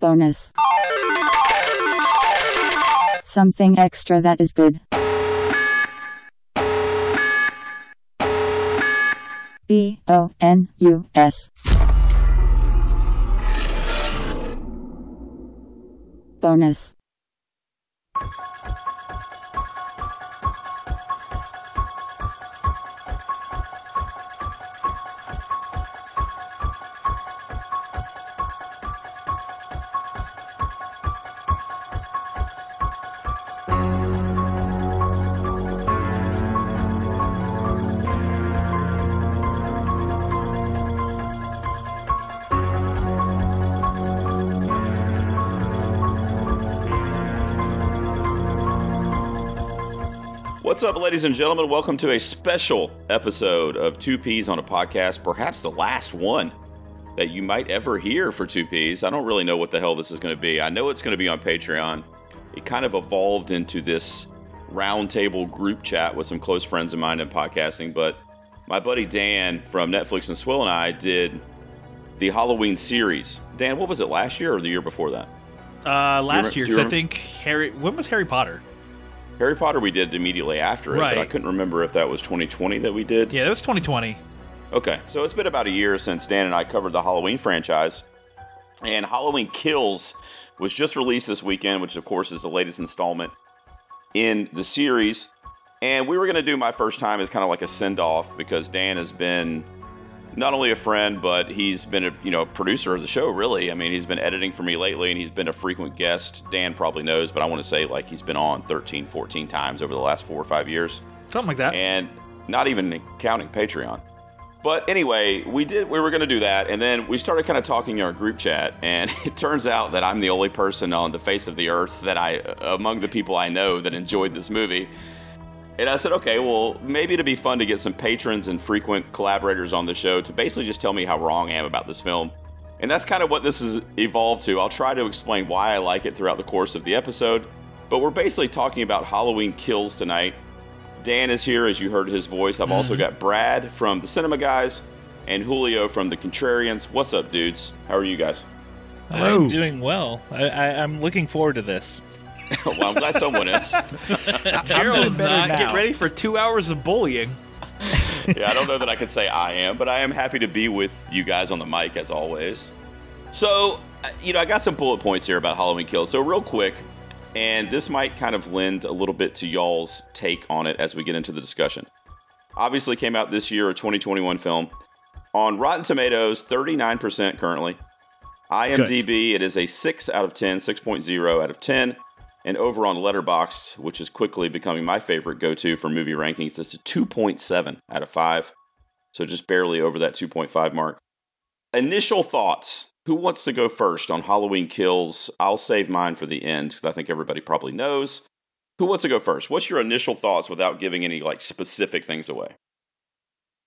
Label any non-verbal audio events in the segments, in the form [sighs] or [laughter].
Bonus. Something extra that is good. B O N U S. Bonus. What's up, ladies and gentlemen? Welcome to a special episode of Two Peas on a Podcast, perhaps the last one that you might ever hear for Two Peas. I don't really know what the hell this is going to be. I know it's going to be on Patreon. It kind of evolved into this roundtable group chat with some close friends of mine in podcasting, but my buddy Dan from Netflix and Swill and I did the Halloween series. Dan, what was it last year or the year before that? Uh, last year, re- do 'cause you I think Harry. When was Harry Potter? Harry Potter we did immediately after it, but I couldn't remember if that was 2020 that we did. Yeah, that was 2020. Okay, so it's been about a year since Dan and I covered the Halloween franchise, and Halloween Kills was just released this weekend, which of course is the latest installment in the series. And we were going to do my first time as kind of like a send off because Dan has been not only a friend, but he's been a you know producer of the show. Really, I mean, he's been editing for me lately, and he's been a frequent guest. Dan probably knows, but I want to say like he's been on 13, 14 times over the last four or five years Something like that. and not even counting Patreon. But anyway, we did. We were going to do that, and then we started kind of talking in our group chat, and [laughs] it turns out that I'm the only person on the face of the earth that I, among the people I know, that enjoyed this movie. And I said, okay, well, maybe it'd be fun to get some patrons and frequent collaborators on the show to basically just tell me how wrong I am about this film. And that's kind of what this has evolved to. I'll try to explain why I like it throughout the course of the episode. But we're basically talking about Halloween Kills tonight. Dan is here, as you heard his voice. I've also mm-hmm. got Brad from the Cinema Guys and Julio from the Contrarians. What's up, dudes? How are you guys? Hello. I'm doing well. I, I, I'm looking forward to this. [laughs] well, I'm glad someone is. [laughs] Gerald's not. now. Get ready for two hours of bullying. [laughs] yeah, I don't know that I could say I am, but I am happy to be with you guys on the mic as always. So, uh, you know, I got some bullet points here about Halloween Kills. So, real quick, and this might kind of lend a little bit to y'all's take on it as we get into the discussion. Obviously, came out this year, a 2021 film. On Rotten Tomatoes, 39% currently. IMDb, it is a 6 out of 10, 6.0 out of 10. And over on Letterboxd, which is quickly becoming my favorite go to for movie rankings, it's a 2.7 out of 5. So just barely over that 2.5 mark. Initial thoughts. Who wants to go first on Halloween Kills? I'll save mine for the end because I think everybody probably knows. Who wants to go first? What's your initial thoughts without giving any like specific things away?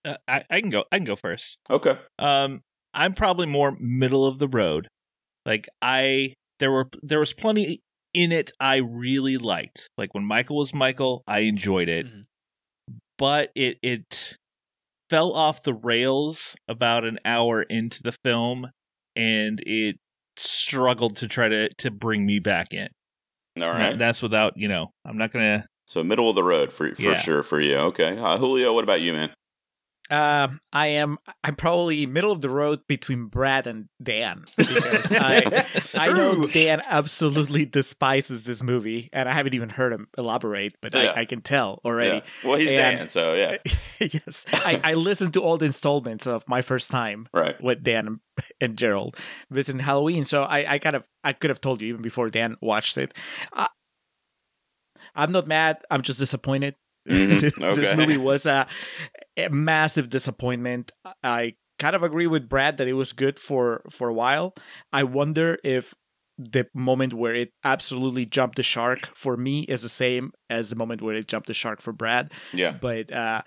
Uh, I, I can go. I can go first. Okay. Um, I'm probably more middle of the road. Like I, there were there was plenty in it I really liked. Like when Michael was Michael, I enjoyed it, Mhm. but it it fell off the rails about an hour into the film, and it struggled to try to to bring me back in. All right. That's without you know. I'm not gonna. So middle of the road for for Yeah. sure for you. Okay. Uh, Julio, what about you, man? Um, I am. I'm probably middle of the road between Brad and Dan because [laughs] I I know Dan absolutely despises this movie, and I haven't even heard him elaborate, but Yeah. I, I can tell already. Yeah. Well, he's And- Dan, so yeah. [laughs] yes, I, I listened to all the installments of my first time [laughs] Right. with Dan and, Gerald visiting Halloween, so I, I kind of I could have told you even before Dan watched it. I, I'm not mad. I'm just disappointed. Mhm. this Okay. movie was a, a massive disappointment. I kind of agree with Brad that it was good for for a while. I wonder if the moment where it absolutely jumped the shark for me is the same as the moment where it jumped the shark for Brad. Yeah. But uh,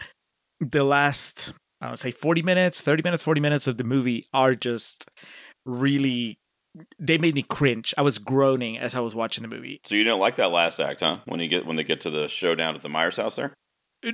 the last, I would say, 40 minutes, 30 minutes, 40 minutes of the movie are just really. They made me cringe. I was groaning as I was watching the movie. So you didn't like that last act, huh? When you get when they get to the showdown at the Myers house there?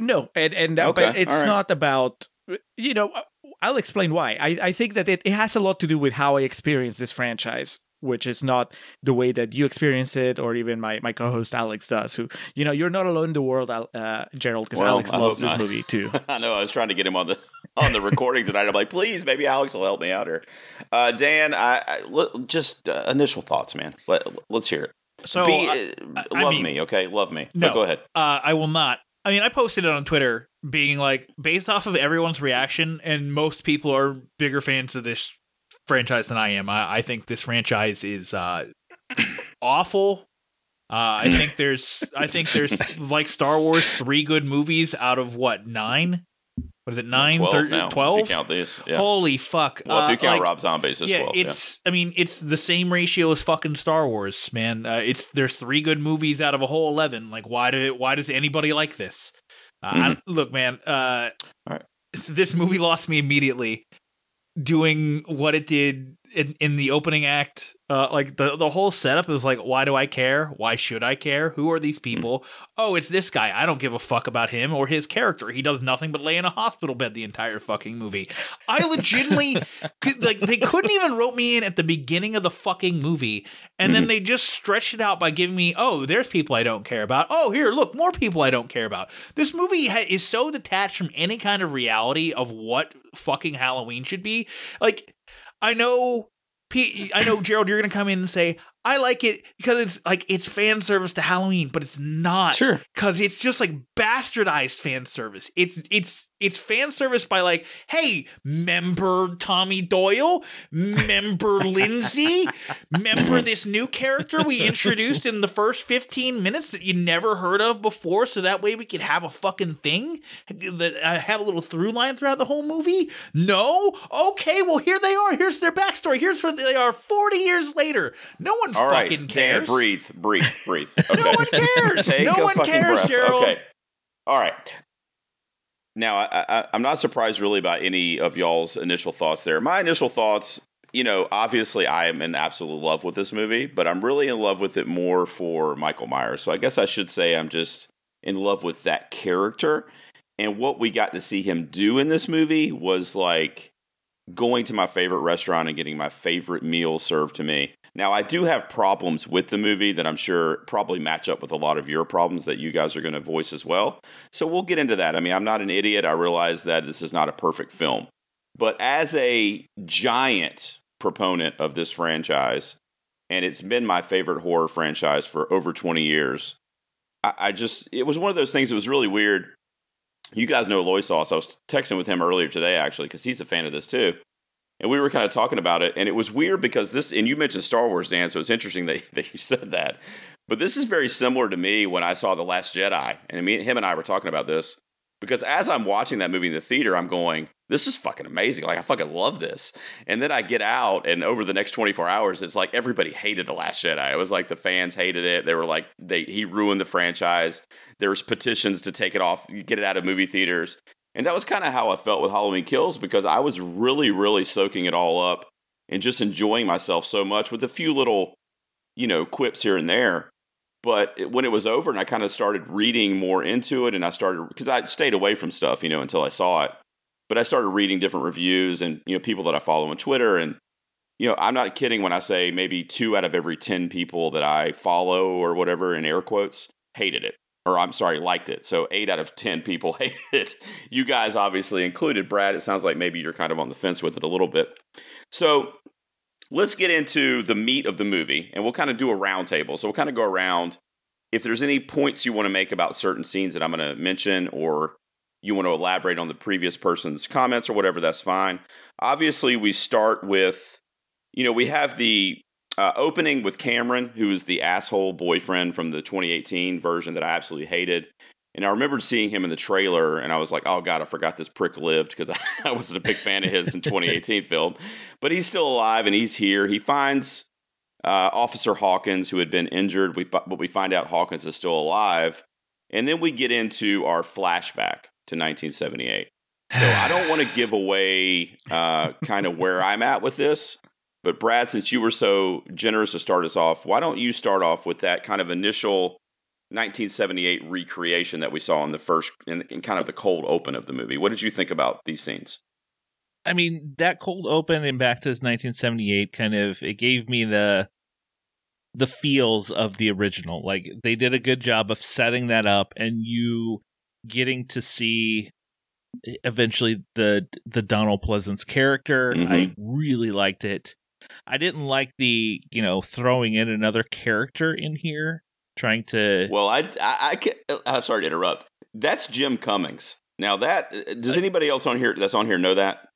No, and and uh, Okay, but it's right. not about you know. I'll explain why. I I think that it, it has a lot to do with how I experience this franchise. which is not the way that you experience it, or even my my co-host Alex does. Who you know, you're not alone in the world, uh, Gerald, because Well, Alex I loves this movie too. [laughs] I know. I was trying to get him on the on the recording tonight. I'm like, please, maybe Alex will help me out here. Uh, Dan, I, I just uh, initial thoughts, man. Let, let's hear it. So Be, I- uh, I love mean- me, okay? Love me. No. But go ahead. uh, I will not. I mean, I posted it on Twitter, being like, based off of everyone's reaction, and most people are bigger fans of this franchise than I am. I, I think this franchise is uh, [coughs] awful. Uh, I think there's, I think there's like Star Wars, three good movies out of what nine? What is it? Nine, Twelve thir- now. If you count these, yeah. Holy fuck! well, if you Uh, count like, Rob Zombies, it's yeah, it's. I mean, it's the same ratio as fucking Star Wars, man. Uh, it's there's three good movies out of a whole eleven. Like, why do why does anybody like this? Uh, I, look, man. Uh, All right. This movie lost me immediately. Doing what it did in, in the opening act, uh, like the the whole setup is like, why do I care? Why should I care? Who are these people? Oh, it's this guy. I don't give a fuck about him or his character. He does nothing but lay in a hospital bed the entire fucking movie. I legitimately [laughs] could, like they couldn't even rope me in at the beginning of the fucking movie, and then they just stretched it out by giving me, oh, there's people I don't care about. Oh, here, look, more people I don't care about. This movie ha- is so detached from any kind of reality of what fucking Halloween should be. Like, I know. P- I know, Gerald, you're gonna come in and say I like it because it's like it's fan service to Halloween, but it's not Sure. because it's just like bastardized fan service. It's it's it's fan service by like, hey, member Tommy Doyle, member [laughs] Lindsay, member this new character we introduced in the first 15 minutes that you never heard of before, so that way we could have a fucking thing that uh, have a little through line throughout the whole movie. No, okay, well here they are. Here's their backstory. Here's where they are 40 years later. No one All right, fucking Dan, cares. breathe, breathe, breathe. [laughs] Okay. No one cares. [laughs] Take no one cares, breath. Gerald. Okay. All right. Now, I, I'm not surprised really by any of y'all's initial thoughts there. My initial thoughts, you know, obviously I am in absolute love with this movie, but I'm really in love with it more for Michael Myers. So I guess I should say I'm just in love with that character. And what we got to see him do in this movie was like going to my favorite restaurant and getting my favorite meal served to me. Now, I do have problems with the movie that I'm sure probably match up with a lot of your problems that you guys are going to voice as well. So we'll get into that. I mean, I'm not an idiot. I realize that this is not a perfect film. But as a giant proponent of this franchise, and it's been my favorite horror franchise for over 20 years, I, I just, it was one of those things that was really weird. You guys know Loy Sauce. I was texting with him earlier today, actually, because he's a fan of this too and we were kind of talking about it and it was weird because this and you mentioned star wars dan so it's interesting that, [laughs] that you said that. But this is very similar to me when i saw the last jedi and me, him and i were talking about this because as i'm watching that movie in the theater i'm going this is fucking amazing like i fucking love this. And then i get out and over the next 24 hours it's like everybody hated the last jedi. It was like the fans hated it. They were like they he ruined the franchise. There was petitions to take it off get it out of movie theaters and that was kind of how I felt with Halloween Kills because I was really, really soaking it all up and just enjoying myself so much with a few little, you know, quips here and there. But it- when it was over and I kind of started reading more into it and I started, because I stayed away from stuff, you know, until I saw it. But I started reading different reviews and, you know, people that I follow on Twitter. And, you know, I'm not kidding when I say maybe two out of every 10 people that I follow or whatever in air quotes hated it or I'm sorry, liked it. So eight out of 10 people [laughs] hated it. You guys obviously included. Brad, it sounds like maybe you're kind of on the fence with it a little bit. So let's get into the meat of the movie and we'll kind of do a roundtable. So we'll kind of go around. If there's any points you want to make about certain scenes that I'm going to mention or you want to elaborate on the previous person's comments or whatever, that's fine. Obviously, we start with, you know, we have the uh, opening with Cameron, who is the asshole boyfriend from the 2018 version that I absolutely hated. And I remembered seeing him in the trailer, and I was like, "Oh God, I forgot this prick lived," because [laughs] I wasn't a big fan of his in 2018 film. But he's still alive, and he's here. He finds uh, Officer Hawkins, who had been injured, we, but we find out Hawkins is still alive, and then we get into our flashback to 1978. So I don't want to give away uh, kind of where I'm at with this, but Brad, since you were so generous to start us off, why don't you start off with that kind of initial 1978 recreation that we saw in the first, in, in kind of the cold open of the movie? What did you think about these scenes? I mean, that cold open and back to this 1978 kind of it gave me the the feels of the original. Like they did a good job of setting that up and you getting to see eventually the the Donald Pleasence character. Mhm. I really liked it. I didn't like the, you know, throwing in another character in here trying to Well, I, I, I can, uh, I'm sorry to interrupt. That's Jim Cummings. Now that uh, does anybody else on here that's on here know that?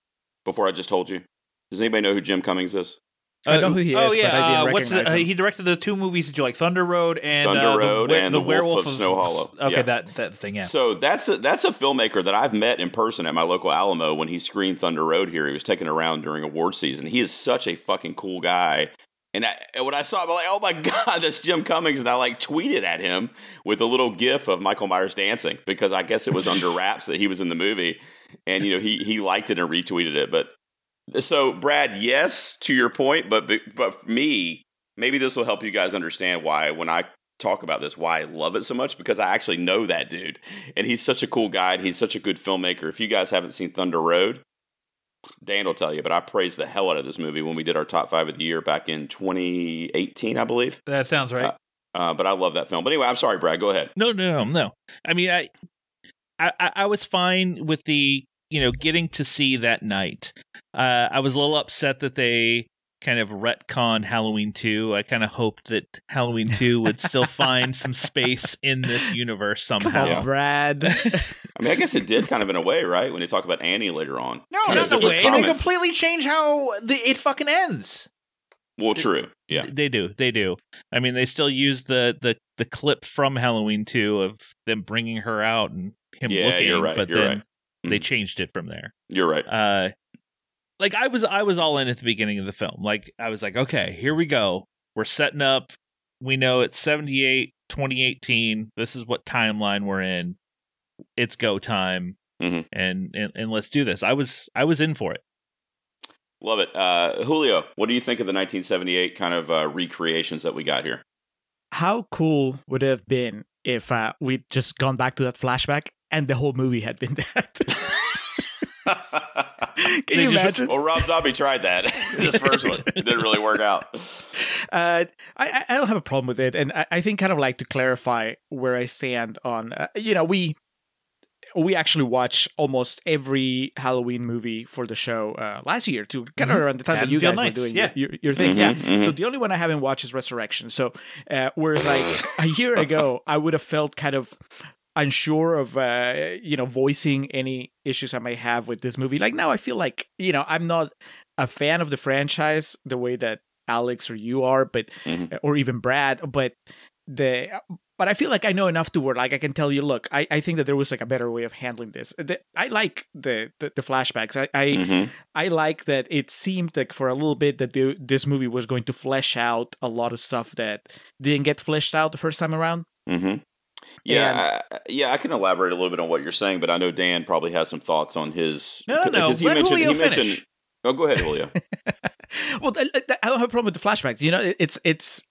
Before I just told you, does anybody know who Jim Cummings is? I know who he is, oh but yeah, I didn't uh, what's the, recognize uh, he directed the two movies that you like, Thunder Road and Thunder uh, Road the, and the The Wolf Werewolf of Snow Hollow. Okay, Yeah. that that thing, yeah. So that's a, that's a filmmaker that I've met in person at my local Alamo when he screened Thunder Road here. He was taken around during award season. He is such a fucking cool guy. And, I, and when I saw him, I'm like, oh my [laughs] God, that's Jim Cummings. And I like tweeted at him with a little gif of Michael Myers dancing because I guess it was under [laughs] wraps that he was in the movie. And, you know, he, he liked it and retweeted it. But so, Brad, yes, to your point, but, but for me, maybe this will help you guys understand why when I talk about this why I love it so much because I actually know that dude and he's such a cool guy and he's such a good filmmaker. If you guys haven't seen Thunder Road, Dan will tell you, but I praised the hell out of this movie when we did our top five of the year back in 2018, I believe. that sounds right. Uh, but I love that film. But anyway, I'm sorry, Brad. Go ahead. No, no, no, no. I mean, I, I I was fine with the, you know, getting to see that night. Uh, I was a little upset that they kind of retcon Halloween 2. I kind of hoped that Halloween 2 [laughs] would still find some space in this universe Come somehow. on, Brad. [laughs] I mean, I guess it did kind of in a way, right? When they talk about Annie later on. no, Kind of not the different way. They completely change how the, it fucking ends. Well, true. Yeah. They do. They do. I mean, they still use the the the clip from Halloween 2 of them bringing her out and him Yeah, looking, you're right, but you're then right. they Mhm. changed it from there. You're right. uh like i was i was all in at the beginning of the film like i was like okay here we go we're setting up we know it's 78 2018 this is what timeline we're in it's go time Mhm. and, and and let's do this i was i was in for it Love it. Uh, Julio, what do you think of the 1978 kind of uh, recreations that we got here? How cool would it have been if uh, we'd just gone back to that flashback and the whole movie had been [laughs] that? [laughs] Can They you just- imagine? well, Rob Zombie tried that. [laughs] this first one it didn't really work out. Uh, I, I- I don't have a problem with it, and I, I think kind of like to clarify where I stand on. Uh, you know, we we actually watch almost every Halloween movie for the show uh, last year, to kind of Mhm. around the time that you Haddonfield guys Nights, were doing yeah. your, your, your thing. Mhm, Yeah. mhm. So the only one I haven't watched is Resurrection. So uh, whereas like [laughs] a year ago, I would have felt kind of unsure of uh, you know voicing any issues I may have with this movie. Like now, I feel like you know I'm not a fan of the franchise the way that Alex or you are, but Mhm. or even Brad, but the but I feel like I know enough to where like I can tell you, look, I, I think that there was like a better way of handling this. The, I like the, the the flashbacks. I I, Mhm. I like that it seemed like for a little bit that the, this movie was going to flesh out a lot of stuff that didn't get fleshed out the first time around. Mm-hmm. Yeah, I, yeah, I can elaborate a little bit on what you're saying, but I know Dan probably has some thoughts on his. No, no, no. he Let mentioned, Julio he mentioned. Oh, go ahead, Julio. [laughs] well, I don't have a problem with the flashbacks. You know, it's it's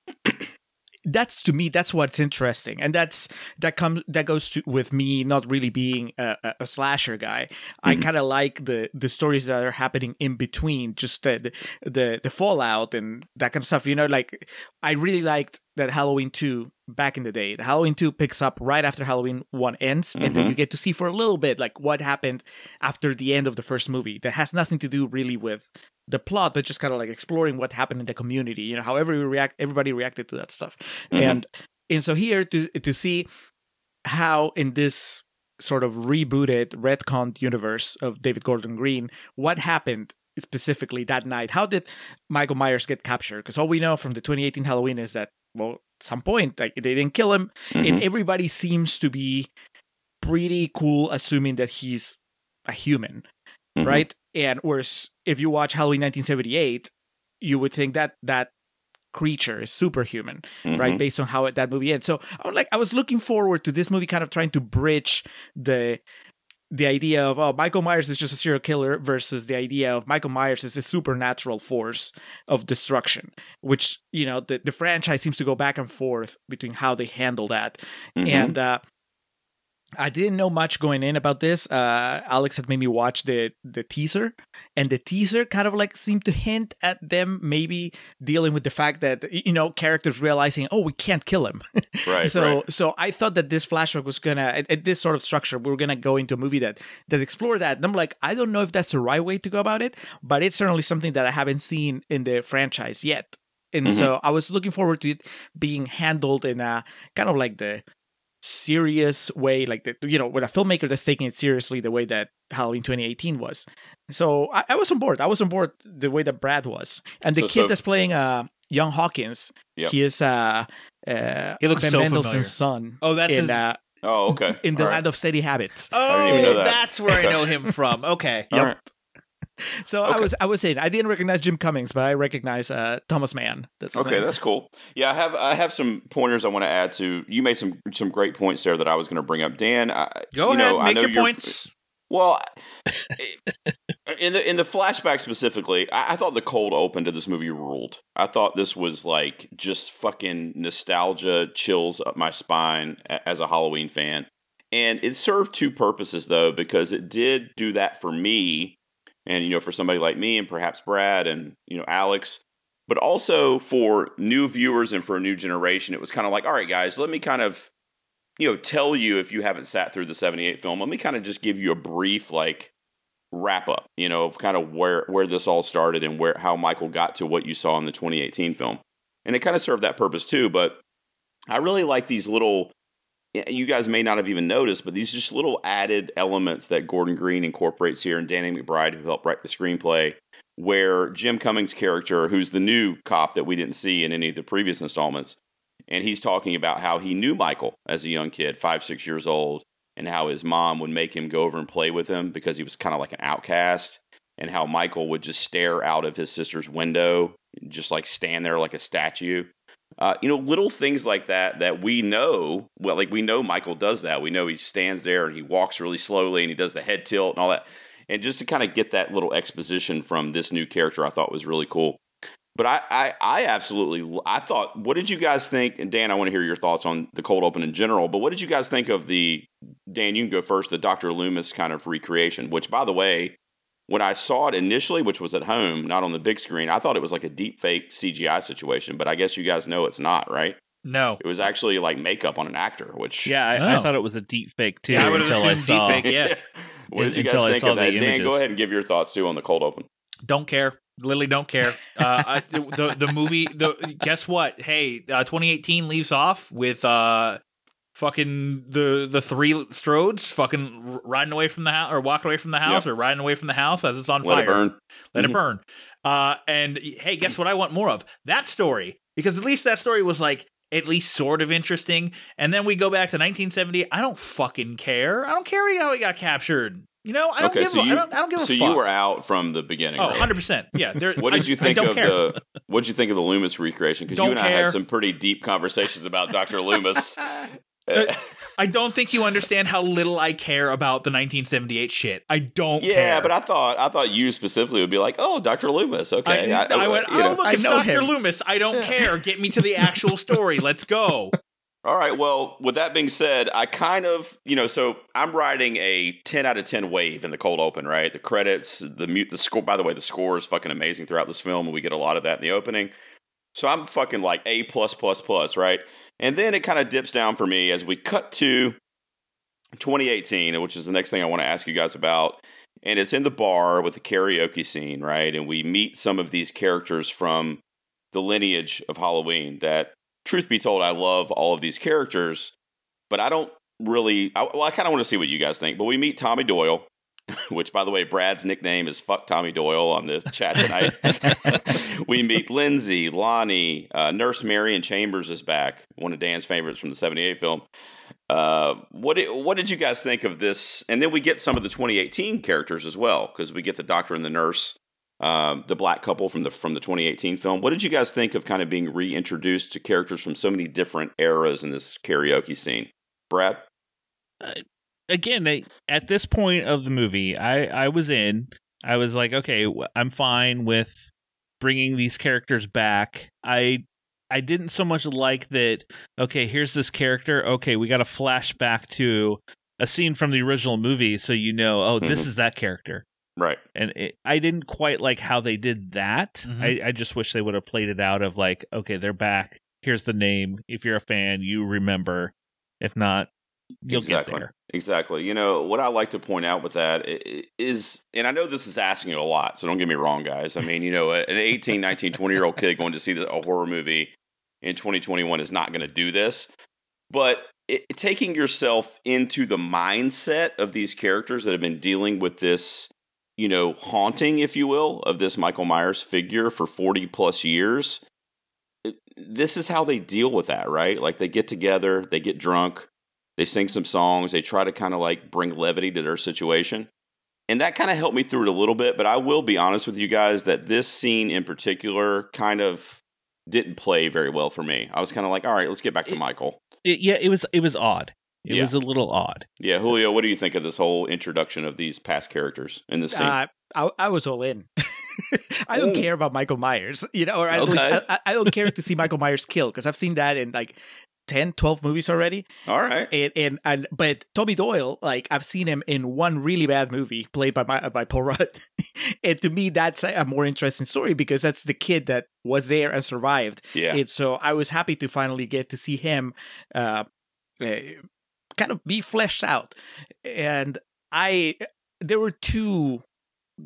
that's to me that's what's interesting, and that's that comes that goes to with me not really being a, a- slasher guy. I Mhm. kind of like the the stories that are happening in between, just the, the the fallout and that kind of stuff. You know, like I really liked that Halloween two back in the day. The Halloween two picks up right after Halloween one ends, and then Mhm. you get to see for a little bit like what happened after the end of the first movie. That has nothing to do really with the plot, but just kind of like exploring what happened in the community. You know, however we react, everybody reacted to that stuff, Mhm. and and so here to to see how in this sort of rebooted retconned universe of David Gordon Green, what happened specifically that night? How did Michael Myers get captured? Because all we know from the 2018 Halloween is that well, at some point like they didn't kill him, and Mhm. everybody seems to be pretty cool assuming that he's a human Mhm. right? And whereas if you watch Halloween 1978, you would think that that creature is superhuman, right? Mhm. Based on how it, that movie ends. So I was like, I was looking forward to this movie, kind of trying to bridge the the idea of oh Michael Myers is just a serial killer versus the idea of Michael Myers is a supernatural force of destruction, which you know the the franchise seems to go back and forth between how they handle that Mhm. and uh I didn't know much going in about this. Uh, Alex had made me watch the the teaser, and the teaser kind of like seemed to hint at them maybe dealing with the fact that you know characters realizing, oh, we can't kill him. [laughs] Right. so right. so I thought that this flashback was gonna at, at this sort of structure we were gonna go into a movie that that explore that. And I'm like, I don't know if that's the right way to go about it, but it's certainly something that I haven't seen in the franchise yet. And Mhm. so I was looking forward to it being handled in a kind of like the serious way, like the you know, with a filmmaker that's taking it seriously the way that Halloween 2018 was. So I, I was on board. I was on board the way that Brad was, and the So- kid so- that's playing uh young Hawkins, Yep. he is uh, uh He looks Ben so Mendelsohn's son. Oh, that's in his. uh, Oh, okay. in the All right. land of steady habits. oh, didn't even know that. that's where I know him from. [laughs] Okay. All right. [laughs] So I was I was saying I didn't recognize Jim Cummings, but I recognize uh Thomas Mann. That's Okay, name. that's cool. Yeah, I have I have some pointers I want to add to. You made some some great points there that I was going to bring up. Dan, I, Go you ahead. know, make your points. Well, [laughs] in the in the flashback specifically, I, I thought the cold open to this movie ruled. I thought this was like just fucking nostalgia chills up my spine as a Halloween fan, and it served two purposes though because it did do that for me, and you know for somebody like me and perhaps Brad and you know Alex. But also for new viewers and for a new generation, it was kind of like, all right, guys, let me kind of you know, tell you if you haven't sat through the 78 film, let me kind of just give you a brief like wrap up, you know, of kind of where where this all started and where how Michael got to what you saw in the 2018 film. And it kind of served that purpose too, but I really like these little you guys may not have even noticed, but these just little added elements that Gordon Green incorporates here and Danny McBride who helped write the screenplay where Jim Cummings' character, who's the new cop that we didn't see in any of the previous installments, and he's talking about how he knew Michael as a young kid, five, six years old, and how his mom would make him go over and play with him because he was kind of like an outcast, and how Michael would just stare out of his sister's window, just like stand there like a statue. Uh, you know, little things like that that we know. Well, like we know Michael does that. We know he stands there and he walks really slowly and he does the head tilt and all that. And just to kind of get that little exposition from this new character, I thought was really cool. But I, I, I absolutely, I thought, what did you guys think? And Dan, I want to hear your thoughts on the cold open in general. But what did you guys think of the Dan? You can go first. The Doctor Loomis kind of recreation, which, by the way, when I saw it initially, which was at home, not on the big screen, I thought it was like a deep fake CGI situation. But I guess you guys know it's not, right? No. It was actually like makeup on an actor, which Yeah, I, I Oh. thought it was a deep fake too. Yeah, I would've assumed saw. deepfake. Yeah. [laughs] what did you guys think of that? the Dan, go ahead and give your thoughts too on the cold open. Don't care. Literally don't care. Uh, I, the the movie. The guess what? Hey, uh, 2018 leaves off with uh, fucking the the three Strodes fucking riding away from the house or walking away from the house Yep. or riding away from the house as it's on Let fire. it burn. Let it burn. Uh, and hey, guess what? I want more of that story because at least that story was like at least sort of interesting. And then we go back to 1970. I don't fucking care. I don't care how he got captured. You know, I don't okay, give. so a, you, I don't. I don't give a so you were out from the beginning. Oh, 100 percent. Yeah. There, What did I- you think of care. the? What did you think of the Loomis recreation? Because you and I had some pretty deep conversations about Doctor Loomis. [laughs] Uh, I don't think you understand how little I care about the 1978 shit. I don't care. yeah, care. but I thought I thought you specifically would be like, "Oh, Doctor Loomis." Okay, I, I went, you oh, know. look, I it's know Dr. him. Loomis. I don't care. Get me to the actual story. Let's go. [laughs] All right. Well, with that being said, I kind of, you know, so I'm riding a 10 out of 10 wave in the cold open, right? The credits, the mute, the score. By the way, the score is fucking amazing throughout this film, and we get a lot of that in the opening. So I'm fucking like A plus plus plus, right? And then it kind of dips down for me as we cut to 2018, which is the next thing I want to ask you guys about. And it's in the bar with the karaoke scene, right? And we meet some of these characters from the lineage of Halloween that truth be told, I love all of these characters, but I don't really. I, well, I kind of want to see what you guys think. But we meet Tommy Doyle, [laughs] which, by the way, Brad's nickname is "Fuck Tommy Doyle" on this chat tonight. [laughs] we meet Lindsay, Lonnie, uh, Nurse Marion Chambers is back, one of Dan's favorites from the '78 film. Uh, what did, what did you guys think of this? And then we get some of the 2018 characters as well, because we get the doctor and the nurse um, the black couple from the from the 2018 film. What did you guys think of kind of being reintroduced to characters from so many different eras in this karaoke scene? Brad, again, at this point of the movie, I I was in. I was like, okay, I'm fine with bringing these characters back. I I didn't so much like that. Okay, here's this character. Okay, we got to flash back to a scene from the original movie, so you know, oh, this Mhm. is that character. Right. And it, I didn't quite like how they did that. Mhm. I, I just wish they would have played it out of like, okay, they're back. Here's the name. If you're a fan, you remember. If not, you'll exactly. get there. Exactly. You know, what I like to point out with that is, and I know this is asking a lot, so don't get me wrong, guys. I mean, you know, an 18, 19, 20 year old kid going to see a horror movie in 2021 is not going to do this. But it, taking yourself into the mindset of these characters that have been dealing with this, you know, haunting, if you will, of this Michael Myers figure for 40 plus years, this is how they deal with that, right? Like they get together, they get drunk, they sing some songs, they try to kind of like bring levity to their situation. And that kind of helped me through it a little bit, but I will be honest with you guys that this scene in particular kind of didn't play very well for me. I was kind of like, all right, let's get back to It- Michael. It, yeah, it was it was odd. It Yeah. was a little odd. Yeah, Julio, what do you think of this whole introduction of these past characters in this scene? Uh, I, I was all in. [laughs] I don't care about Michael Myers, you know, or at least I, I don't care to see Michael Myers killed because I've seen that in like 10, 12 movies already. all right. And, and and but Tommy Doyle, like I've seen him in one really bad movie played by my, by Paul Rudd, [laughs] and to me that's a more interesting story because that's the kid that was there and survived. Yeah. And so I was happy to finally get to see him uh, uh, kind of be fleshed out. And I there were two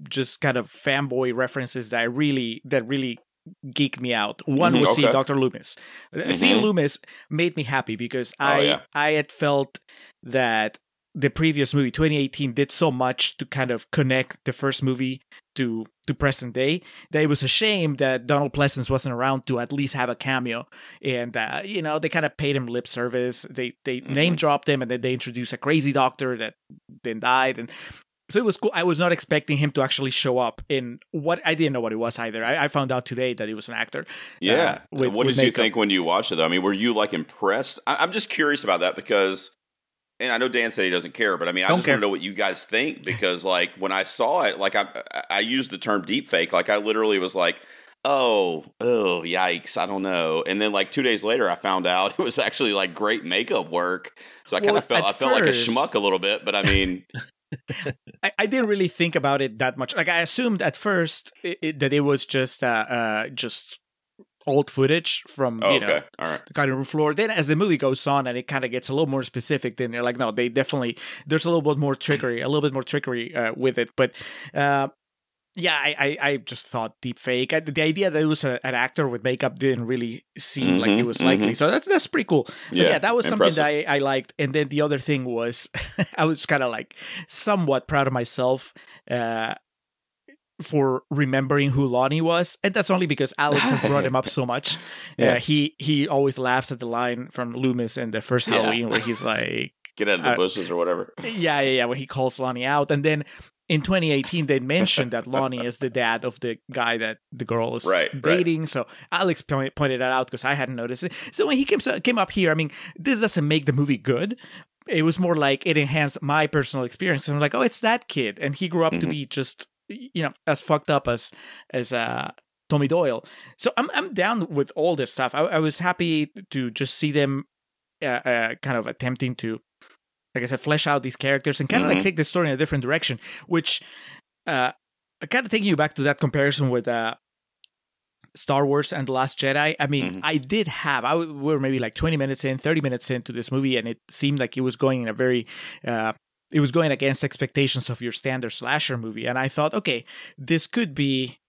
just kind of fanboy references that I really that really geeked me out. One Mhm, was seeing. Dr. Loomis. Uh, Seeing Mhm. Loomis made me happy because I yeah. I had felt that the previous movie 2018 did so much to kind of connect the first movie to to present day that it was a shame that Donald Pleasence wasn't around to at least have a cameo and uh, you know they kind of paid him lip service they they Mhm. name dropped him and then they introduced a crazy doctor that then died and so it was cool I was not expecting him to actually show up in what I didn't know what it was either I, I found out today that he was an actor Yeah. uh, with- what did you makeup. think when you watched it? Though? I mean, were you like impressed? I- I'm just curious about that because, and I know Dan said he doesn't care, but I mean, I Don't just care. want to know what you guys think [laughs] because, like, when I saw it, like, I I used the term deep fake. Like, I literally was like, oh, oh, yikes, I don't know. And then like two days later, I found out [laughs] it was actually like great makeup work. So I kind Well, of felt I felt like a schmuck a little bit, but I mean, [laughs] [laughs] I, I didn't really think about it that much. Like I assumed at first it, it- that it was just uh, uh just old footage from oh, you know okay, all right, the cutting room floor. Then as the movie goes on and it kind of gets a little more specific, then they're like, no, they definitely there's a little bit more trickery, a little bit more trickery uh, with it. But uh, yeah, I, I I just thought deep fake. I, the idea that it was a, an actor with makeup didn't really seem like it Mhm, was likely. mhm. So that's that's pretty cool. Yeah, yeah, that was impressive. something that I, I liked. And then the other thing was [laughs] I was kind of like somewhat proud of myself uh, for remembering who Lonnie was, and that's only because Alex has brought him up so [laughs] much. Yeah. Uh, he he always laughs at the line from Loomis in the first Yeah. Halloween where he's like, [laughs] Get out of the uh, bushes or whatever. yeah, yeah, yeah, when he calls Lonnie out, and then. In 2018, they [laughs] mentioned that Lonnie is the dad of the guy that the girl is Right, right. dating. So Alex point, pointed that out because I hadn't noticed it. So when he came came up here, I mean, this doesn't make the movie good. It was more like it enhanced my personal experience. And I'm like, oh, it's that kid, and he grew up to Mhm. be just you know as fucked up as as uh, Tommy Doyle. So I'm I'm down with all this stuff. I, I was happy to just see them uh, uh, kind of attempting to, like I said, flesh out these characters and kind of Mhm. like take the story in a different direction. Which, uh, kind of taking you back to that comparison with uh, Star Wars and The Last Jedi. I mean, Mhm. I did have I w- we were maybe like 20 minutes in, 30 minutes into this movie, and it seemed like it was going in a very uh, it was going against expectations of your standard slasher movie. And I thought, okay, this could be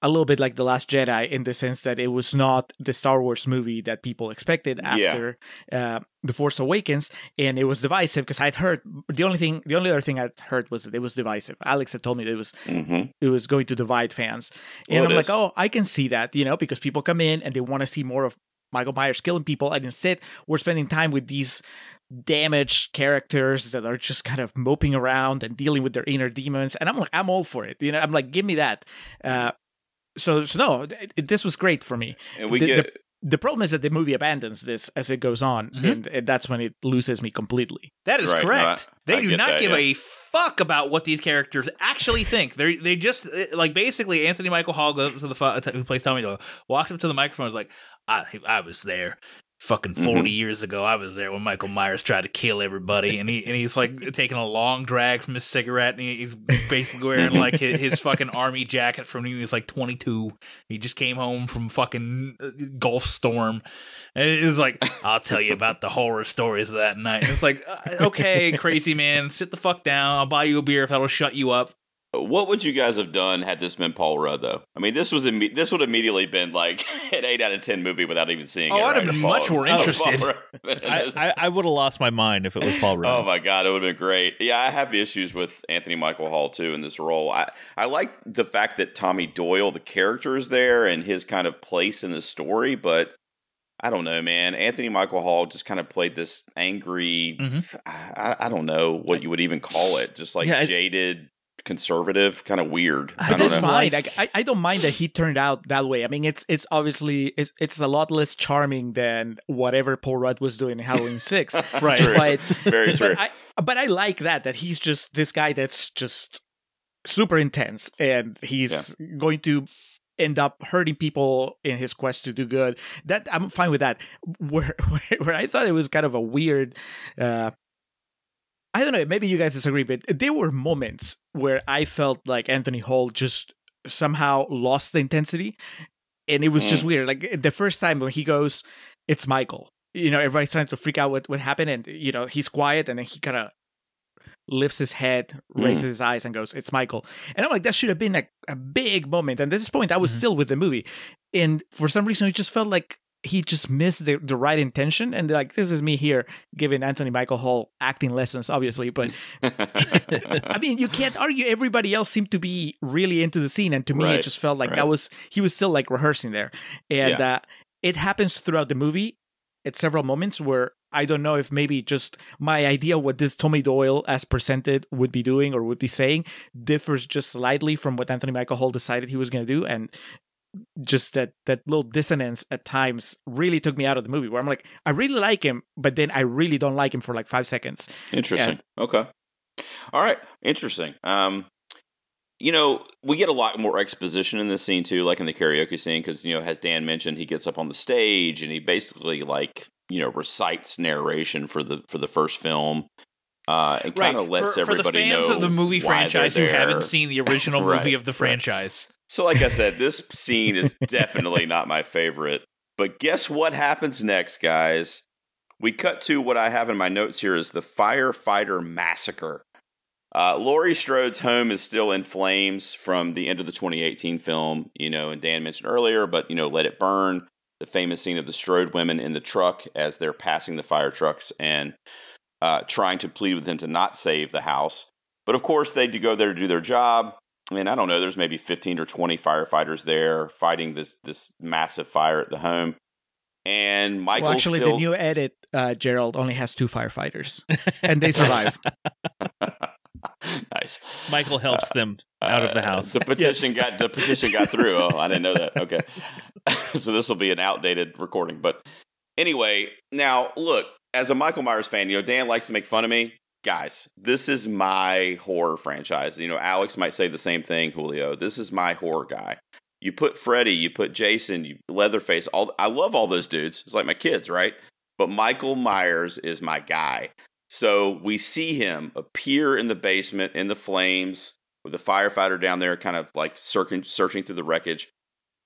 a little bit like The Last Jedi in the sense that it was not the Star Wars movie that people expected Yeah. after uh, The Force Awakens, and it was divisive because I'd heard the only thing, the only other thing I'd heard was that it was divisive. Alex had told me that it was hmm it was going to divide fans, and Well, I'm like, oh, I can see that, you know, because people come in and they want to see more of Michael Myers killing people, and instead we're spending time with these damaged characters that are just kind of moping around and dealing with their inner demons and i'm like i'm all for it you know i'm like give me that uh so, so no it, it- this was great for me And we The- get the problem is that the movie abandons this as it goes on Mhm. and, and that's when it loses me completely That is Right, no, correct. I- they I do not that, give yeah. a fuck about what these characters actually think. They they just uh, like basically Anthony Michael Hall goes up to the fu- who plays Tommy Doyle walks up to the microphone and is like, I I was there. Fucking Mhm. 40 years ago i was there when michael myers tried to kill everybody and he and he's like taking a long drag from his cigarette and he's basically wearing like his, his [laughs] fucking army jacket from when he was like 22 he just came home from fucking uh, gulf storm. And it was like i'll tell you about the horror stories of that night. And it's like uh, okay crazy man sit the fuck down. I'll buy you a beer if that'll shut you up What would you guys have done had this been Paul Rudd, though? I mean, this was imme- this would have immediately been like [laughs] an eight out of ten movie without even seeing Oh, it. I'd have been Paul- much more Paul interested. [laughs] I. I, I would have lost my mind if it was Paul Rudd. Oh my god, it would have been great. Yeah, I have issues with Anthony Michael Hall too in this role. I I like the fact that Tommy Doyle, the character, is there and his kind of place in the story, but I don't know, man. Anthony Michael Hall just kind of played this angry. Mhm. I, I don't know what you would even call it. Just like Yeah, jaded, conservative, kind of weird. I don't that's know. fine. Like, I, I don't mind that he turned out that way. I mean, it's it's obviously it's, it's a lot less charming than whatever Paul Rudd was doing in Halloween Six. [laughs] right True. but Very true. but I but I like that that he's just this guy that's just super intense and he's going to end up hurting people in his quest to do good. That I'm fine with that. Where [laughs] where, where I thought it was kind of a weird uh I don't know, maybe you guys disagree, but there were moments where I felt like Anthony Hall just somehow lost the intensity and it was just weird. Like the first time when he goes, it's Michael. You know, everybody's trying to freak out what, what happened, and you know, he's quiet and then he kind of lifts his head, raises his eyes, and goes, It's Michael. And I'm like, that should have been like a big moment. And at this point I was Mhm. still with the movie. And for some reason it just felt like he just missed the, the right intention. And like this is me here giving Anthony Michael Hall acting lessons, obviously, but [laughs] I mean, you can't argue. Everybody else seemed to be really into the scene, and to me, Right, it just felt like right. that was he was still like rehearsing there, and uh, it happens throughout the movie at several moments where I don't know if maybe just my idea of what this Tommy Doyle as presented would be doing or would be saying differs just slightly from what Anthony Michael Hall decided he was going to do, and just that that little dissonance at times really took me out of the movie where I'm like I really like him but then I really don't like him for like 5 seconds. Interesting. Okay. All right. Interesting. Um, you know, we get a lot more exposition in this scene too, like in the karaoke scene, because you know, as Dan mentioned, he gets up on the stage and he basically like you know recites narration for the for the first film, uh, and kind of lets for, everybody for the fans know of the movie franchise who haven't seen the [laughs] original Right, movie of the right. franchise. So, like I said, this scene is definitely not my favorite. But guess what happens next, guys? We cut to what I have in my notes here is the firefighter massacre. Uh, Laurie Strode's home is still in flames from the end of the 2018 film, you know, and Dan mentioned earlier, but, you know, Let It Burn, the famous scene of the Strode women in the truck as they're passing the fire trucks and uh, trying to plead with them to not save the house. But of course, they do go there to do their job. And I don't know, there's maybe 15 or 20 firefighters there fighting this this massive fire at the home. And Michael well, actually, still the new edit, uh, Gerald only has two firefighters, and they survive. [laughs] nice. Michael helps them out of the Uh, house. The petition got the petition got through. Oh, I didn't know that. [laughs] Okay, [laughs] so this will be an outdated recording. But anyway, now look, as a Michael Myers fan, you know Dan likes to make fun of me. Guys, this is my horror franchise. You know, Alex might say the same thing, Julio. This is my horror guy. You put Freddy, you put Jason, you Leatherface. All I love all those dudes. It's like my kids, right? But Michael Myers is my guy. So we see him appear in the basement in the flames with the firefighter down there, kind of like searching, searching through the wreckage.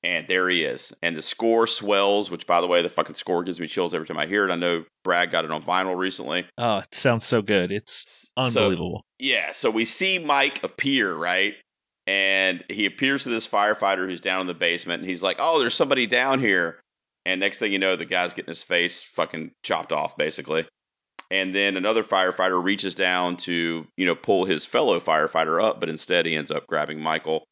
And there he is. And the score swells, which, by the way, the fucking score gives me chills every time I hear it. I know Brad got it on vinyl recently. Oh, it sounds so good. It's S- So, unbelievable. yeah, so we see Mike appear, right? And he appears to this firefighter who's down in the basement, and he's like, "Oh, there's somebody down here." And next thing you know, the guy's getting his face fucking chopped off, basically. And then another firefighter reaches down to, you know, pull his fellow firefighter up, but instead he ends up grabbing Michael.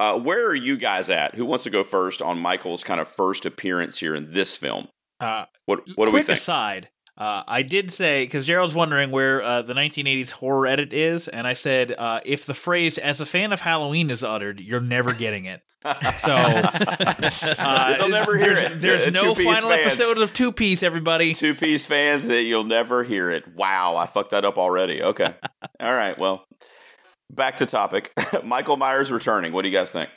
Uh, where are you guys at? Who wants to go first on Michael's kind of first appearance here in this film? Uh, What What do we quick think? aside, uh, I did say because Gerald's wondering where uh, the 1980s horror edit is, and I said uh, if the phrase "as a fan of Halloween" is uttered, you're never getting it. So [laughs] uh, they'll never hear there's, it. There's Uh, no final fans. episode of Two Peas, everybody. Two Peas fans that you'll never hear it. Wow, I fucked that up already. Okay. [laughs] All right. Well, back to topic. [laughs] Michael Myers returning. What do you guys think?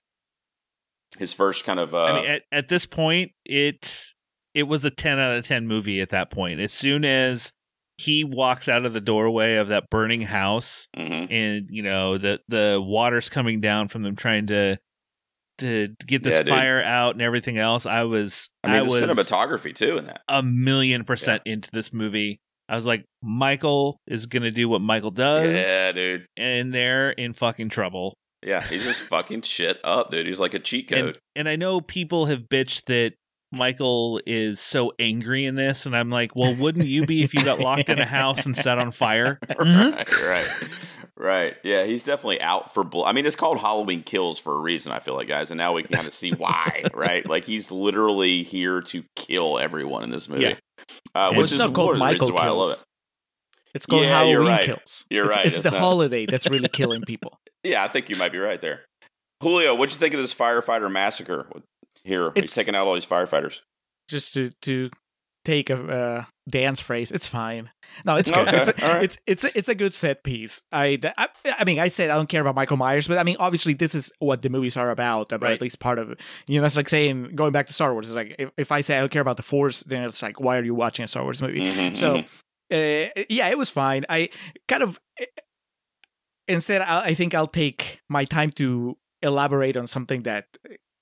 His first kind of. Uh, I mean, at, at this point, it it was a 10 out of 10 movie at that point. As soon as he walks out of the doorway of that burning house hmm and you know the the water's coming down from them trying to to get this Yeah, fire out and everything else, I was I mean, the was cinematography too in that. a million percent into this movie. I was like, Michael is gonna do what Michael does, Yeah, dude. and they're in fucking trouble. Yeah, he's just fucking shit up, dude. He's like a cheat code. And, and I know people have bitched that Michael is so angry in this, and I'm like, well, wouldn't you be if you got locked in a [laughs] house and set on fire? right, right, right. Yeah, he's definitely out for blood. I mean, it's called Halloween Kills for a reason. I feel like, guys, and now we can kind of see why, [laughs] right? Like he's literally here to kill everyone in this movie, Yeah. uh, which it's is not called Michael why I love Kills. it. It's called Yeah, you're Halloween right. Kills. You're It's- right, It's, it's the not- holiday that's really [laughs] killing people. Yeah, I think you might be right there. Julio, what'd you think of this firefighter massacre here? He's taking out all these firefighters. Just to to take a uh, dance phrase, it's fine. No, it's good. Okay, It's, a, right. it's it's a, it's a good set piece. I, I I mean, I said I don't care about Michael Myers, but I mean, obviously, this is what the movies are about, or Right. at least part of it. You know, that's like saying going back to Star Wars. It's like if, if I say I don't care about the Force, then it's like, why are you watching a Star Wars movie? Mhm, So, mhm. uh, yeah, it was fine. I kind of instead, I, I think I'll take my time to elaborate on something that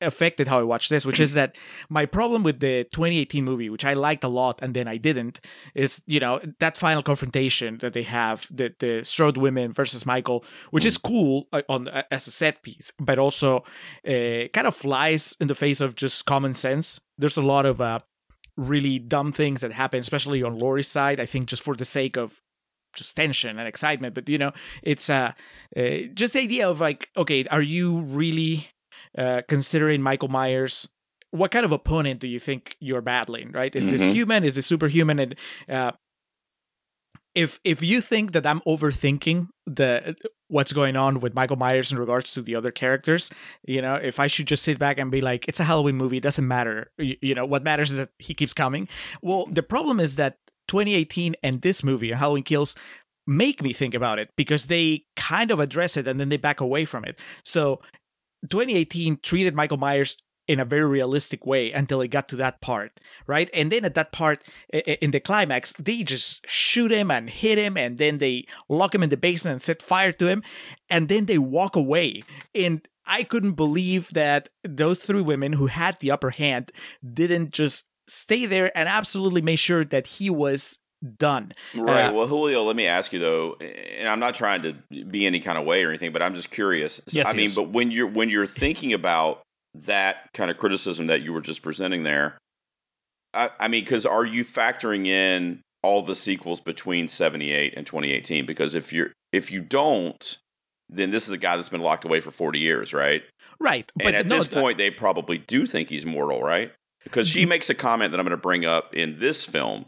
affected how I watched this, which is that my problem with the 2018 movie, which I liked a lot and then I didn't, is you know that final confrontation that they have the the Strode women versus Michael, which is cool uh, on uh, as a set piece, but also uh, kind of flies in the face of just common sense. There's a lot of uh, really dumb things that happen, especially on Laurie's side. I think just for the sake of just tension and excitement. But you know, it's uh, uh just the idea of like, okay, are you really uh considering Michael Myers? What kind of opponent do you think you're battling? Right? Is this Mhm. human? Is this superhuman? And uh, if if you think that I'm overthinking the what's going on with Michael Myers in regards to the other characters, you know, if I should just sit back and be like, it's a Halloween movie, it doesn't matter. You, you know, what matters is that he keeps coming. Well, the problem is that 2018 and this movie, Halloween Kills, make me think about it because they kind of address it and then they back away from it. So 2018 treated Michael Myers in a very realistic way until it got to that part, right? And then at that part, in the climax, they just shoot him and hit him, and then they lock him in the basement and set fire to him, and then they walk away. And I couldn't believe that those three women who had the upper hand didn't just stay there and absolutely make sure that he was done. Right. Uh, well, Julio, let me ask you though, and I'm not trying to be any kind of way or anything, but I'm just curious. Yes, I mean, yes. but when you're when you're thinking about that kind of criticism that you were just presenting there, I, I mean, because are you factoring in all the sequels between 78 and 2018? Because if you're if you don't, then this is a guy that's been locked away for 40 years, right? Right. And at no, this point, they probably do think he's mortal, right? Because she Mm-hmm. makes a comment that I'm going to bring up in this film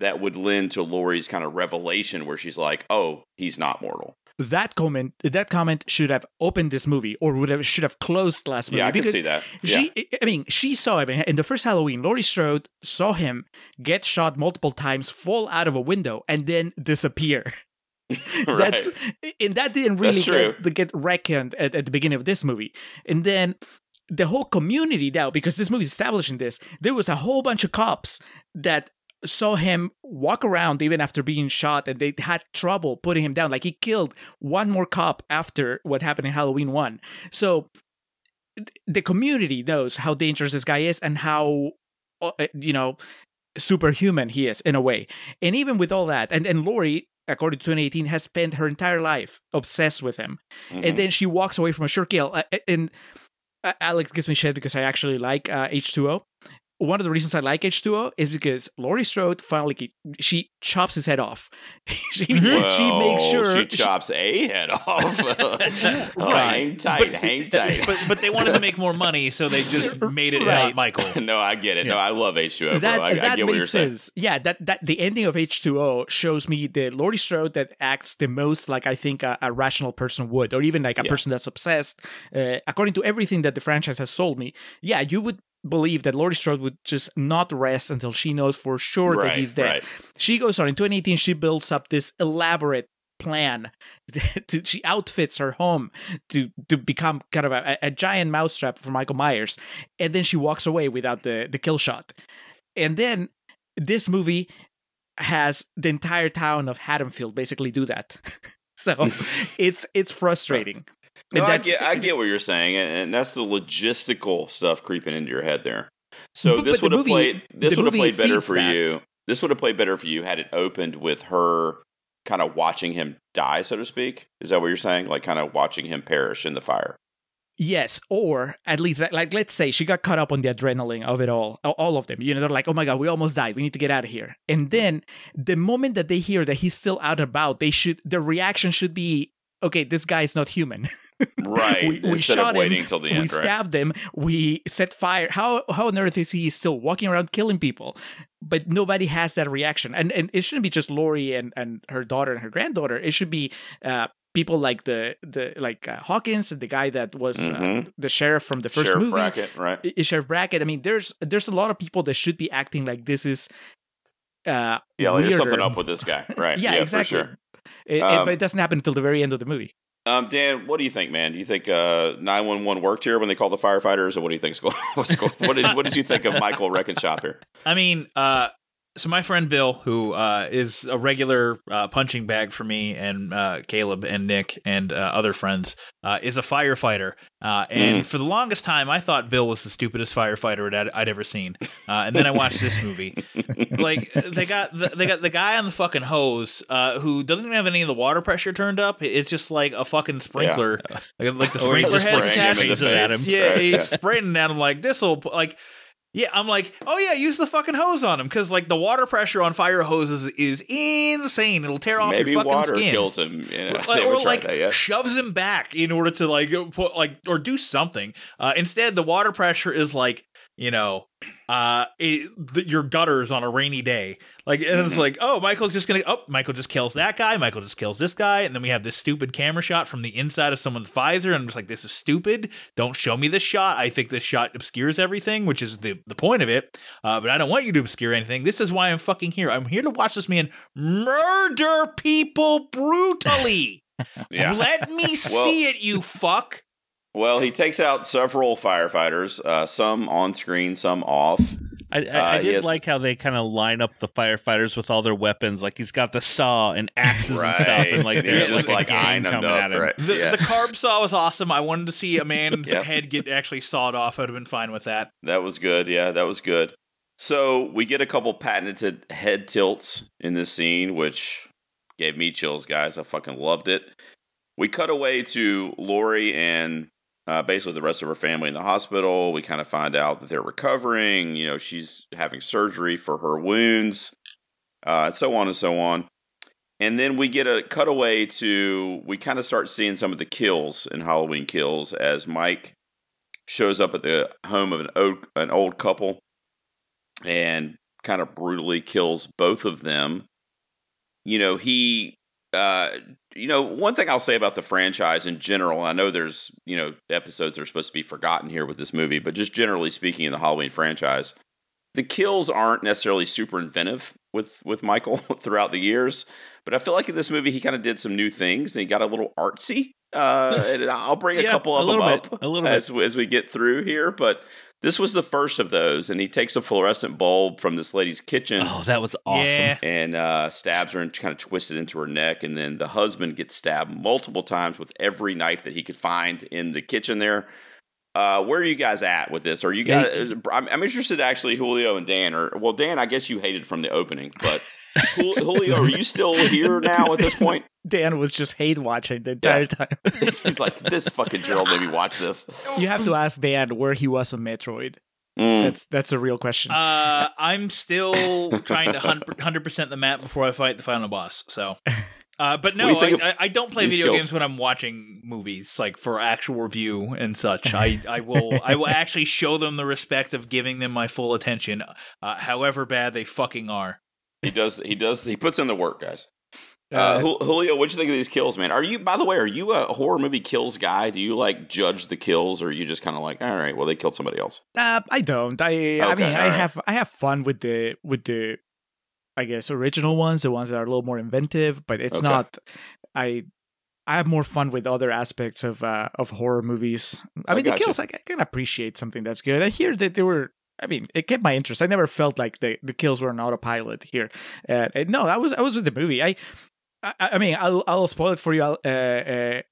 that would lend to Laurie's kind of revelation where she's like, "Oh, he's not mortal." that comment that comment should have opened this movie or would have should have closed last movie Yeah, I can see that. Yeah. she I mean she saw him in the first Halloween Laurie Strode saw him get shot multiple times fall out of a window and then disappear [laughs] [laughs] that's and that didn't really get, get reckoned at, at the beginning of this movie and then the whole community now because this movie is establishing this there was a whole bunch of cops that saw him walk around even after being shot and they had trouble putting him down like he killed one more cop after what happened in halloween 1 so the community knows how dangerous this guy is and how uh, you know superhuman he is in a way and even with all that and and laurie according to 2018 has spent her entire life obsessed with him Mhm. and then she walks away from a sure kill. Uh, and uh, Alex gives me shit because I actually like uh, H2O. One of the reasons I like H2O is because Laurie Strode finally she chops his head off. [laughs] she, she makes sure she chops a head off. [laughs] [laughs] oh, hang tight, hang tight. but but they wanted to make more money, so they just made it Right. not Michael. no, I get it. No, I love H2O. Bro. that I, I that get what you're makes saying. sense. Yeah, that that the ending of H2O shows me the Laurie Strode that acts the most like I think a, a rational person would, or even like a Yeah. person that's obsessed. Uh, according to everything that the franchise has sold me, yeah, you would believe that Laurie Strode would just not rest until she knows for sure right, that he's dead. right. She goes on in 2018. She builds up this elaborate plan. [laughs] to, she outfits her home to to become kind of a, a giant mousetrap for Michael Myers, and then she walks away without the the kill shot. and then this movie has the entire town of Haddonfield basically do that. [laughs] so [laughs] it's it's frustrating. No, I get, I get what you're saying, and, and that's the logistical stuff creeping into your head there. So But- this would have played. This would have played better for that. you. This would have played better for you had it opened with her kind of watching him die, so to speak. Is that what you're saying? Like kind of watching him perish in the fire. Yes, or at least like, let's say she got caught up on the adrenaline of it all, all of them. You know, they're like, "Oh my god, we almost died. We need to get out of here." And then the moment that they hear that he's still out and about, they should the reaction should be, "Okay, this guy is not human." [laughs] Right. We- we Instead shot of him, waiting till the we end, right? stabbed him. We set fire. How how on earth is he still walking around killing people? But nobody has that reaction, and and it shouldn't be just Laurie and and her daughter and her granddaughter. It should be. uh People like the the like uh, Hawkins and the guy that was uh, Mhm. the sheriff from the first Sheriff movie, Brackett, right? I- Sheriff Brackett. I mean, there's there's a lot of people that should be acting like this is. Uh, Yeah, like, there's something up with this guy, [laughs] right? Yeah, exactly. for sure. It- it- Um, but it doesn't happen until the very end of the movie. Um, Dan, what do you think, man? Do you think uh, 911 worked here when they called the firefighters, or what do you think's going? [laughs] What's going? What did, what did you think of Michael Reckenshop here? I mean, uh, so my friend Bill, who uh, is a regular uh, punching bag for me and uh, Caleb and Nick and uh, other friends, uh, is a firefighter. Uh, and for the longest time, I thought Bill was the stupidest firefighter I'd, I'd ever seen. Uh, and then I watched this movie. [laughs] Like they got the, they got the guy on the fucking hose uh, who doesn't even have any of the water pressure turned up. It's just like a fucking sprinkler, like, like the sprinkler him attached. in the Spraying him at face. Yeah, Right, he's yeah. spraying at him like this will like. Yeah, I'm like, oh yeah, use the fucking hose on him because like the water pressure on fire hoses is insane. It'll tear off Maybe your fucking water skin. kills him. You know, [laughs] Like, or like that, yeah. shoves him back in order to like put like or do something. Uh, instead, the water pressure is like you know, uh, it, the, your gutters on a rainy day. Like and it's Mhm. like, oh, Michael's just gonna oh, Michael just kills that guy. Michael just kills this guy, and then we have this stupid camera shot from the inside of someone's visor, and I'm just like, this is stupid. Don't show me this shot. I think this shot obscures everything, which is the the point of it. Uh, but I don't want you to obscure anything. This is why I'm fucking here. I'm here to watch this man murder people brutally. [laughs] Yeah. Let me see it, you fuck. Well, he takes out several firefighters, uh, some on screen, some off. I, I, I Uh, did yes. like how they kind of line up the firefighters with all their weapons. Like he's got the saw and axes and stuff, and like [laughs] they're he's just like, like eyeing them coming up, at him. right? The, yeah, the carb saw was awesome. I wanted to see a man's [laughs] Yep. head get actually sawed off. I'd have been fine with that. that was good. Yeah, that was good. So we get a couple patented head tilts in this scene, which gave me chills, guys. I fucking loved it. We cut away to Laurie and uh, basically the rest of her family in the hospital. We kind of find out that they're recovering. You know, she's having surgery for her wounds, uh, and so on and so on. And then we get a cutaway to we kind of start seeing some of the kills in Halloween Kills as Mike shows up at the home of an old, an old couple and kind of brutally kills both of them. You know, he uh you know, one thing I'll say about the franchise in general, I know there's, you know, episodes that are supposed to be forgotten here with this movie, but just generally speaking in the Halloween franchise, the kills aren't necessarily super inventive with with Michael [laughs] throughout the years, but I feel like in this movie he kind of did some new things and he got a little artsy. Uh, [laughs] and I'll bring a Yeah, couple a of them little up a little bit. as as we get through here, but this was the first of those, and he takes a fluorescent bulb from this lady's kitchen Oh, that was awesome. Yeah. and uh, stabs her and kind of twists it into her neck. And then the husband gets stabbed multiple times with every knife that he could find in the kitchen there. Uh, where are you guys at with this? Are you guys? I'm, I'm interested, actually, Julio and Dan. Or well, Dan, I guess you hated from the opening, but Jul- Julio, are you still here now at this point? [laughs] Dan was just hate watching the entire time. [laughs] [laughs] He's like, this fucking Gerald made me watch this. you have to ask Dan where he was on Metroid. Mm. That's that's a real question. Uh, I'm still trying to hundred percent the map before I fight the final boss. So, uh, but no, do I, I, I don't play video skills? games when I'm watching movies, like for actual review and such. I, I will I will actually show them the respect of giving them my full attention, uh, however bad they fucking are. He does. He does. He puts in the work, guys. Uh, Uh, Julio, what'd you think of these kills, man? Are you, by the way, are you a horror movie kills guy? Do you like judge the kills, or are you just kind of like, all right, well, they killed somebody else? Uh, I don't. I I mean, I alright. have I have fun with the with the, I guess original ones, the ones that are a little more inventive. But it's Okay. not. I I have more fun with other aspects of uh of horror movies. I I mean, the kills I, ca- can appreciate something that's good. I hear that they were I mean, it kept my interest. I never felt like the, the kills were an autopilot here. Uh, no, I was I was with the movie. I I, I mean, I'll I'll spoil it for you, uh, uh,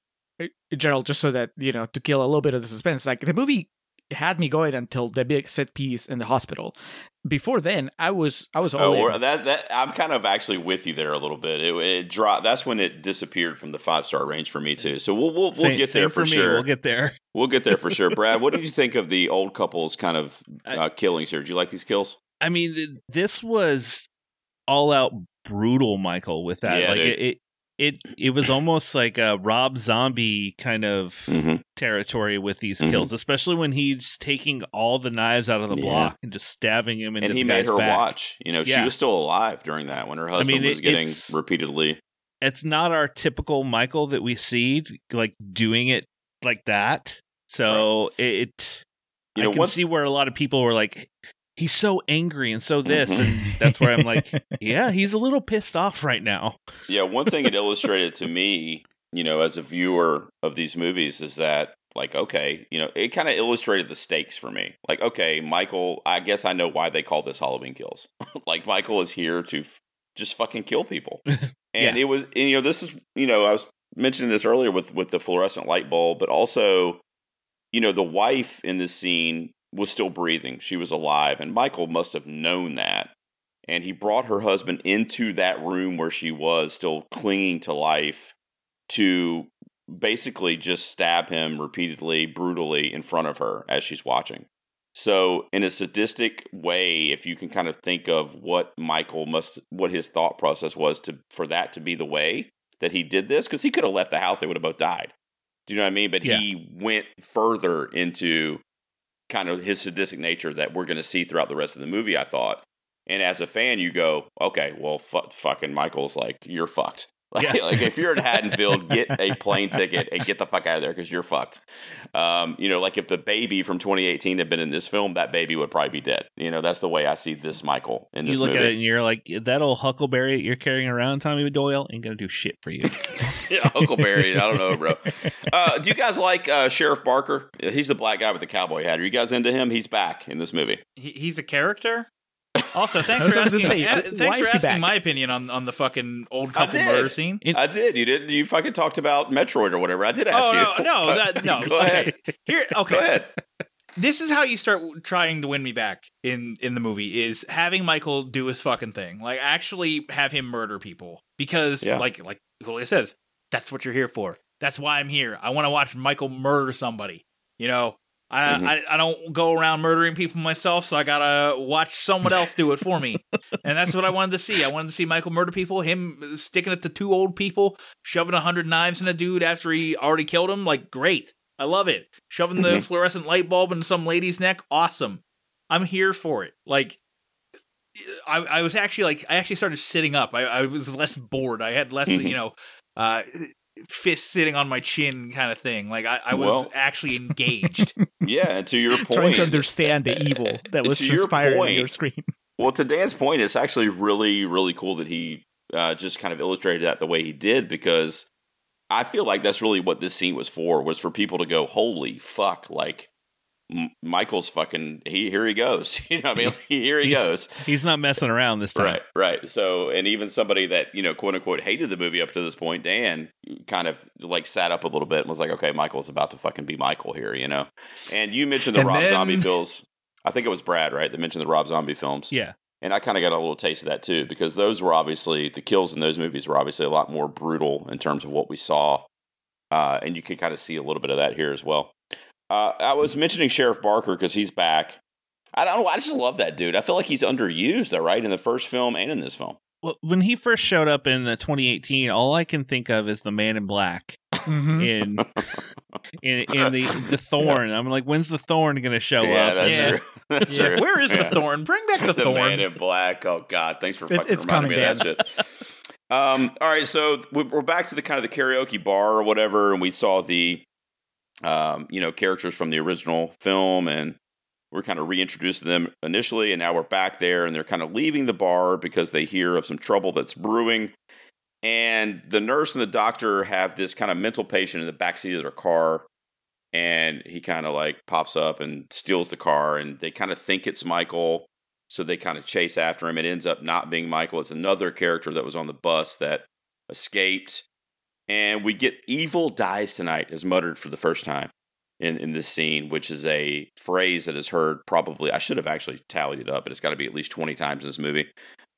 Gerald, just so that you know to kill a little bit of the suspense. Like the movie had me going until the big set piece in the hospital. Before then, I was I was all Oh, in. that that I'm kind of actually with you there a little bit. It, it dropped. That's when it disappeared from the five star range for me too. So we'll we'll, we'll Same- get there for, me. sure. We'll get there. [laughs] We'll get there for sure. [laughs] Brad, what did you think of the old couple's kind of uh, killings here? Did you like these kills? I mean, th- this was all out brutal, Michael. With that, Yeah, like it, it, it, it was almost like a Rob Zombie kind of Mm-hmm. territory with these Mhm. kills, especially when he's taking all the knives out of the Yeah. block and just stabbing him. And he made her back. watch. You know, she was still alive during that when her husband mean, was it- getting it's- repeatedly. It's not our typical Michael that we see like doing it like that. So it, You I know, can one see where a lot of people were like, he's so angry and so this, and mm-hmm. that's where I'm like, [laughs] yeah, he's a little pissed off right now. Yeah, one thing it [laughs] illustrated to me, you know, as a viewer of these movies is that like okay, you know, it kind of illustrated the stakes for me. Like okay, Michael, I guess I know why they call this Halloween Kills. [laughs] like Michael is here to f- just fucking kill people. And Yeah. it was and, you know, this is, you know, I was mentioning this earlier with with the fluorescent light bulb, but also you know, the wife in this scene was still breathing. She was alive and Michael must have known that and he brought her husband into that room where she was still clinging to life to basically just stab him repeatedly brutally in front of her as she's watching so in a sadistic way if you can kind of think of what michael must what his thought process was to for that to be the way that he did this because he could have left the house they would have both died do you know what i mean but Yeah. he went further into kind of his sadistic nature that we're going to see throughout the rest of the movie i thought and as a fan, you go, okay, well, fu- fucking Michael's like, you're fucked. [laughs] Like, Yeah. like if you're in Haddonfield, get a [laughs] plane ticket and get the fuck out of there because you're fucked. Um, you know, like if the baby from 2018 had been in this film, that baby would probably be dead. You know, that's the way I see this Michael in this. You look movie. at it and you're like, that old Huckleberry that you're carrying around, Tommy Doyle, ain't gonna do shit for you. [laughs] yeah, Huckleberry. I don't know, bro. Uh, do you guys like uh, Sheriff Barker? He's the black guy with the cowboy hat. Are you guys into him? He's back in this movie. He, he's a character. Also, thanks for asking. say, a- why thanks for asking back? my opinion on, on the fucking old couple murder scene. It- I did. You did. You fucking talked about Metroid or whatever. I did ask Oh you. no, no, [laughs] that, no. Go ahead. Okay. Here, okay. Go ahead. This is how you start trying to win me back in in the movie is having Michael do his fucking thing. Like actually have him murder people because Yeah. like like Julio says, that's what you're here for. That's why I'm here. I want to watch Michael murder somebody. You know, I, Mhm. I I don't go around murdering people myself, so I gotta watch someone else do it for me. and that's what I wanted to see. I wanted to see Michael murder people. Him sticking it to two old people, shoving a hundred knives in a dude after he already killed him. Like great, I love it. Shoving the Mhm. fluorescent light bulb in some lady's neck, awesome. I'm here for it. Like. I, I was actually like I actually started sitting up. I, I was less bored. I had less, you know, uh, fist sitting on my chin kind of thing. Like I, I was Well- actually [laughs] engaged. Yeah, and to your point, [laughs] Trying to understand the [laughs] evil that was To your transpiring on your screen. Well, to Dan's point, it's actually really, really cool that he uh, just kind of illustrated that the way he did because I feel like that's really what this scene was for was for people to go, "Holy fuck!" Like M- Michael's fucking he here he goes. [laughs] you know, what I mean, [laughs] here he He's- goes. He's not messing around this time. Right, right. So, and even somebody that you know, quote unquote, hated the movie up to this point, Dan, kind of like sat up a little bit and was like, "Okay, Michael's about to fucking be Michael here," you know. And you mentioned the And Rob then- Zombie films. I think it was Brad, right? That mentioned the Rob Zombie films. Yeah. And I kind of got a little taste of that too, because those were obviously the kills in those movies were obviously a lot more brutal in terms of what we saw, uh, and you could kind of see a little bit of that here as well. Uh, I was mentioning Sheriff Barker because he's back. I don't know. I just love that dude. I feel like he's underused, though, right, in the first film and in this film. Well, when he first showed up in the 2018, all I can think of is the Man in Black Mhm. in [laughs] in, in the the Thorn. I'm like, when's the Thorn going to show yeah, up? that's Yeah. true. [laughs] That's Yeah, true. Where is the Yeah. thorn? Bring back the, the thorn. man in black. Oh God, thanks for It- fucking it's reminding me coming, of that shit. Um, all right, so we're back to the kind of the karaoke bar or whatever, and we saw the, um, you know, characters from the original film, and we're kind of reintroducing them initially, and now we're back there, and they're kind of leaving the bar because they hear of some trouble that's brewing, and the nurse and the doctor have this kind of mental patient in the backseat of their car, and he kind of like pops up and steals the car, and they kind of think it's Michael, so they kind of chase after him. It ends up not being Michael; it's another character that was on the bus that escaped, and we get "Evil dies tonight" is muttered for the first time in in this scene, which is a phrase that is heard probably. I should have actually tallied it up, but it's got to be at least twenty times in this movie.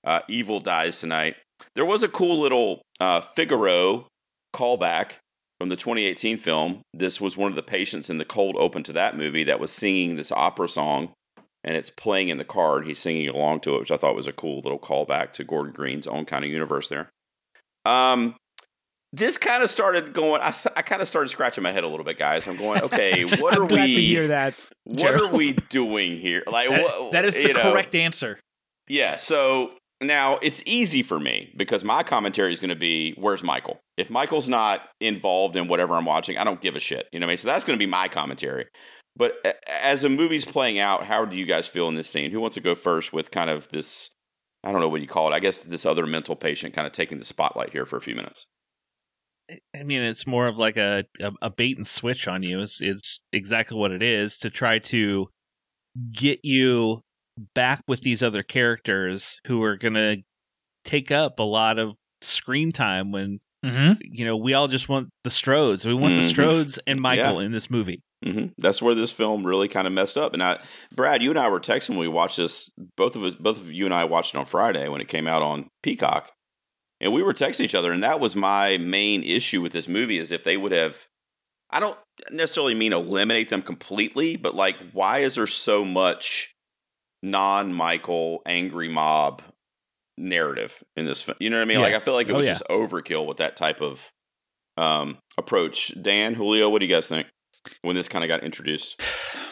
Uh, Evil dies tonight. There was a cool little uh, Figaro callback from the 2018 film. This was one of the patients in the cold open to that movie that was singing this opera song, and it's playing in the car, and he's singing along to it, which I thought was a cool little callback to Gordon Green's own kind of universe there. Um, this kind of started going. I, I kind of started scratching my head a little bit, guys. I'm going, [laughs] okay, what are we? hear that. what Gerald. are we doing here? Like, That- what, that is the know, correct answer. Yeah. So now it's easy for me because my commentary is going to be, "Where's Michael?" If Michael's not involved in whatever I'm watching, I don't give a shit. You know what I mean? So that's going to be my commentary. But as a movie's playing out, how do you guys feel in this scene? Who wants to go first with kind of this? I don't know what you call it. I guess this other mental patient kind of taking the spotlight here for a few minutes. I mean, it's more of like a, a, a bait and switch on you. It's, it's exactly what it is to try to get you back with these other characters who are going to take up a lot of screen time when, Mm-hmm. you know, we all just want the Strodes. We want Mhm. the Strodes and [laughs] Michael in this movie. hmm That's where this film really kind of messed up. And I, Brad, you and I were texting when we watched this. Both of us, both of you and I watched it on Friday when it came out on Peacock, and we were texting each other. And that was my main issue with this movie is if they would have. I don't necessarily mean eliminate them completely, but like, why is there so much non-Michael angry mob narrative in this film? You know what I mean? Yeah. Like, I feel like it Oh, was yeah. just overkill with that type of um, approach. Dan, Julio, what do you guys think? when this kind of got introduced. [sighs] [sighs] [sighs]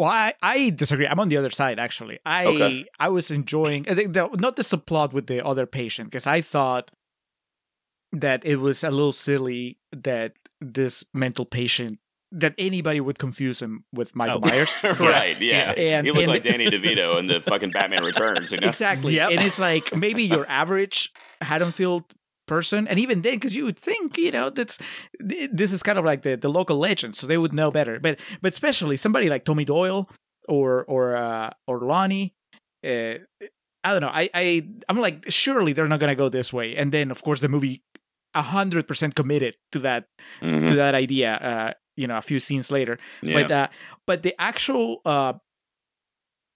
Well, I, I disagree. I'm on the other side actually. I Okay. I was enjoying I think the, not the subplot with the other patient because I thought that it was a little silly that this mental patient that anybody would confuse him with Michael Oh. Myers. [laughs] right, yeah. And- he looked and- like Danny DeVito in the fucking Batman [laughs] Returns. You know? Exactly. Yep. And it's like maybe your average Haddonfield person, and even then, because you would think, you know, that's this is kind of like the, the local legend, so they would know better. But but especially somebody like Tommy Doyle or or uh, or Lonnie. Uh, I don't know. I, I I'm like surely they're not gonna go this way, and then of course the movie a hundred percent committed to that Mhm, to that idea. Uh, you know, a few scenes later, yeah. but uh, but the actual uh,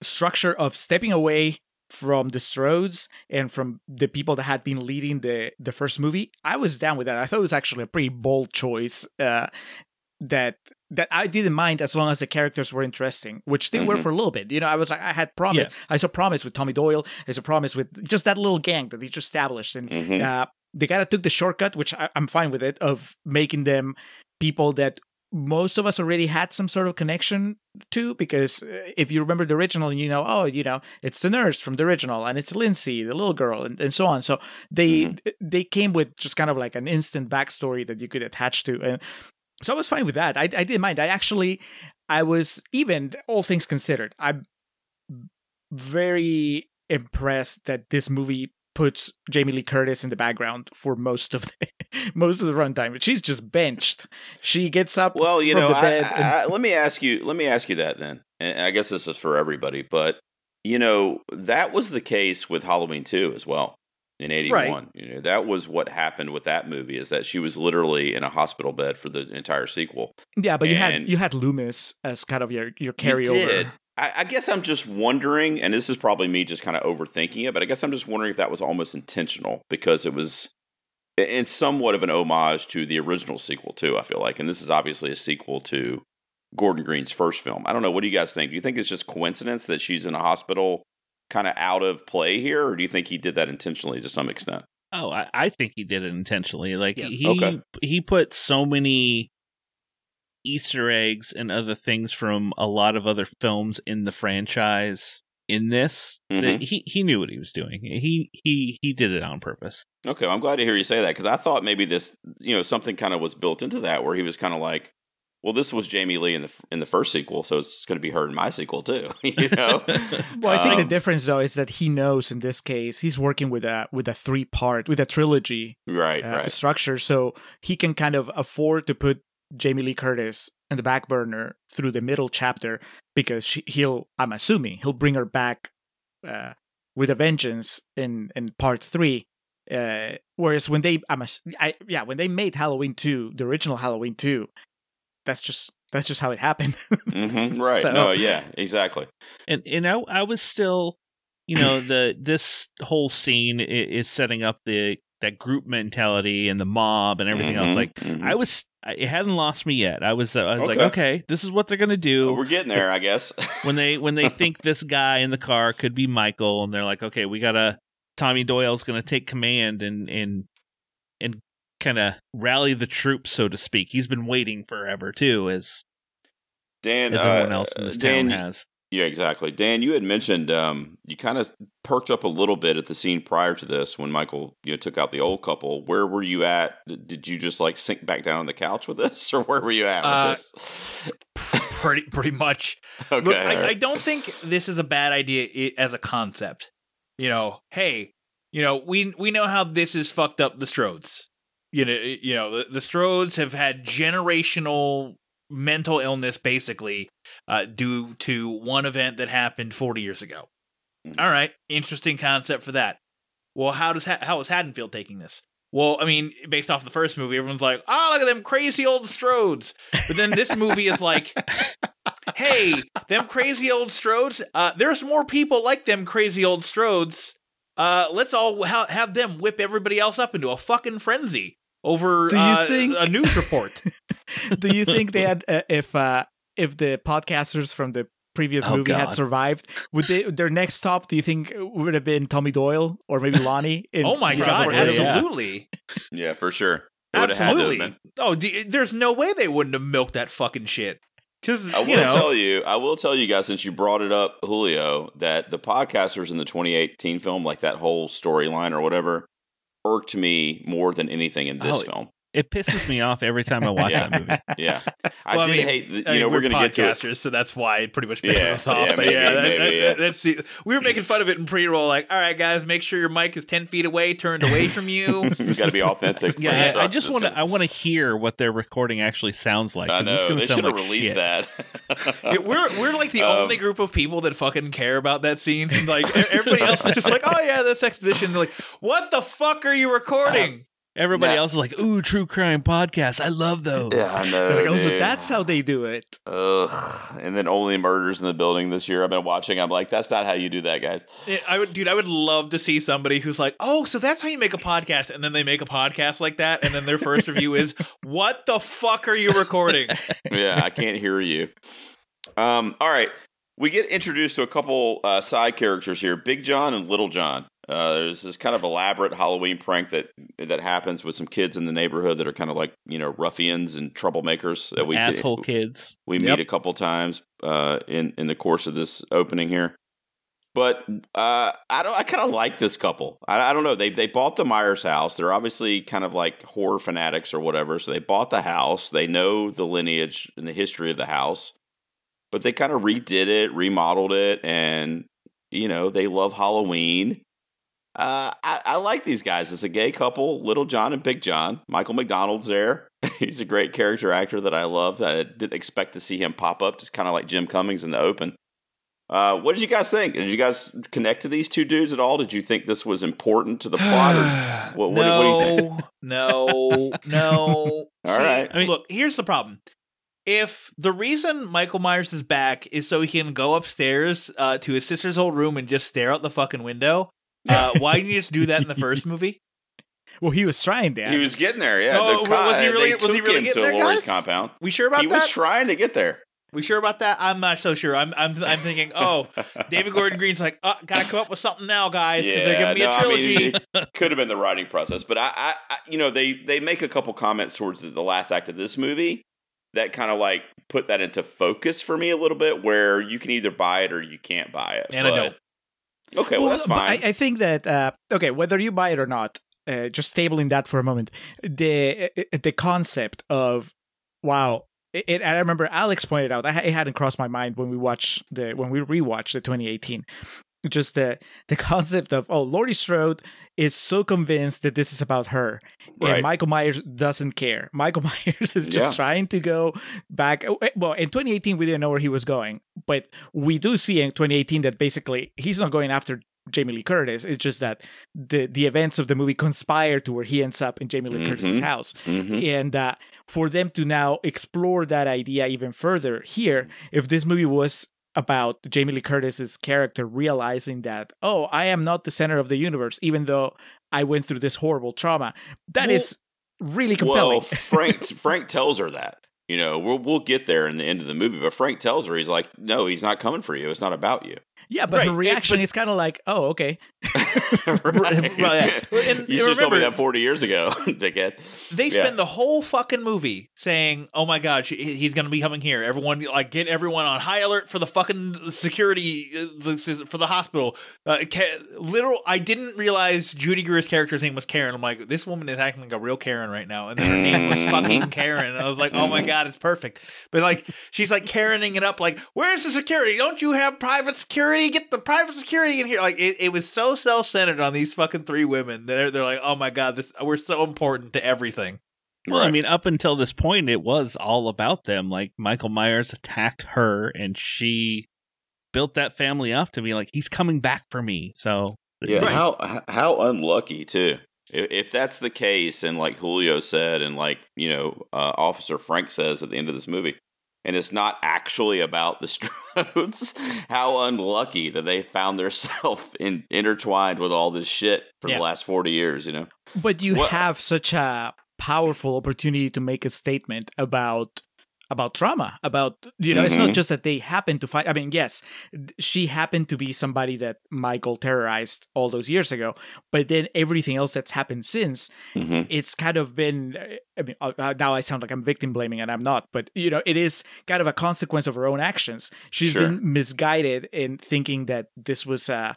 structure of stepping away from the Strodes and from the people that had been leading the the first movie, I was down with that. I thought it was actually a pretty bold choice. Uh, that that I didn't mind as long as the characters were interesting, which they were Mhm. for a little bit. You know, I was like, I had promise. Yeah. I saw promise with Tommy Doyle. I saw promise with just that little gang that they just established, and Mhm. uh, they kind of took the shortcut, which I, I'm fine with it, of making them people that most of us already had some sort of connection to. Because uh, if you remember the original, you know, oh, you know, it's the nurse from the original, and it's Lindsay, the little girl, and, and so on. So they they came with just kind of like an instant backstory that you could attach to, and so I was fine with that. I, I didn't mind. I actually, I was even all things considered. I'm very impressed that this movie puts Jamie Lee Curtis in the background for most of [laughs] the [laughs] most of the runtime. but She's just benched. She gets up. Well, you know, I, and- I, let me ask you. Let me ask you that then. And I guess this is for everybody, but you know that was the case with Halloween two as well in eighty one. Right. You know that was what happened with that movie is that she was literally in a hospital bed for the entire sequel. yeah, but you had you had Loomis as kind of your your You carryover. I, I guess I'm just wondering, and this is probably me just kind of overthinking it, but I guess I'm just wondering if that was almost intentional because it was in somewhat of an homage to the original sequel too. I feel like, and this is obviously a sequel to Gordon Green's first film. I don't know. What do you guys think? Do you think it's just coincidence that she's in a hospital, kind of out of play here, or do you think he did that intentionally to some extent? Oh, I, I think he did it intentionally. Like Yes. he Okay. he put so many Easter eggs and other things from a lot of other films in the franchise in this that Mhm. he he knew what he was doing. He he he did it on purpose. Okay, I'm glad to hear you say that because I thought maybe this, you know, something kind of was built into that where he was kind of like, well, this was Jamie Lee in the in the first sequel, so it's going to be her in my sequel too. [laughs] you [laughs] know, Well, I think the Um, difference though is that he knows in this case he's working with a with a three part with a trilogy right, uh, right. structure, so he can kind of afford to put Jamie Lee Curtis in the back burner through the middle chapter because she, he'll I'm assuming he'll bring her back uh, with a vengeance in in part three. Uh, whereas when they I'm ass- I, yeah when they made Halloween two the original Halloween two, that's just that's just how it happened. hmm [laughs] right. So- no, yeah, exactly. and and I, I was still you know the this whole scene is setting up the that group mentality and the mob and everything else Mhm, like mhm. i was I- it hadn't lost me yet i was uh, i was like Okay. okay this is what they're gonna do Well, we're getting there, I guess. [laughs] when they when they think this guy in the car could be michael and they're like okay we gotta tommy doyle's gonna take command and and and kind of rally the troops so to speak he's been waiting forever too as Dan, as everyone uh, else in this Dan, town has Yeah, exactly. Dan, you had mentioned um, you kind of perked up a little bit at the scene prior to this when Michael you know took out the old couple. Where were you at? Did you just like sink back down on the couch with this, [laughs] or where were you at with Uh, this? pretty pretty much. [laughs] Okay, Look, I, I don't think this is a bad idea as a concept. You know, hey, you know, we we know how this is fucked up the Strodes. You know, you know, the, the Strodes have had generational mental illness, basically, uh, due to one event that happened 40 years ago. Mhm. All right, interesting concept for that. Well, how does Ha- how is Haddonfield taking this? Well, I mean, based off the first movie, everyone's like, "Oh, look at them crazy old Strodes," but then this movie is like, hey, them crazy old Strodes, uh, there's more people like them crazy old Strodes. Uh, let's all ha- have them whip everybody else up into a fucking frenzy over Do you uh, think- a news report. [laughs] Do you think they had uh, if uh, if the podcasters from the previous Oh, movie had survived, would they their next stop? Do you think would have been Tommy Doyle or maybe Lonnie? In [laughs] oh my god, for yeah. absolutely. yeah, for sure. It would had to have Absolutely. been. Oh, d- there's no way they wouldn't have milked that fucking shit. Because, I will you know, tell you, I will tell you guys, since you brought it up, Julio, that the podcasters in the 2018 film, like that whole storyline or whatever, irked me more than anything in this Oh, film. It pisses me off every time i watch Yeah. that movie [laughs] Yeah, I Well, I mean- hate. The, you I mean, know, we're, we're going to get to it. podcasters, so that's why it pretty much pisses Yeah, us off. yeah, but maybe, yeah, that, maybe, that- yeah. that's the, we were making fun of it in pre-roll. Like, all right, guys, make sure your mic is ten feet away, turned away from you. [laughs] you got to be authentic. for yeah, I, I just want to. I want to hear what their recording actually sounds like. I 'cause this is know gonna they should have like released shit. that. [laughs] Yeah, we're we're like the Um, only group of people that fucking care about that scene. Like everybody else is just like, oh yeah, this expedition. They're like, what the fuck are you recording? Everybody Nah. else is like, "Ooh, true crime podcast. I love those." yeah, I know. Like, also, dude. that's how they do it. Ugh. And then only murders in the building this year. I've been watching. I'm like, that's not how you do that, guys. Yeah, I would, dude. I would love to see somebody who's like, oh, so that's how you make a podcast, and then they make a podcast like that, and then their first review is, [laughs] what the fuck are you recording? yeah, I can't hear you. Um, all right. We get introduced to a couple uh, side characters here, Big John and Little John. Uh, there's this kind of elaborate Halloween prank that that happens with some kids in the neighborhood that are kind of like you know ruffians and troublemakers that we Asshole kids. we Yep. meet a couple times uh, in in the course of this opening here. But uh, I don't. I kind of like this couple. I, I don't know. They they bought the Myers house. They're obviously kind of like horror fanatics or whatever. So they bought the house. They know the lineage and the history of the house. But they kind of redid it, remodeled it, and you know they love Halloween. Uh, I, I like these guys. It's a gay couple, Little John and Big John. Michael McDonald's there. [laughs] He's a great character actor that I love. I didn't expect to see him pop up, just kind of like Jim Cummings in the open. Uh, what did you guys think? Did you guys connect to these two dudes at all? Did you think this was important to the plot? Or, [sighs] what, what, no, what do you think? no, no. [laughs] All right. I mean- look, here's the problem. If the reason Michael Myers is back is so he can go upstairs uh, to his sister's old room and just stare out the fucking window, uh, why didn't you just do that in the first [laughs] movie? Well, he was trying that. He was getting there, yeah. Oh, The was he really- was he really him getting to there, Laurie's guys? compound. We sure about He that? He was trying to get there. we sure about that? I'm not so sure. I'm I'm I'm thinking, [laughs] oh, David Gordon Green's like, oh, gotta come up with something now, guys, because they're giving me no, a I mean, trilogy. [laughs] it could have been the writing process, but I, I, I, you know, they they make a couple comments towards the last act of this movie that kind of like put that into focus for me a little bit, where you can either buy it or you can't buy it. And I don't. Okay, well, that's fine. I, I think that uh, okay, whether you buy it or not, uh, just tabling that for a moment, the uh, the concept of wow. It, it- I remember Alex pointed out. It hadn't crossed my mind when we watched the when we rewatched the 2018. Just the the [laughs] concept of oh, Laurie Strode is so convinced that this is about her, Right. And Michael Myers doesn't care. [laughs] Michael Myers is just Yeah. trying to go back. oh, eh, Well, in 2018, we didn't know where he was going, but we do see in 2018 that basically he's not going after Jamie Lee Curtis. It's just that the the events of the movie conspire to where he ends up in Jamie Lee Curtis's Mhm. house. Mhm. And uh, for them to now explore that idea even further here, if this movie was about Jamie Lee Curtis's character realizing that, oh, I am not the center of the universe, even though I went through this horrible trauma, that Well- is really compelling. Well, Frank Frank tells her that. You know, we'll we'll get there in the end of the movie, but Frank tells her he's like, "No, he's not coming for you. It's not about you." Yeah, but Right, her it- reaction but- is kind of like, oh, okay. [laughs] right. [laughs] right. And you should have told me remember- that forty years ago, [laughs] dickhead. They Yeah. spend the whole fucking movie saying, "Oh my god, she- he's going to be coming here. Everyone, like, get everyone on high alert for the fucking security uh, the- for the hospital." Uh, Ka- literal. I didn't realize Judy Greer's character's name was Karen. I'm like, this woman is acting like a real Karen right now, and then her name was fucking Karen. And I was like, oh my god, it's perfect. But like, she's like Karening it up, like, "Where's the security? Don't you have private security? Get the private security in here!" Like, it, it was so self centered on these fucking three women. That they're they're like, "Oh my god, this we're so important to everything." Well, I mean, up until this point, it was all about them. Like Michael Myers attacked her, and she built that family up to be like, he's coming back for me. So Yeah, Right. how how unlucky too. If, if that's the case, and like Julio said, and like you know, uh, Officer Frank says at the end of this movie, and it's not actually about the Strodes, [laughs] how unlucky that they found themselves [laughs] in, intertwined with all this shit for Yeah. the last forty years. You know, But you What- have such a powerful opportunity to make a statement about about trauma about you know it's not Mhm. just that they happen to find i mean yes she happened to be somebody that michael terrorized all those years ago but then everything else that's happened since hmm it's kind of been i mean uh, uh, now i sound like i'm victim blaming and i'm not but you know it is kind of a consequence of her own actions She's Sure. been misguided in thinking that this was uh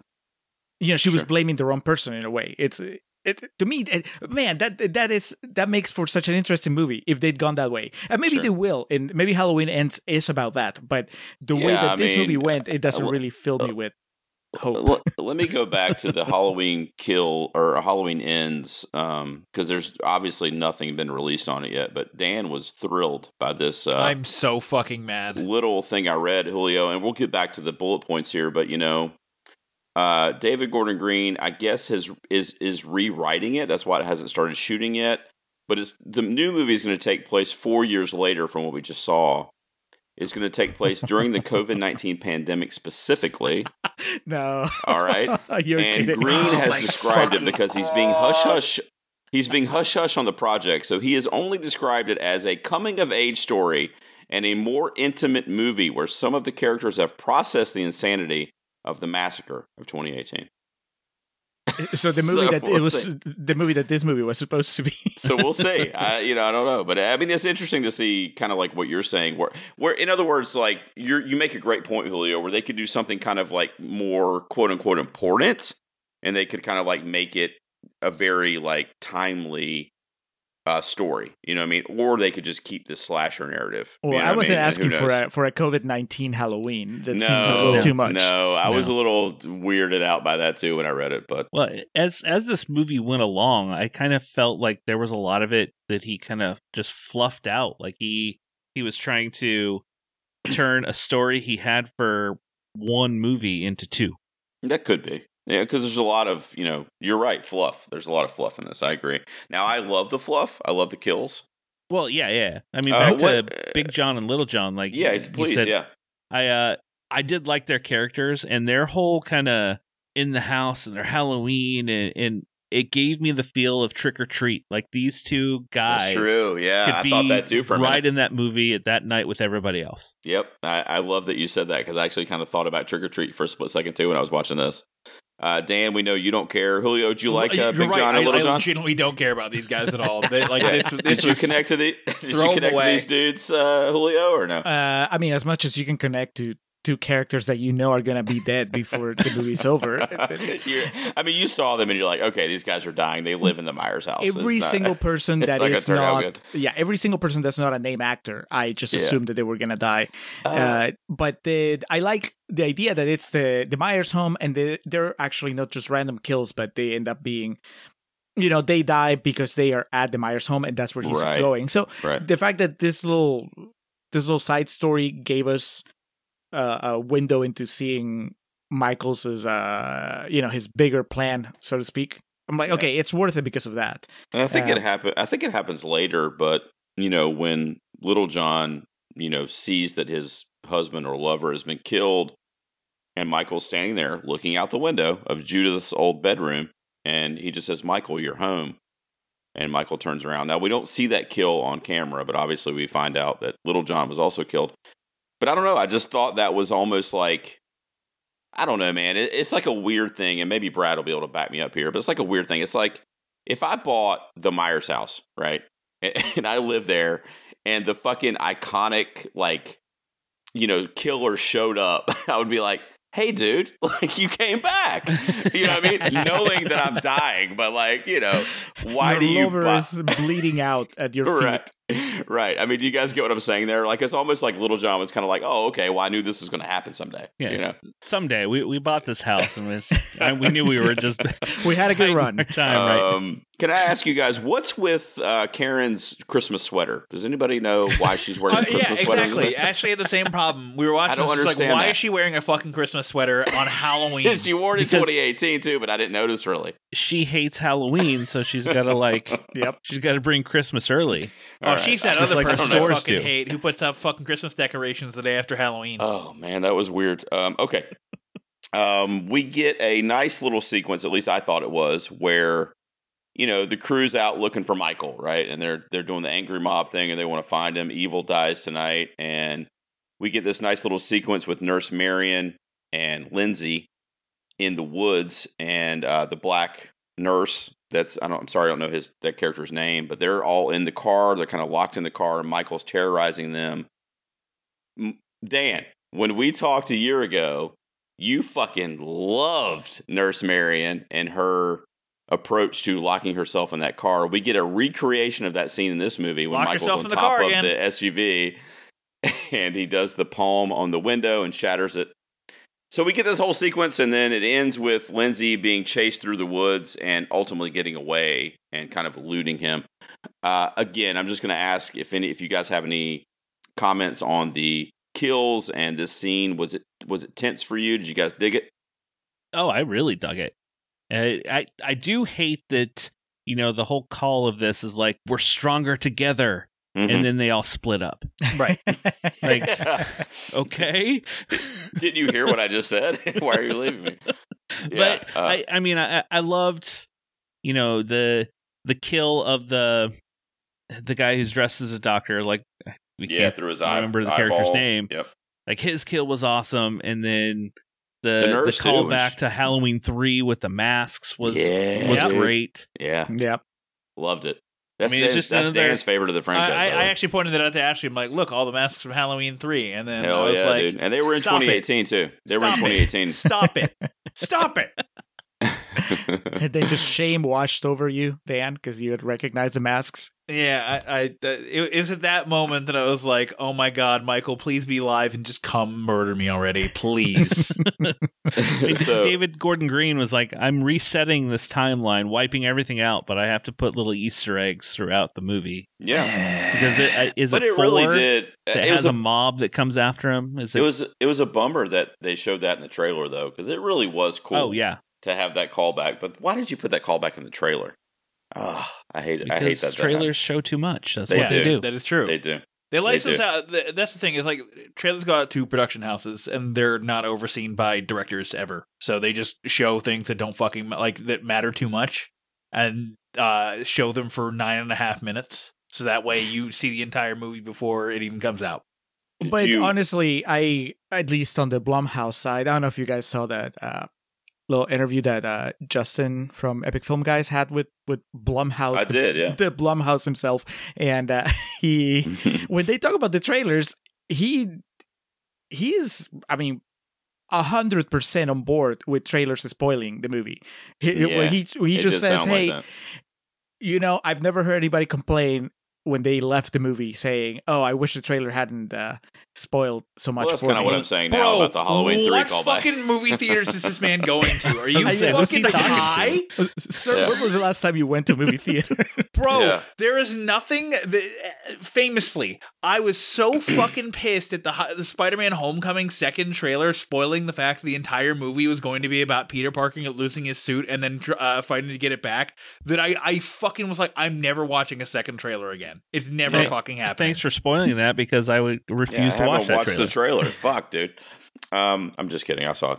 you know she was blaming the wrong person in a way it's it, to me it, man that that is that makes for such an interesting movie if they'd gone that way and maybe Sure. they will and maybe halloween ends is about that but the way that I this movie went it doesn't uh, really fill me with hope Let, let me go [laughs] back to the Halloween kill or Halloween ends because there's obviously nothing been released on it yet. But Dan was thrilled by this. Uh, I'm so fucking mad. little thing I read, Julio, and we'll get back to the bullet points here. But you know, uh, David Gordon Green, I guess, has is is rewriting it. That's why it hasn't started shooting yet. But it's the new movie is going to take place four years later from what we just saw. It's going to take place during the COVID nineteen [laughs] pandemic specifically. no All right. [laughs] and kidding Green Oh has my described it because he's being hush hush. He's being hush hush on the project, so he has only described it as a coming of age story and a more intimate movie where some of the characters have processed the insanity of the massacre of 2018. so the movie [laughs] So that it we'll was see. the movie that this movie was supposed to be [laughs] So we'll see. [laughs] I, you know, I don't know, but I mean, it's interesting to see kind of like what you're saying, where, where in other words, like you you make a great point, Julio, where they could do something kind of like more quote unquote important, and they could kind of like make it a very like timely uh, story. You know what I mean? Or they could just keep this slasher narrative. you Well, know I wasn't mean? Asking for a for a COVID nineteen Halloween. That no, seems a little too much. No, I was a little weirded out by that too when I read it, but Well, as as this movie went along, I kind of felt like there was a lot of it that he kind of just fluffed out. Like he he was trying to turn a story he had for one movie into two. That could be. Yeah, because there's a lot of, you know, you're right, fluff. There's a lot of fluff in this. I agree. Now, I love the fluff. I love the kills. Well, yeah, yeah. I mean, Uh, back to Big John and Little John. Like, Yeah, please, said, yeah. I uh, I did like their characters and their whole kind of in the house and their Halloween and, and it gave me the feel of Trick or Treat. Like these two guys That's true. Yeah, could I be thought that too for a right in that movie at that night with everybody else. Yep. I, I love that you said that because I actually kind of thought about Trick or Treat for a split second too when I was watching this. Uh, Dan, we know you don't care. Julio, do you like uh, Big right. John and I, Little I John? legitimately don't care about these guys at all. They, like [laughs] this, this did you connect to the? [laughs] Did throw you 'em connect to away. these dudes, uh, Julio, or no? Uh, I mean, as much as you can connect to two characters that you know are gonna be dead [laughs] before the movie's over. [laughs] I mean, you saw them and you're like, okay, these guys are dying. They live in the Myers house. Every not- single person [laughs] it's that not is not, good. yeah, every single person that's not a name actor, I just Yeah. assumed that they were gonna die. Uh, Uh, but the, I like the idea that it's the the Myers home, and the, they're actually not just random kills, but they end up being you know they die because they are at the Myers home and that's where he's Right. going. So Right. the fact that this little this little side story gave us uh, a window into seeing Michael's uh you know his bigger plan, so to speak. I'm like, Yeah. okay, it's worth it because of that. And I think it Um, happen. I think it happens later, but you know, when Little John, you know, sees that his husband or lover has been killed, and Michael's standing there looking out the window of Judith's old bedroom, and he just says, "Michael, you're home." And Michael turns around. Now we don't see that kill on camera, but obviously we find out that Little John was also killed. But I don't know. I just thought that was almost like I don't know, man. It, it's like a weird thing, and maybe Brad will be able to back me up here. But it's like a weird thing. It's like if I bought the Myers house, right, [laughs] and I live there, and the fucking iconic like you know killer showed up, [laughs] I would be like, "Hey, dude, [laughs] like you came back." You know what I mean? Knowing that I'm dying, but like you know, why Your do you lover buy- is bleeding out at your feet. right. Right. I mean, do you guys get what I'm saying there? Like, it's almost like Little John was kind of like, oh, okay, well, I knew this was going to happen someday. Yeah. You know? Someday we, we bought this house and was, and we knew we were just [laughs] We had a good run. our time, right? Um, can I ask you guys, what's with uh, Karen's Christmas sweater? Does anybody know why she's wearing Uh, a yeah, Christmas sweater? exactly. I actually had the same problem. We were watching I don't this, it's like, understand why that. is she wearing a fucking Christmas sweater on [laughs] Halloween? she wore it in Because- 2018 too, but I didn't notice really. She hates Halloween, so she's got to like, [laughs] Yep. she's got to bring Christmas early. All she's that Just other like person I fucking do. hate who puts up fucking Christmas decorations the day after Halloween. Oh man, that was weird. Um, okay, um, we get a nice little sequence. At least I thought it was where you know the crew's out looking for Michael, right? And they're they're doing the angry mob thing, and they want to find him. Evil dies tonight, and we get this nice little sequence with Nurse Marion and Lindsay in the woods, and uh, the black nurse. That's I don't. I'm sorry, I don't know his that character's name, but they're all in the car. They're kind of locked in the car, and Michael's terrorizing them. Dan, when we talked a year ago, you fucking loved Nurse Marion and her approach to locking herself in that car. We get a recreation of that scene in this movie when Lock Michael's on top of again. the SUV [laughs] and he does the palm on the window and shatters it. So we get this whole sequence, and then it ends with Lindsay being chased through the woods and ultimately getting away and kind of eluding him. Uh, again, I'm just going to ask if any, if you guys have any comments on the kills and this scene. Was it was it tense for you? Did you guys dig it? Oh, I really dug it. Uh, I I do hate that you know the whole call of this is like we're stronger together, Mhm. and then they all split up. Right. [laughs] Like, [laughs] okay, [laughs] Didn't you hear what I just said? Why are you leaving me? but uh, I I mean I I loved you know the the kill of the the guy who's dressed as a doctor like we yeah, can't through his eye. remember the eyeball. character's name. Yep. like his kill was awesome and then the The the, nurse, too, call back to Halloween 3 with the masks was Yeah, was dude. great. Yeah, yep. loved it. That's, mean, it's just that's another- Dan's favorite of the franchise. I, the I actually pointed that out to Ashley. I'm like, look, all the masks from Halloween 3. And then I was yeah, like, dude! And they were in stop it. 2018 too. They were in Stop it. 2018. Stop it. Stop it. [laughs] [laughs] And then just shame washed over you, Dan, because you had recognized the masks. Yeah, I, I it, it was at that moment that I was like, "Oh my god, Michael, please be live and just come murder me already, please." [laughs] [laughs] So David Gordon Green was like, I'm resetting this timeline, wiping everything out, but I have to put little Easter eggs throughout the movie. yeah, Because it uh, is but it, it really did. that It has was a, a mob that comes after him. Is it? it was it was a bummer that they showed that in the trailer though, because it really was cool. oh yeah, to have that callback. But why did you put that callback in the trailer? Oh, I hate it. because I hate that. that trailers show too much. That's They what do. they do. that is true. They do. They license do. out. That's the thing. Is like trailers go out to production houses, and they're not overseen by directors ever. So they just show things that don't fucking like that matter too much, and uh, show them for nine and a half minutes. So that way you see the entire movie before it even comes out. Did but you- honestly, I at least on the Blumhouse side, I don't know if you guys saw that uh, little interview that uh, Justin from Epic Film Guys had with with Blumhouse. I the, did, yeah. the [laughs] Blumhouse himself, and uh, [laughs] he [laughs] when they talk about the trailers, he he's I mean. A hundred percent on board with trailers spoiling the movie. He, Yeah, he, he just says, "Hey, like you know, I've never heard anybody complain when they left the movie saying, "Oh, I wish the trailer hadn't uh, spoiled so much Well, that's for kind of what I'm saying now Bro, about the Halloween three what callback. fucking movie theaters is this man going to? Are you [laughs] I know, who's he fucking talking to? high? [laughs] Sir, Yeah. when was the last time you went to a movie theater? [laughs] Bro, Yeah. there is nothing that, famously, I was so [clears throat] fucking pissed at the, the Spider-Man Homecoming second trailer spoiling the fact the entire movie was going to be about Peter Parker losing his suit and then uh, fighting to get it back that I, I fucking was like, I'm never watching a second trailer again. It's never Hey, fucking happening. Thanks for spoiling that because I would Yeah, I refuse to watch that watched trailer. the trailer. Fuck, dude. Um, I'm just kidding. I saw it.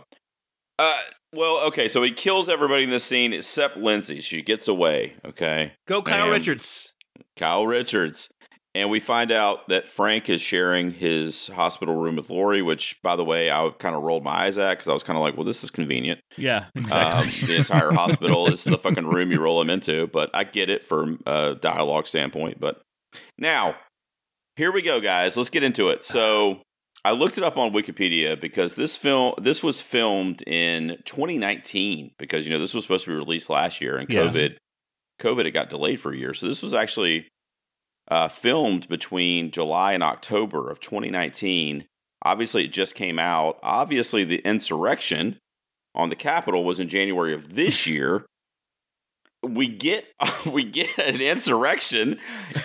Uh, well, okay. So he kills everybody in this scene except Lindsay. She gets away. Okay, Go Kyle Man. Richards. Kyle Richards, and we find out that Frank is sharing his hospital room with Laurie. Which, by the way, I kind of rolled my eyes at because I was kind of like, "Well, this is convenient." Yeah, Um, [laughs] the entire hospital This is the fucking room you roll him into. But I get it from a dialogue standpoint. But now, here we go, guys. Let's get into it. So I looked it up on Wikipedia because this film this was filmed in 2019 because you know this was supposed to be released last year and Yeah. COVID COVID it got delayed for a year. So this was actually uh, filmed between July and October of 2019. Obviously, it just came out. Obviously, the insurrection on the Capitol was in January of this [laughs] year. We get [laughs] we get an insurrection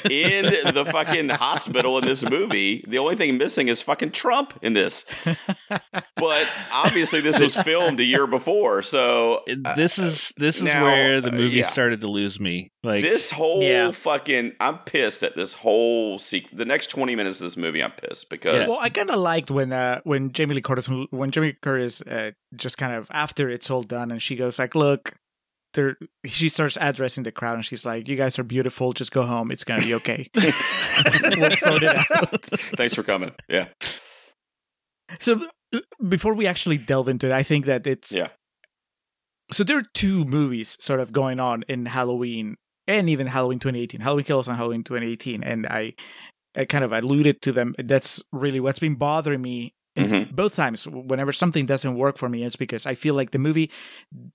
in the fucking hospital in this movie. The only thing missing is fucking Trump in this. But obviously, this was filmed a year before, so uh, this is this is now, where the uh, movie yeah. started to lose me. Like this whole Yeah. fucking I'm pissed at this whole sequ- the next 20 minutes of this movie I'm pissed because Well, I kind of liked when uh, when Jamie Lee Curtis when Jamie Lee Curtis uh, just kind of after it's all done and she goes like, "Look." There, she starts addressing the crowd and she's like, "You guys are beautiful. Just go home. It's gonna be okay." [laughs] We'll sort it out. thanks for coming. Yeah. So uh, before we actually delve into it, I think that it's Yeah. So there are two movies sort of going on in Halloween and even Halloween 2018. Halloween Kills and Halloween 2018, and I I kind of alluded to them. That's really what's been bothering me. Mhm. Both times, whenever something doesn't work for me, it's because I feel like the movie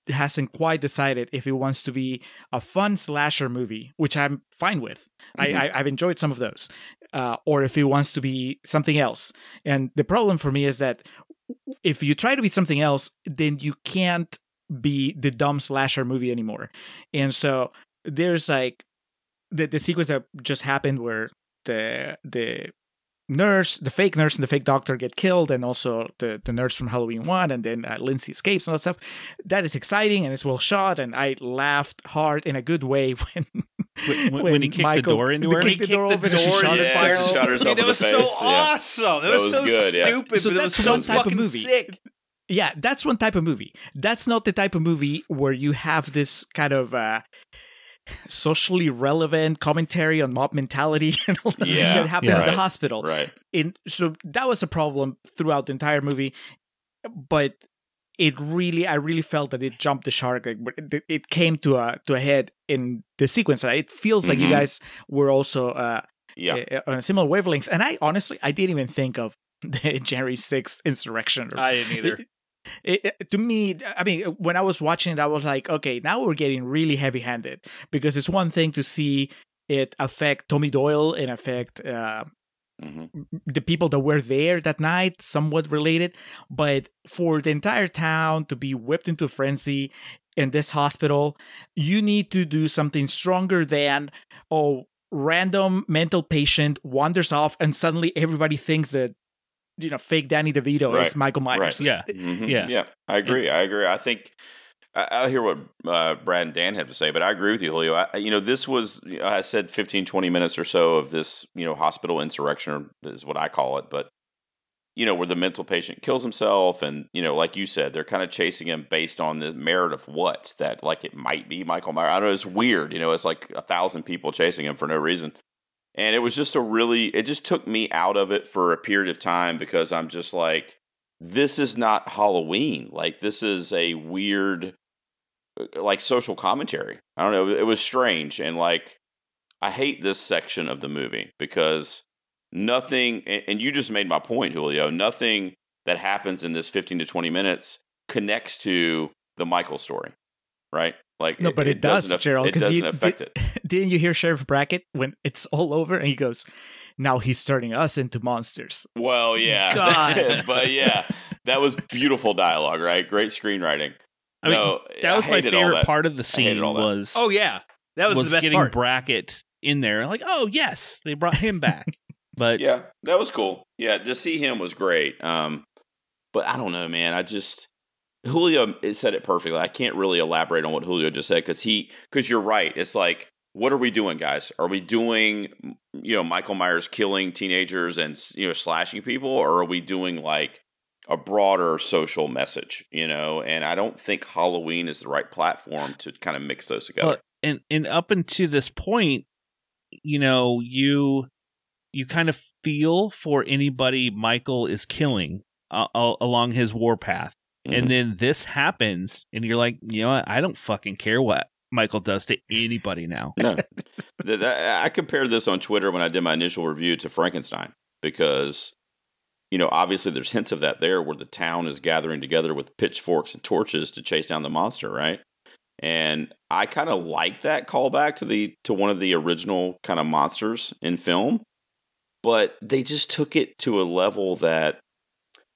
hasn't quite decided if it wants to be a fun slasher movie, which I'm fine with. Mhm. I, I, I've enjoyed some of those, uh, or if it wants to be something else. And the problem for me is that if you try to be something else, then you can't be the dumb slasher movie anymore. And so there's like the the sequence that just happened where the the nurse, the fake nurse and the fake doctor get killed, and also the, the nurse from Halloween 1, and then uh, Lindsay escapes and all that stuff. That is exciting and it's well shot, and I laughed hard in a good way [laughs] when When- when he kicked the door into they her? kicked He the door kicked the open and she door shot Yeah, herself. she shot herself that was so face, yeah. awesome. That, That was, was so good, yeah. stupid, So that's was so one type of movie. sick. Yeah, that's one type of movie. That's not the type of movie where you have this kind of uh, socially relevant commentary on mob mentality [laughs] and all that Yeah, that happened yeah. in the hospital. Right. In so that was a problem throughout the entire movie, but it really, I really felt that it jumped the shark. Like it- it came to a to a head in the sequence. It feels like you Mhm. guys were also uh, Yeah. uh, on a similar wavelength. And I honestly, I didn't even think of [laughs] the January sixth insurrection. I didn't either. It, it- to me, I mean, when I was watching it, I was like, okay, now we're getting really heavy handed because it's one thing to see it affect Tommy Doyle and affect uh, hmm the people that were there that night, somewhat related, but for the entire town to be whipped into a frenzy in this hospital, you need to do something stronger than, oh, random mental patient wanders off and suddenly everybody thinks that, you know, fake Danny DeVito Right. is Michael Myers. Right. yeah, hmm Yeah. Yeah. I agree. I agree. I think I, I hear what uh, Brad and Dan have to say, but I agree with you, Julio. I, you know, this was, you know, I said 15, 20 minutes or so of this, you know, hospital insurrection is what I call it. But, you know, where the mental patient kills himself. And, you know, like you said, they're kind of chasing him based on the merit of what? That, like, it might be Michael Myers. I don't know. It's weird. You know, it's like a thousand people chasing him for no reason. And it was just a really, it just took me out of it for a period of time because I'm just like, this is not Halloween. Like, this is a weird, uh, like, social commentary. I don't know. It was strange. And, like, I hate this section of the movie because nothing, and, and you just made my point, Julio, nothing that happens in this 15 to 20 minutes connects to the Michael story, right? Like, No, but it, does, doesn't Gerald. It 'cause doesn't you- affect the, it. [laughs] didn't you hear Sheriff Brackett when it's all over and he goes, "Now he's turning us into monsters." Well, yeah, [laughs] God. but yeah, that was beautiful dialogue, right? Great screenwriting. I mean, no, that was I my hated all favorite that. part of the scene was Oh yeah, that was, was, the best getting part. Brackett in there. Like, oh yes, they brought him back. [laughs] but Yeah, that was cool. Yeah, to see him was great. Um, but I don't know, man. I just Julio said it perfectly. I can't really elaborate on what Julio just said because he because you're right. It's like, what are we doing, guys? Are we doing you know Michael Myers killing teenagers and you know slashing people, or are we doing like a broader social message? You know, and I don't think Halloween is the right platform to kind of mix those together. Well, and and up until this point, you know, you you kind of feel for anybody Michael is killing uh, along his warpath, Mhm. and then this happens, and you're like, you know what? I don't fucking care what Michael does to anybody now. No, [laughs] Th- th- I compared this on Twitter when I did my initial review to Frankenstein because, you know, obviously there's hints of that there where the town is gathering together with pitchforks and torches to chase down the monster, right? And I kind of like that callback to the to one of the original kind of monsters in film, but they just took it to a level that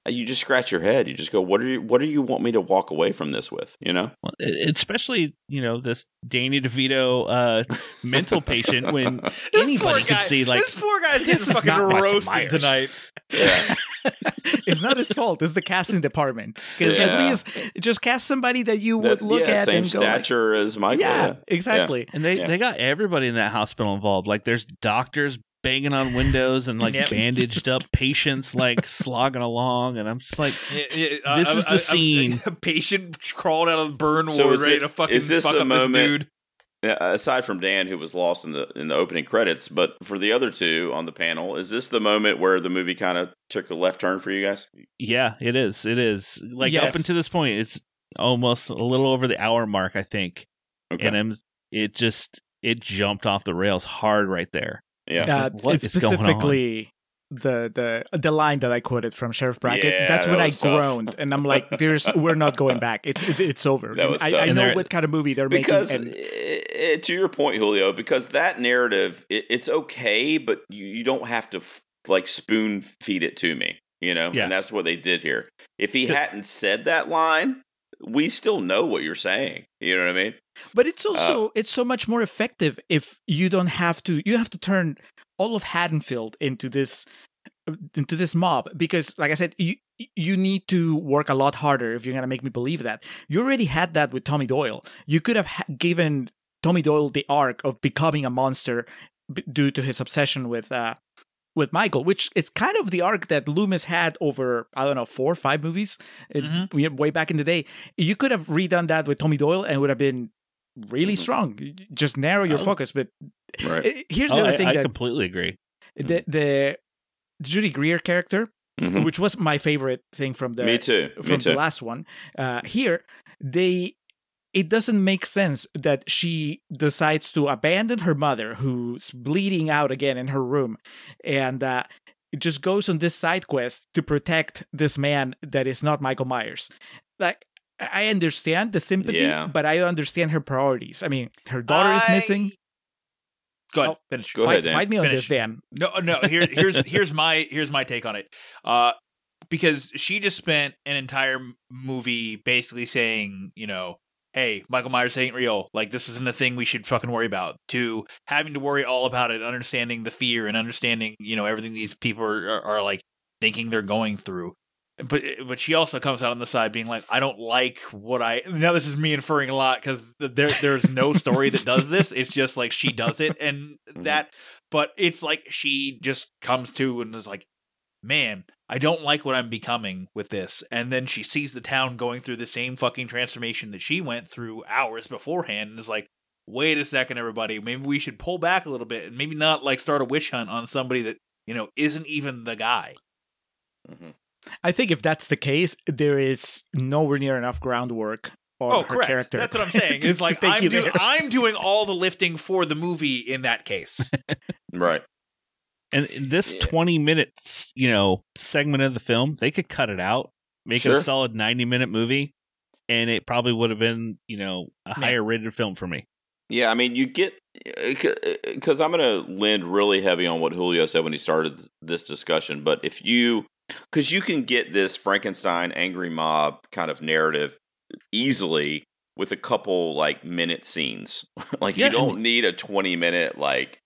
you just scratch your head. You just go, "What are you? What do you want me to walk away from this with?" You know? Well, especially you know this Danny DeVito uh, [laughs] mental patient when [laughs] anybody poor can guy- see like this poor guy's this getting is fucking not roasted tonight. [laughs] Yeah. it's not his fault. It's the casting department. Because Yeah. at least just cast somebody that you would That- look yeah, at same and go, like, stature as Michael. yeah, yeah. exactly. And they Yeah. they got everybody in that hospital involved. Like there's doctors banging on windows and like Yep. bandaged up patients like [laughs] slogging along, and I'm just like, Yeah, yeah, This is the scene. [laughs] A patient crawled out of the burn So ward, is ready it- to fucking is this fuck the up moment- this dude. Aside from Dan, who was lost in the in the opening credits, but for the other two on the panel, is this the moment where the movie kind of took a left turn for you guys? yeah, it is, it is. Like Yes. up until this point, it's almost a little over the hour mark, I think, Okay. and I'm it just it jumped off the rails hard right there. Yeah. It's Uh, like, what it's going on? specifically the the the line that I quoted from Sheriff Brackett. Yeah, That's when that I tough. groaned, and I'm like, "There's, [laughs] we're not going back. It's it, it's over." That was I, tough. I know what kind of movie they're because making. And, eh, eh, to your point, Julio, because that narrative, it, it's okay, but you, you don't have to f- like spoon feed it to me, you know. Yeah. And that's what they did here. If he The- hadn't said that line, we still know what you're saying. You know what I mean? But it's uh, also it's so much more effective if you don't have to. You have to turn all of Haddonfield into this into this mob because, like I said, you you need to work a lot harder if you're gonna make me believe that. You already had that with Tommy Doyle. You could have ha- given Tommy Doyle the arc of becoming a monster b- due to his obsession with uh with Michael, which is kind of the arc that Loomis had over I don't know four or five movies uh, Mhm. we- way back in the day. You could have redone that with Tommy Doyle and it would have been really Mhm. strong. Just narrow your Oh. focus. But Right. here's Oh, the other I, thing I that completely agree. the the Judy Greer character, Mhm. which was my favorite thing from the Me too. Me from too. the last one. Uh, here, they it doesn't make sense that she decides to abandon her mother, who's bleeding out again in her room, and uh, just goes on this side quest to protect this man that is not Michael Myers. Like. I understand the sympathy, Yeah. but I understand her priorities. I mean, her daughter is missing. Go ahead, Oh, finish. Go fight, ahead, Dan. fight me on Finish. this, Dan. No, no. Here, here's here's my here's my take on it. Uh, because she just spent an entire movie basically saying, you know, hey, Michael Myers ain't real. Like this isn't a thing we should fucking worry about. To having to worry all about it, understanding the fear and understanding, you know, everything these people are, are, are like thinking they're going through. But but she also comes out on the side being like, I don't like what I now. This is me inferring a lot because there there's no story that does this. It's just like she does it and that but it's like she just comes to and is like man i don't like what i'm becoming with this and then she sees the town going through the same fucking transformation that she went through hours beforehand and is like wait a second everybody maybe we should pull back a little bit and maybe not like start a witch hunt on somebody that you know isn't even the guy Mhm. I think if that's the case, there is nowhere near enough groundwork on oh her correct character. that's what i'm saying [laughs] it's like I'm, do- I'm [laughs] doing all the lifting for the movie in that case [laughs] Right. And in this Yeah. 20 minutes, you know, segment of the film, they could cut it out, make it a solid 90 minute movie, and it probably would have been, you know, a Yeah. higher rated film for me. Yeah, I mean, you get uh, because uh, uh, I'm going to lend really heavy on what Julio said when he started this discussion. But if you, because you can get this Frankenstein angry mob kind of narrative easily with a couple like minute scenes. [laughs] like Yeah, you don't need a 20 minute like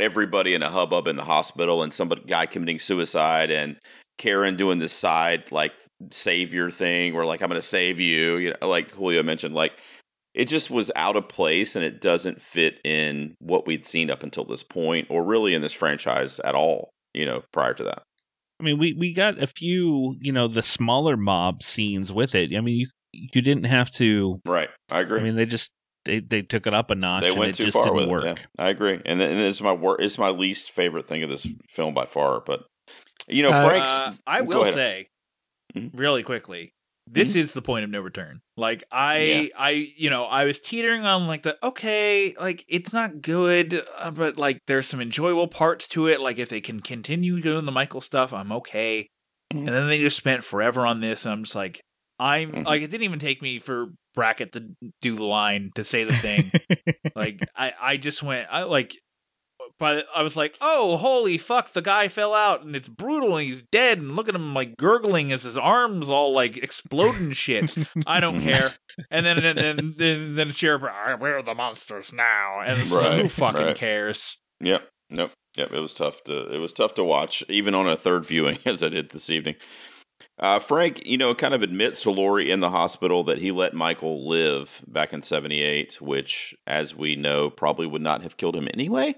everybody in a hubbub in the hospital and some guy committing suicide and Karen doing this side like savior thing where like I'm going to save you, you know, like Julio mentioned like it just was out of place and it doesn't fit in what we'd seen up until this point or really in this franchise at all, you know, prior to that. I mean, we we got a few, you know, the smaller mob scenes with it. I mean, you you didn't have to. Right. I agree. I mean, they just they they took it up a notch. they and went it too just far didn't with work. it. Yeah, I agree, and, th- and it's my wor- It's my least favorite thing of this film by far. But you know, Uh, Frank's. Uh, I will ahead. say, Mhm. really quickly, this is the point of no return. Like I, Yeah. I, you know, I was teetering on like the okay, like it's not good, uh, but like there's some enjoyable parts to it. Like if they can continue doing the Michael stuff, I'm okay. Mhm. And then they just spent forever on this, and I'm just like, I'm Mhm. like, it didn't even take me for Brackett to do the line to say the thing. [laughs] like I, I just went, I like. But I was like, "Oh, holy fuck! The guy fell out, and it's brutal, and he's dead. And look at him like gurgling as his arms all like exploding shit. I don't [laughs] care." And then and then then then sheriff, "Ah, where are the monsters now? And Right, who fucking right. cares? Yep. Nope. Yep. It was tough to. It was tough to watch, even on a third viewing, [laughs] as I did this evening. Uh, Frank, you know, kind of admits to Laurie in the hospital that he let Michael live back in '78, which, as we know, probably would not have killed him anyway.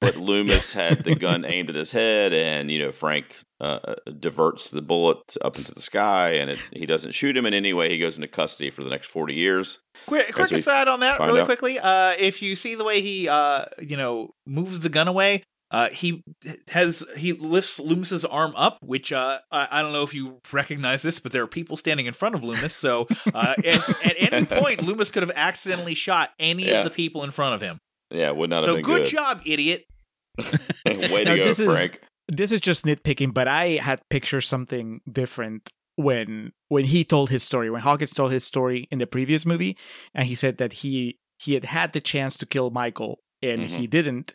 But [laughs] Loomis had the gun aimed at his head, and you know, Frank uh, diverts the bullet up into the sky, and it, he doesn't shoot him in any way. He goes into custody for the next forty years. Quick, quick aside on that, really out. quickly. Uh, if you see the way he, uh, you know, moves the gun away, uh, he has he lifts Loomis's arm up, which uh, I, I don't know if you recognize this, but there are people standing in front of Loomis. So uh, at, at any [laughs] point, Loomis could have accidentally shot any Yeah. of the people in front of him. Yeah, would not So have been good So good. job, idiot. [laughs] Way Now, to go, this is- Frank. this is just nitpicking, but I had pictured something different when when he told his story. When Hawkins told his story in the previous movie, and he said that he he had had the chance to kill Michael and Mhm. he didn't.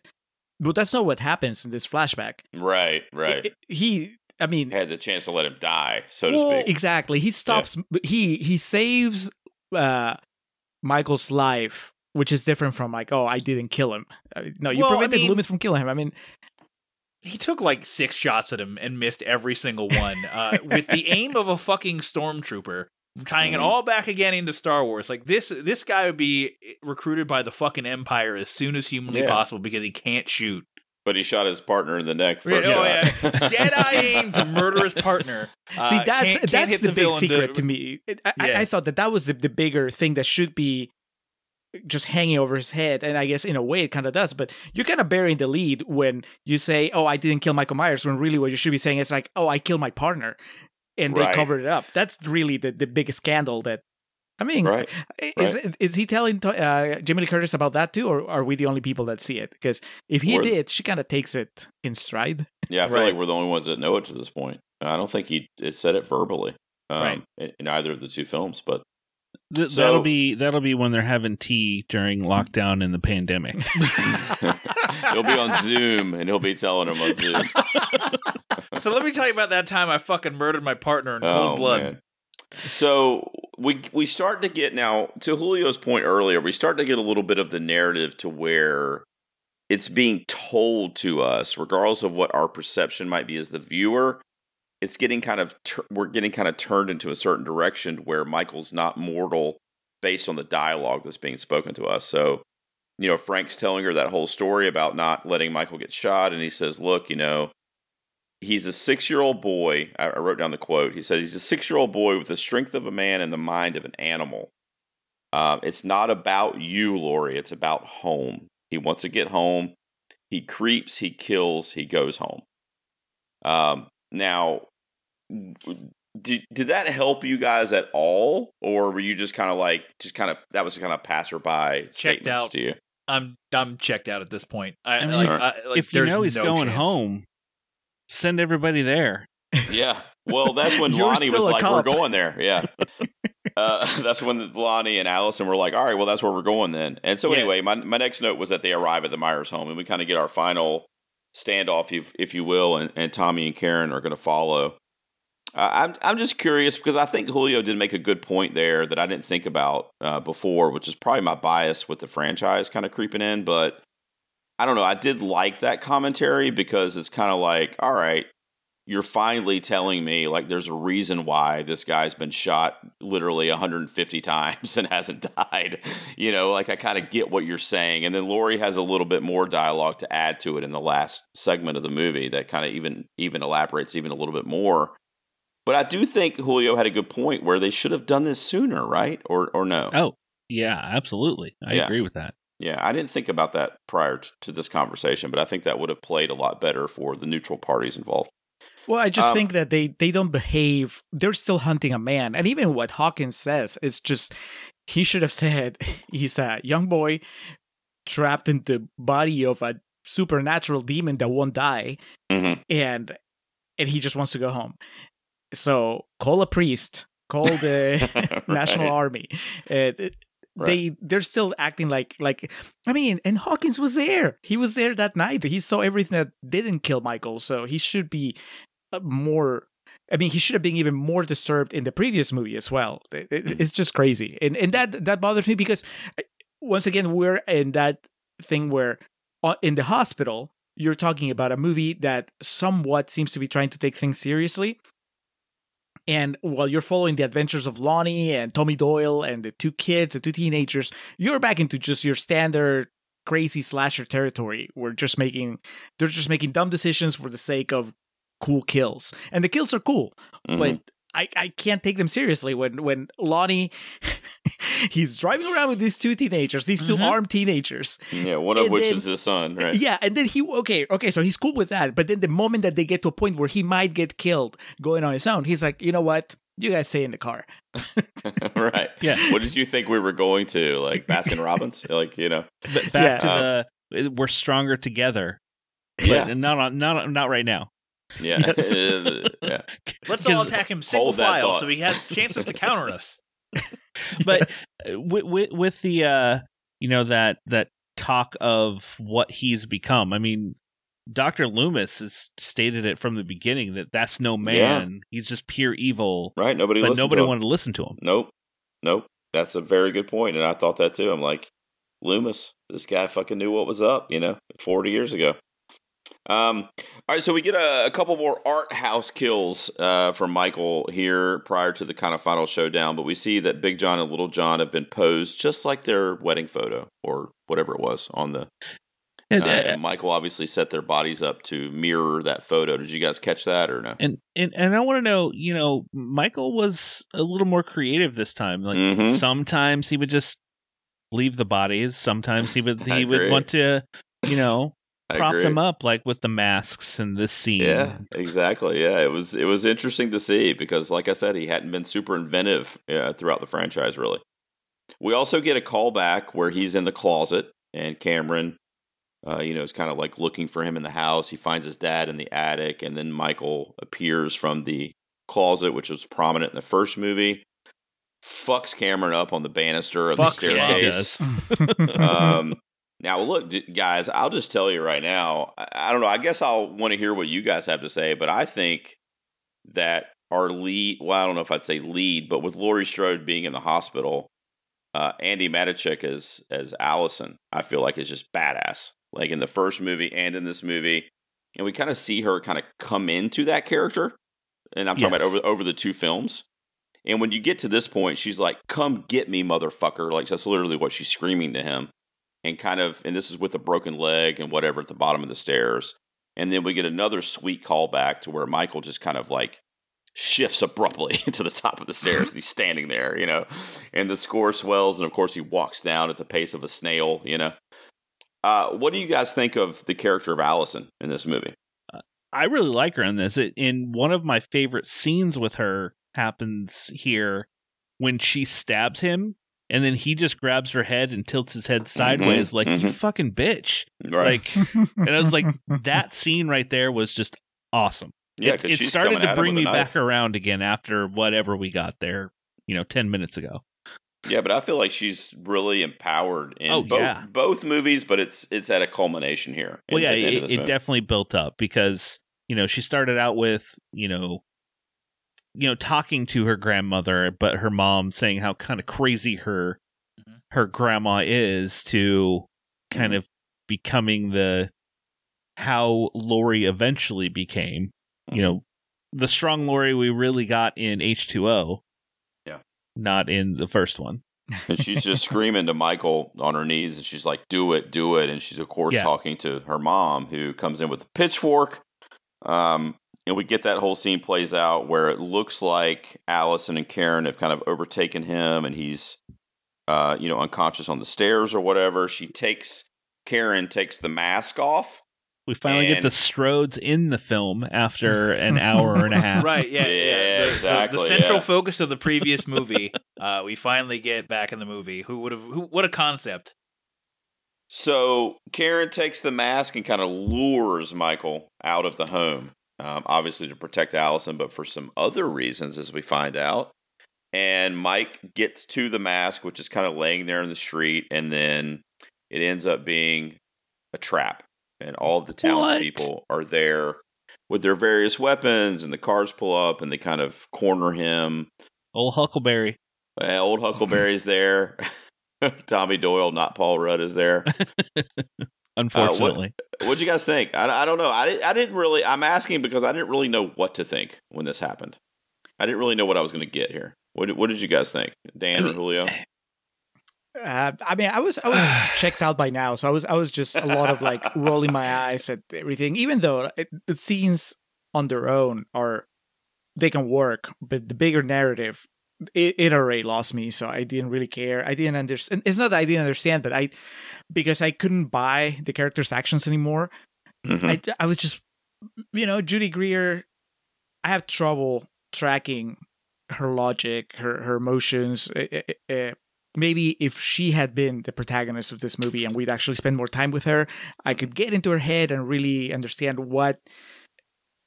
But that's not what happens in this flashback. Right, right. I- I- he, I mean, had the chance to let him die, so to speak. exactly. He stops. He he saves uh, Michael's life, which is different from like, oh, I didn't kill him. Uh, No, you Well, I prevented mean- Loomis from killing him. I mean, He took like six shots at him and missed every single one uh, with the [laughs] aim of a fucking stormtrooper. Tying it Mhm. all back again into Star Wars, like this, this guy would be recruited by the fucking Empire as soon as humanly Yeah. possible because he can't shoot. but he shot his partner in the neck Oh, first yeah. shot. Jedi aim to murder his partner. [laughs] Uh, See, that's can't- can't that's hit the, big secret to, [laughs] me. It- I, I- I thought that that was the, the bigger thing that should be just hanging over his head, and I guess in a way it kind of does. But you're kind of burying the lead when you say, "Oh, I didn't kill Michael Myers," when really what you should be saying is like, "Oh, I killed my partner," and they Right. covered it up. That's really the the biggest scandal that. I mean, right. is is he telling uh, Jamie Lee Curtis about that too, or are we the only people that see it? Because if he We're- did, she kind of takes it in stride. Yeah, I feel Right. like we're the only ones that know it to this point. I don't think he it said it verbally um, Right. in, in either of the two films, but Th- So- that'll be that'll be when they're having tea during lockdown and the pandemic. [laughs] [laughs] he'll be on Zoom and he'll be telling him on Zoom. so let me tell you about that time I fucking murdered my partner in oh, cold Oh, blood. man. So we we start to get now to Julio's point earlier. We start to get a little bit of the narrative to where it's being told to us, regardless of what our perception might be as the viewer. It's getting kind of we're getting kind of turned into a certain direction where Michael's not mortal based on the dialogue that's being spoken to us. So, you know, Frank's telling her that whole story about not letting Michael get shot, and he says, "Look, you know, he's a six year old boy. I I wrote down the quote. He said, He's a six year old boy with the strength of a man and the mind of an animal. Um, it's not about you, Laurie. It's about home. He wants to get home. He creeps, he kills, he goes home. Um, now, did, did that help you guys at all? Or were you just kind of like, just kind of, that was kind of passerby statements out. to you? I'm I'm checked out at this point. I, I mean, like, Alright. I, like, if you know he's no going chance. home, send everybody there. Yeah. Well, that's when [laughs] Lonnie was like, cop. we're going there. Yeah. [laughs] uh, [laughs] that's when Lonnie and Allison were like, "All right, well, that's where we're going then." And so Yeah. anyway, my my next note was that they arrive at the Myers home, and we kind of get our final standoff, if if you will, and, and Tommy and Karen are going to follow. Uh, I'm I'm just curious because I think Julio did make a good point there that I didn't think about uh, before, which is probably my bias with the franchise kind of creeping in, but. I don't know. I did like that commentary because it's kind of like, all right, you're finally telling me like there's a reason why this guy's been shot literally 150 [laughs] times and hasn't died. You know, like I kind of get what you're saying. And then Laurie has a little bit more dialogue to add to it in the last segment of the movie that kind of even even elaborates even a little bit more. But I do think Julio had a good point where they should have done this sooner, right? Or or no? Oh, yeah, absolutely. I Yeah. agree with that. Yeah, I didn't think about that prior t- to this conversation, but I think that would have played a lot better for the neutral parties involved. Well, I just Um, think that they they don't behave. They're still hunting a man, and even what Hawkins says, it's just he should have said [laughs] he's a young boy trapped in the body of a supernatural demon that won't die, Mm-hmm. and and he just wants to go home. So call a priest, call the [laughs] [laughs] national army. Uh, th- they they're still acting like like I mean, and Hawkins was there. He was there that night. He saw everything that didn't kill Michael, so he should be uh, more. I mean, he should have been even more disturbed in the previous movie as well. It- it- it's just crazy, and and that that bothers me because uh, once again we're in that thing where uh, in the hospital you're talking about a movie that somewhat seems to be trying to take things seriously. And while you're following the adventures of Lonnie and Tommy Doyle and the two kids, the two teenagers, you're back into just your standard crazy slasher territory. We're just making they're just making dumb decisions for the sake of cool kills. And the kills are cool, Mhm. but I, I can't take them seriously when when Lonnie [laughs] he's driving around with these two teenagers, these 2 Mhm. armed teenagers. yeah, one of and which then- is his son, right? Yeah, and then he okay, okay, so he's cool with that. But then the moment that they get to a point where he might get killed going on his own, he's like, you know what? You guys stay in the car. [laughs] [laughs] right. Yeah. What did you think we were going to? Like Baskin Robbins? like, you know. But back Yeah. to the we're stronger together. But Yeah. not on not not right now. Yeah. [laughs] Yes. [laughs] yeah. Let's all attack him single file so he has chances to counter [laughs] us. but with, with with the uh you know that that talk of what he's become i mean dr loomis has stated it from the beginning that that's no man he's just pure evil Right. Nobody but nobody to him. wanted to listen to him Nope. Nope. That's a very good point, and I thought that too. I'm like, Loomis, this guy fucking knew what was up, you know, 40 years ago. Um, all right, so we get a, a couple more art house kills uh, from Michael here prior to the kind of final showdown, but we see that Big John and Little John have been posed just like their wedding photo or whatever it was on the. and, Uh, uh, and Michael obviously set their bodies up to mirror that photo. Did you guys catch that or no? and and, and i want to know you know michael was a little more creative this time like Mhm. sometimes he would just leave the bodies sometimes he would he [laughs] would want to you know I prop agree. them up like with the masks and this scene Yeah, exactly. Yeah, it was it was interesting to see because, like I said, he hadn't been super inventive uh, throughout the franchise. Really, we also get a callback where he's in the closet and Cameron, uh, you know, is kind of like looking for him in the house. He finds his dad in the attic, and then Michael appears from the closet, which was prominent in the first movie. Fucks Cameron up on the banister of the yeah, staircase [laughs] um, now, look, guys, I'll just tell you right now. I, don't know. I guess I'll want to hear what you guys have to say, but I think that our lead, well, I don't know if I'd say lead, but with Laurie Strode being in the hospital, uh, Andi Matichak as as Allison, I feel like is just badass. Like in the first movie and in this movie, and we kind of see her kind of come into that character, and I'm talking Yes. about over over the two films. And when you get to this point, she's like, "Come get me, motherfucker!" Like that's literally what she's screaming to him and kind of and this is with a broken leg and whatever at the bottom of the stairs. And then we get another sweet callback to where michael just kind of like shifts abruptly [laughs] to the top of the stairs and he's [laughs] standing there you know? And the score swells and of course he walks down at the pace of a snail you know? Uh, what do you guys think of the character of allison in this movie? I really like her in this. It, in one of my favorite scenes with her happens here when she stabs him, and then he just grabs her head and tilts his head sideways, like you mhm. fucking bitch. right Like, [laughs] and I was like, that scene right there was just awesome. yeah it, it she's started to bring me back around again after whatever we got there. you know, 10 minutes ago. Yeah, but I feel like she's really empowered in Oh, both yeah. both movies, but it's it's at a culmination here. Well, in- yeah, at the end of it, it definitely built up because, you know, she started out with, you know, you know, talking to her grandmother, but her mom saying how kind of crazy her Mhm. her grandma is to kind Mhm. of becoming the how Laurie eventually became, Mm-hmm. you know, the strong Laurie we really got in H2O. Yeah. Not in the first one. and she's just [laughs] screaming to Michael on her knees, and she's like, "Do it, do it!" And she's of course Yeah. talking to her mom, who comes in with a pitchfork. Um, and we get that whole scene plays out where it looks like Allison and Karen have kind of overtaken him, and he's, uh, you know, unconscious on the stairs or whatever. She takes Karen takes the mask off. We finally get the Strodes in the film after [laughs] an hour and a half. Right, yeah, yeah. Yeah, The- the- exactly, The, central yeah. focus of the previous [laughs] movie, uh, we finally get back in the movie. Who would have? Who? What a concept! So Karen takes the mask and kind of lures Michael out of the home, um, obviously to protect Allison, but for some other reasons, as we find out. And Mike gets to the mask, which is kind of laying there in the street, and then it ends up being a trap. And all of the townspeople are there with their various weapons, and the cars pull up and they kind of corner him. Old Huckleberry. Uh, old Huckleberry's there. [laughs] Tommy Doyle, not Paul Rudd, is there. [laughs] Unfortunately, What'd you guys think? I, I don't know. I, I didn't really. I'm asking because I didn't really know what to think when this happened. I didn't really know what I was going to get here. What did, what did you guys think, Dan I or Julio? Uh, I mean, I was I was [sighs] checked out by now, so I was I was just a lot of like rolling my eyes at everything. Even though it, the scenes on their own are they can work, but the bigger narrative it, it already lost me. So I didn't really care. I didn't understand. It's not that I didn't understand, but I because I couldn't buy the characters' actions anymore. Mhm. I I was just you know Judy Greer. I have trouble tracking her logic, her her emotions. eh, eh, eh, maybe if she had been the protagonist of this movie and we'd actually spend more time with her, I could get into her head and really understand what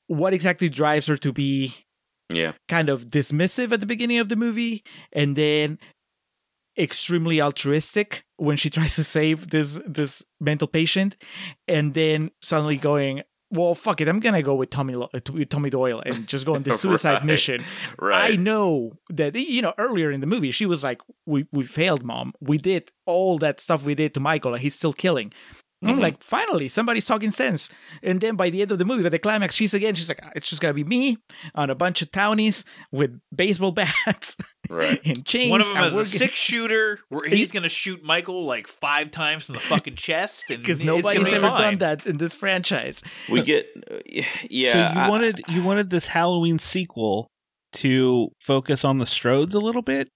what exactly drives her to be yeah, kind of dismissive at the beginning of the movie and then extremely altruistic when she [laughs] tries to save this this mental patient and then suddenly going well fuck it i'm gonna go with tommy Lo- uh, with tommy doyle and [laughs] just go on this suicide Right. mission right. I know that you know earlier in the movie she was like, "We we failed, mom. We did all that stuff we did to Michael, and he's still killing." And I'm Mhm. like, finally, somebody's talking sense. And then by the end of the movie, by the climax, she's again, she's like, it's just gonna be me on a bunch of townies with baseball [laughs] bats Right. and chains. One of them and is we're a six shooter where he's going to shoot Michael like five times in the fucking chest, and because nobody's be ever fine. done that in this franchise. We get. uh, yeah. so you I- wanted you wanted this Halloween sequel to focus on the Strodes a little bit.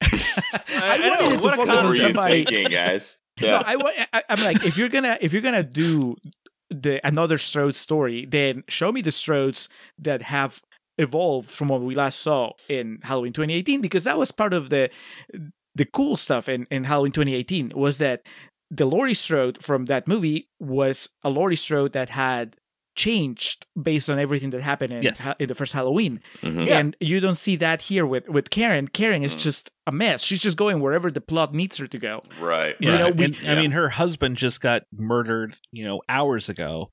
I, [laughs] I I wanted know, it to what a focus what on you somebody- thinking, guys? No, I, I, I'm like, if you're gonna if you're gonna do the another Strode story, then show me the Strodes that have evolved from what we last saw in Halloween 2018, because that was part of the the cool stuff in, in Halloween 2018 was that the Laurie Strode from that movie was a Laurie Strode that had changed based on everything that happened in, Yes. ha- in the first Halloween. Mhm. And you don't see that here with, with Karen. Karen is Mm. just a mess. She's just going wherever the plot needs her to go. Right. You right. know, we- and, Yeah. I mean, her husband just got murdered, you know, hours ago,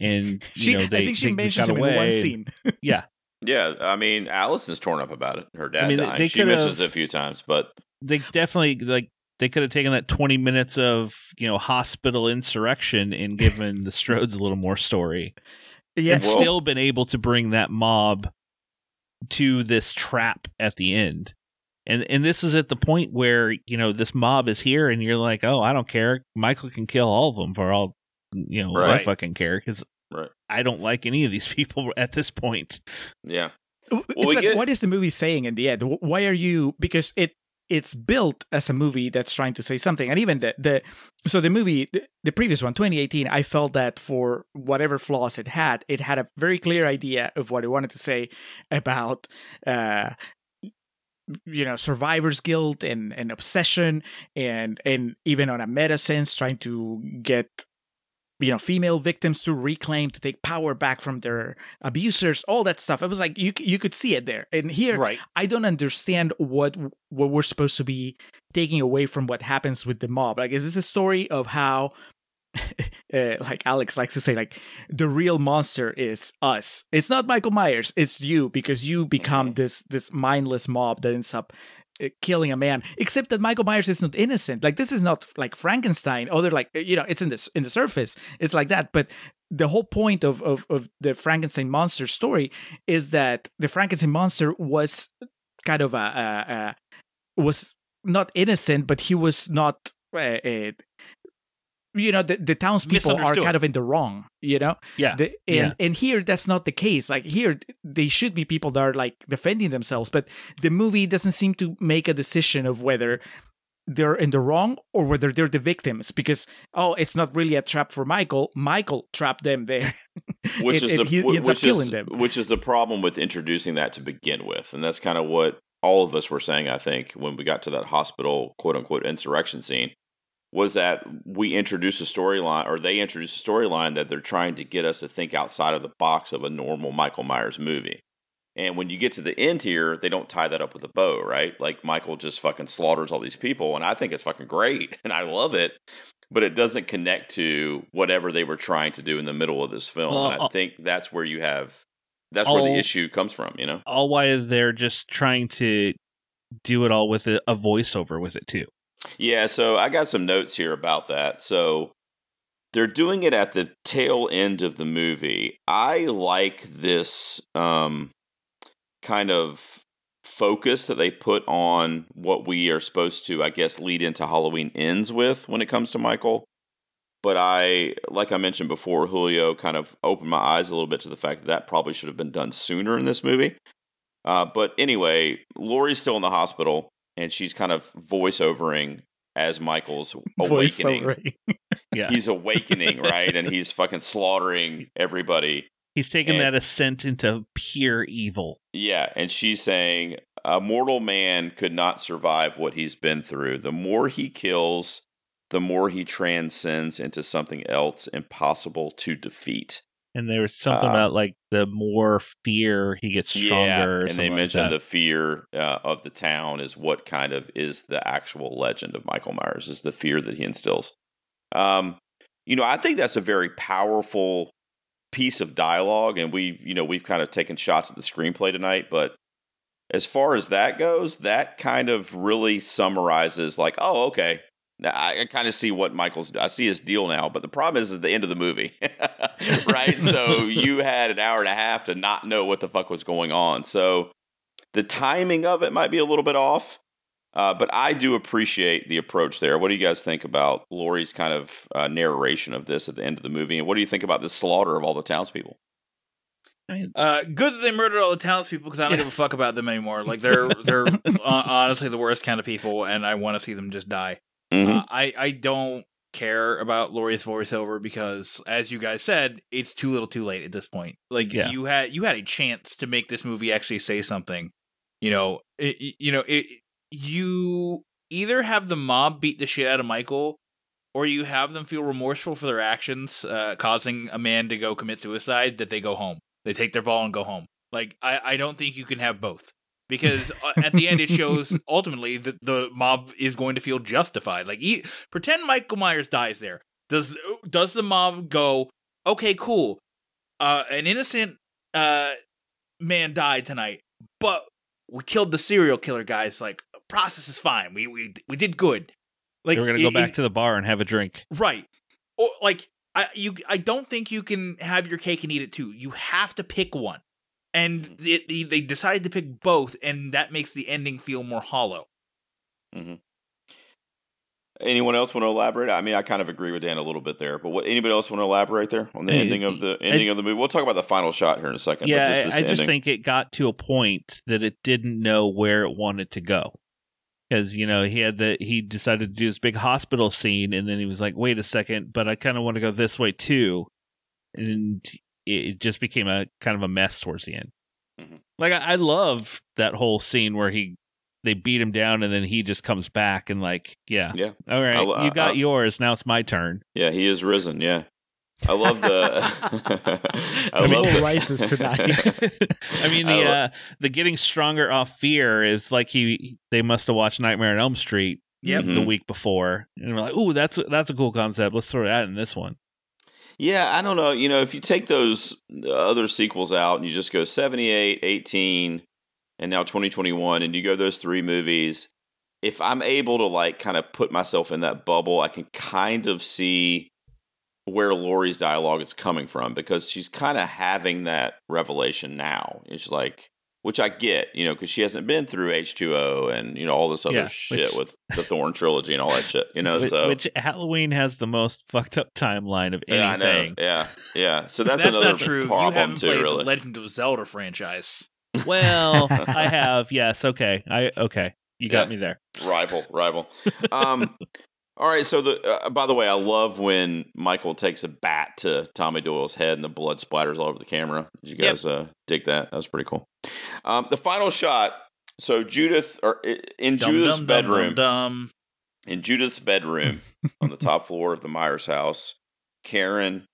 and [laughs] you She, know they I think she they mentions got him in one away. scene. [laughs] Yeah, Yeah, I mean, Allison's torn up about it. Her dad I mean, they- dying. they she could've- mentions it a few times, but they definitely like they could have taken that 20 minutes of you know hospital insurrection and given the Strodes a little more story Yeah, and Well- still been able to bring that mob to this trap at the end and and this is at the point where you know this mob is here and you're like oh i don't care michael can kill all of them for all you know i fucking care because Right. i don't like any of these people [laughs] at this point yeah. it's like, get- what is the movie saying in the end? Why are you? Because it it's built as a movie that's trying to say something, and even the the so the movie the, the previous one 2018, I felt that for whatever flaws it had, it had a very clear idea of what it wanted to say about. uh you know survivor's guilt and, and obsession and and even on a meta sense trying to get you know female victims to reclaim to take power back from their abusers all that stuff. It was like you you could see it there. And here Right. i don't understand what what we're supposed to be taking away from what happens with the mob. Like is this a story of how uh, [laughs] like alex likes to say like the real monster is us. It's not michael myers it's you because you become this this mindless mob that ends up killing a man except that michael myers is not innocent. Like this is not like frankenstein other like you know it's in this in the surface. It's like that. But the whole point of, of of the frankenstein monster story is that the frankenstein monster was kind of a, a, a was not innocent but he was not uh, uh, you know the, the townspeople are kind of in the wrong you know Yeah. the, and and here that's not the case. Like here, they should be people that are like defending themselves, but the movie doesn't seem to make a decision of whether they're in the wrong or whether they're the victims. Because oh, it's not really a trap for Michael. Michael trapped them there, [laughs] which And- is the he, he ends up which killing is them. which is the problem with introducing that to begin with, and that's kind of what all of us were saying. I think when we got to that hospital quote unquote insurrection scene was that we introduced a storyline, or they introduced a storyline that they're trying to get us to think outside of the box of a normal Michael Myers movie. And when you get to the end here, they don't tie that up with a bow, right? Like Michael just fucking slaughters all these people, and I think it's fucking great, [laughs] and I love it. But it doesn't connect to whatever they were trying to do in the middle of this film. Well, and I uh, think that's where you have that's where the issue comes from, you know? all why they're just trying to do it all with a, a voiceover with it too. Yeah, so I got some notes here about that. So they're doing it at the tail end of the movie. I like this um, kind of focus that they put on what we are supposed to, I guess, lead into Halloween ends with when it comes to Michael. But I, like I mentioned before, Julio kind of opened my eyes a little bit to the fact that that probably should have been done sooner in this movie. Uh, but anyway, Laurie's still in the hospital and she's kind of voiceovering as Michael's [laughs] awakening. [laughs] Yeah, He's awakening, [laughs] right? And he's fucking slaughtering everybody. he's taken and- that ascent into pure evil. Yeah, and she's saying a mortal man could not survive what he's been through. The more he kills, the more he transcends into something else impossible to defeat. And there was something Uh, about like the more fear he gets stronger. or and they like mentioned the fear uh, of the town is what kind of is the actual legend of Michael Myers is the fear that he instills. Um, you know, I think that's a very powerful piece of dialogue, and we've you know we've kind of taken shots at the screenplay tonight, but as far as that goes, that kind of really summarizes like, oh, okay. Now, I, I kind of see what Michael's. I see his deal now, but the problem is, is the end of the movie, [laughs] right? [laughs] so you had an hour and a half to not know what the fuck was going on. So the timing of it might be a little bit off, uh, but I do appreciate the approach there. What do you guys think about Laurie's kind of uh, narration of this at the end of the movie, and what do you think about the slaughter of all the townspeople? I mean, Uh, good that they murdered all the townspeople because I don't give a fuck about them anymore. Like they're they're [laughs] uh, honestly the worst kind of people, and I want to see them just die. Mhm. Uh, I I don't care about Laurie's voiceover because, as you guys said, it's too little, too late at this point. Like Yeah. you had you had a chance to make this movie actually say something. You know, it- you know, it, you either have the mob beat the shit out of Michael, or you have them feel remorseful for their actions, uh, causing a man to go commit suicide. That they go home, they take their ball and go home. Like I, I don't think you can have both because uh, at the end it shows [laughs] ultimately that the mob is going to feel justified. Like e- pretend Michael Myers dies there. Does does the mob go? Okay, cool. Uh, an innocent uh man died tonight, but we killed the serial killer. Guys, like process is fine. We we we did good. Like were gonna go it- back it- to the bar and have a drink. right or like i you i don't think you can have your cake and eat it too you have to pick one and they, they, they decided to pick both and that makes the ending feel more hollow mm-hmm. Anyone else want to elaborate? I mean, I kind of agree with Dan a little bit there, but what anybody else want to elaborate there on the Hey, ending of the ending of the movie? We'll talk about the final shot here in a second. Yeah, just I, this I just think it got to a point that it didn't know where it wanted to go. Because you know he had the he decided to do this big hospital scene, and then he was like, "Wait a second, but I kind of want to go this way too," and it, it just became a kind of a mess towards the end. Mhm. Like I, I love that whole scene where he they beat him down, and then he just comes back and like, yeah, Yeah, all right, I- you got I- yours. Now it's my turn. yeah, he is risen. Yeah, I love the. [laughs] I The love the, rises tonight. [laughs] I mean I the lo- uh the getting stronger off fear is like he they must have watched Nightmare on Elm Street Yep. The week before and we're like, ooh, that's that's a cool concept. Let's throw that in this one. Yeah, I don't know. You know, if you take those other sequels out and you just go 78, 18, and now 2021, and you go those three movies, if I'm able to like kind of put myself in that bubble, I can kind of see where Laurie's dialogue is coming from because she's kind of having that revelation now. It's like, which I get, you know, because she hasn't been through H2O and, you know, all this other Yeah, shit which- with the Thorn trilogy and all that shit, you know, Which, so. which Halloween has the most fucked up timeline of yeah, I know. anything. Yeah, yeah. So [laughs] that's, That's, another not true. You problem haven't too. played Really, the Legend of Zelda franchise. Well, I [laughs] have. Yes. Okay. I okay. You got Yeah. me there. rival, rival. Um, [laughs] all right. So the uh, by the way, I love when Michael takes a bat to Tommy Doyle's head and the blood splatters all over the camera. Did you Yep. guys uh, dig that? That was pretty cool. Um, the final shot. So Judith, or in Dum, Judith's dum, bedroom, dum. in Judith's bedroom [laughs] on the top floor of the Myers house, Karen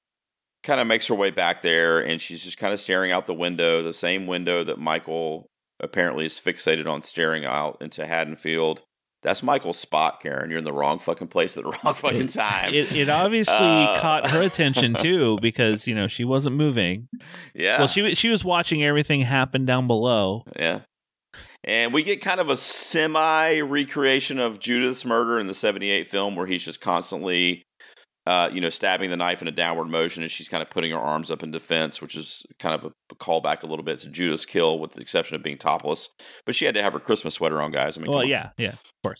kind of makes her way back there and she's just kind of staring out the window, the same window that Michael apparently is fixated on staring out into Haddonfield. That's Michael's spot, Karen. You're in the wrong fucking place at the [laughs] wrong fucking time. It, it obviously Uh, caught her [laughs] attention too because you know she wasn't moving. yeah. Well, she she was watching everything happen down below. Yeah. And we get kind of a semi recreation of Judith's murder in the 78 film where he's just constantly, uh, you know, stabbing the knife in a downward motion and she's kind of putting her arms up in defense, which is kind of a, a callback a little bit to Judith's kill with the exception of being topless. But she had to have her Christmas sweater on, guys. I mean, Well, come on. yeah, yeah.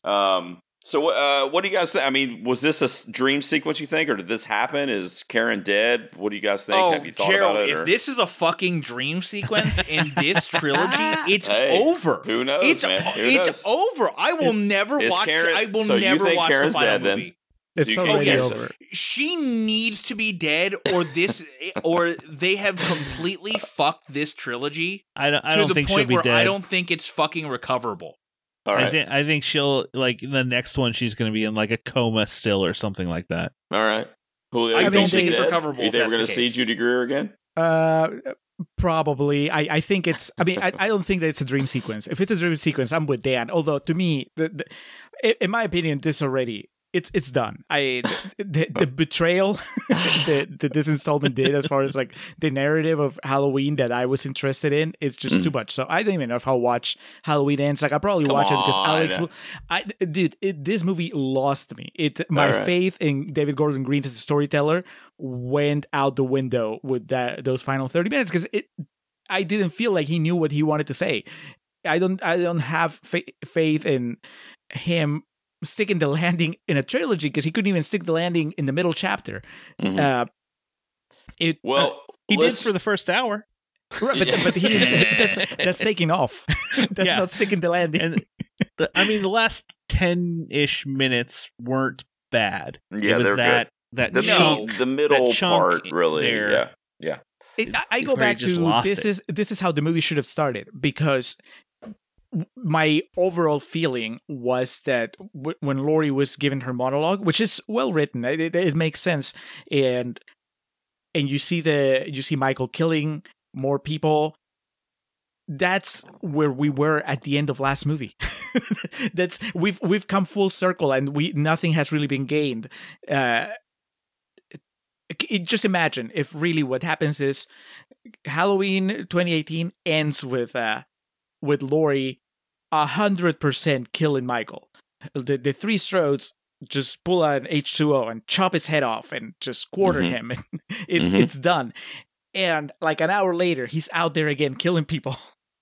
Um, so, uh, what do you guys think? I mean, was this a dream sequence, you think, or did this happen? Is Karen dead? What do you guys think? Oh, have you thought Gerald, about it? if or- this is a fucking dream sequence in this [laughs] trilogy, it's Hey, over. who knows, it's man? Who it's knows? over. I will never Is watch. Karen- I will so you never think watch Karen's the final dead, then? Movie. it's you can't already get this. over. She needs to be dead, or this, or they have completely fucked this trilogy I don't, I to don't the think she'll point be where dead. I don't think it's fucking recoverable. All I think I think she'll like the next one. She's going to be in like a coma still or something like that. All right. Julio, I don't she's think it's dead? recoverable You think we're going to see. Judy Greer again? Uh, probably. I, I think it's. I mean, I, I don't think that it's a dream sequence. If it's a dream sequence, I'm with Dan. Although to me, the, the, in my opinion, this already it's it's done. I the, the betrayal [laughs] that, that this installment did, as far as like the narrative of Halloween that I was interested in, it's just too mm. much. So I don't even know if I'll watch Halloween ends. Like I'll probably Come watch it because on. Alex. Will, I dude, it, this movie lost me. It my right. faith in David Gordon Green as a storyteller went out the window with that those final 30 minutes because it I didn't feel like he knew what he wanted to say. I don't I don't have fa- faith in him sticking the landing in a trilogy because he couldn't even stick the landing in the middle chapter. Mhm. Uh it well, He did for the first hour, right, but, but he didn't, [laughs] that's that's [laughs] taking off. [laughs] that's Yeah. not sticking the landing. and the, I mean the last ten ish minutes weren't bad. yeah, it was they're that that good. The, chunk- mid- the middle chunk part, really. there. Yeah. It- I, I go back to this it. is this is how the movie should have started because my overall feeling was that w- when Laurie was given her monologue, which is well written, it, it, it makes sense, and and you see the you see Michael killing more people. That's where we were at the end of last movie. [laughs] That's we've we've come full circle, and we nothing has really been gained. Uh, it- just imagine if really what happens is Halloween 2018 ends with uh with Laurie a hundred percent killing Michael. The the three Strodes just pull out an H2O and chop his head off and just quarter Mhm. him. [laughs] it's Mhm. it's done. And like an hour later, he's out there again killing people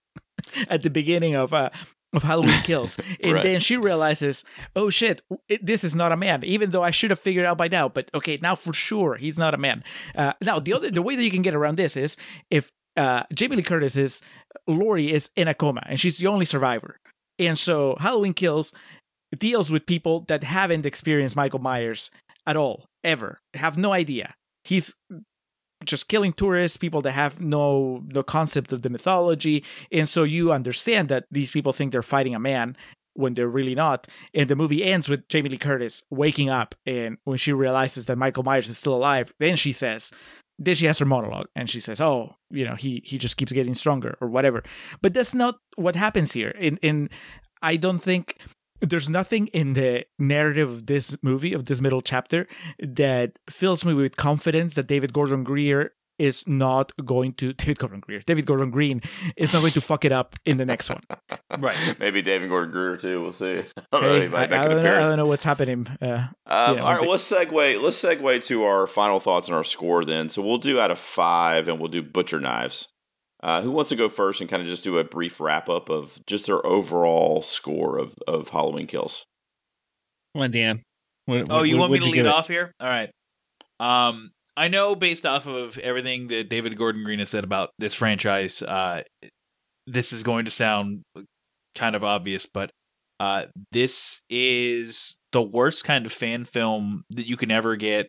[laughs] at the beginning of uh of Halloween [laughs] kills. And Right. then she realizes, oh shit, it, this is not a man. Even though I should have figured out by now, but okay, now for sure he's not a man. Uh, now the other the way that you can get around this is if uh, Jamie Lee Curtis is Laurie is in a coma and she's the only survivor, and so Halloween Kills deals with people that haven't experienced Michael Myers at all ever, have no idea. He's just killing tourists, people that have no no concept of the mythology, and so you understand that these people think they're fighting a man, when they're really not. And the movie ends with Jamie Lee Curtis waking up, and when she realizes that Michael Myers is still alive, then she says, then she has her monologue, and she says, "Oh, you know, he he just keeps getting stronger, or whatever." But that's not what happens here. In in I don't think there's nothing in the narrative of this movie of this middle chapter that fills me with confidence that David Gordon Greer is not going to David Gordon Greer, David Gordon Green is not going to fuck it up in the next one. [laughs] Right. Maybe David Gordon Greer too. We'll see. [laughs] I don't know. Hey, He I, I don't know, I don't know what's happening. Uh, Um, Yeah, all right, but- let's segue. Let's segue to our final thoughts on our score then. So we'll do out of five, and we'll do butcher knives. Uh, who wants to go first and kind of just do a brief wrap up of just their overall score of of Halloween Kills? Come on, Dan. What- Oh, what- you want me to give lead it? off here? All right. Um, I know based off of everything that David Gordon Green has said about this franchise, uh, this is going to sound kind of obvious, but uh, this is the worst kind of fan film that you can ever get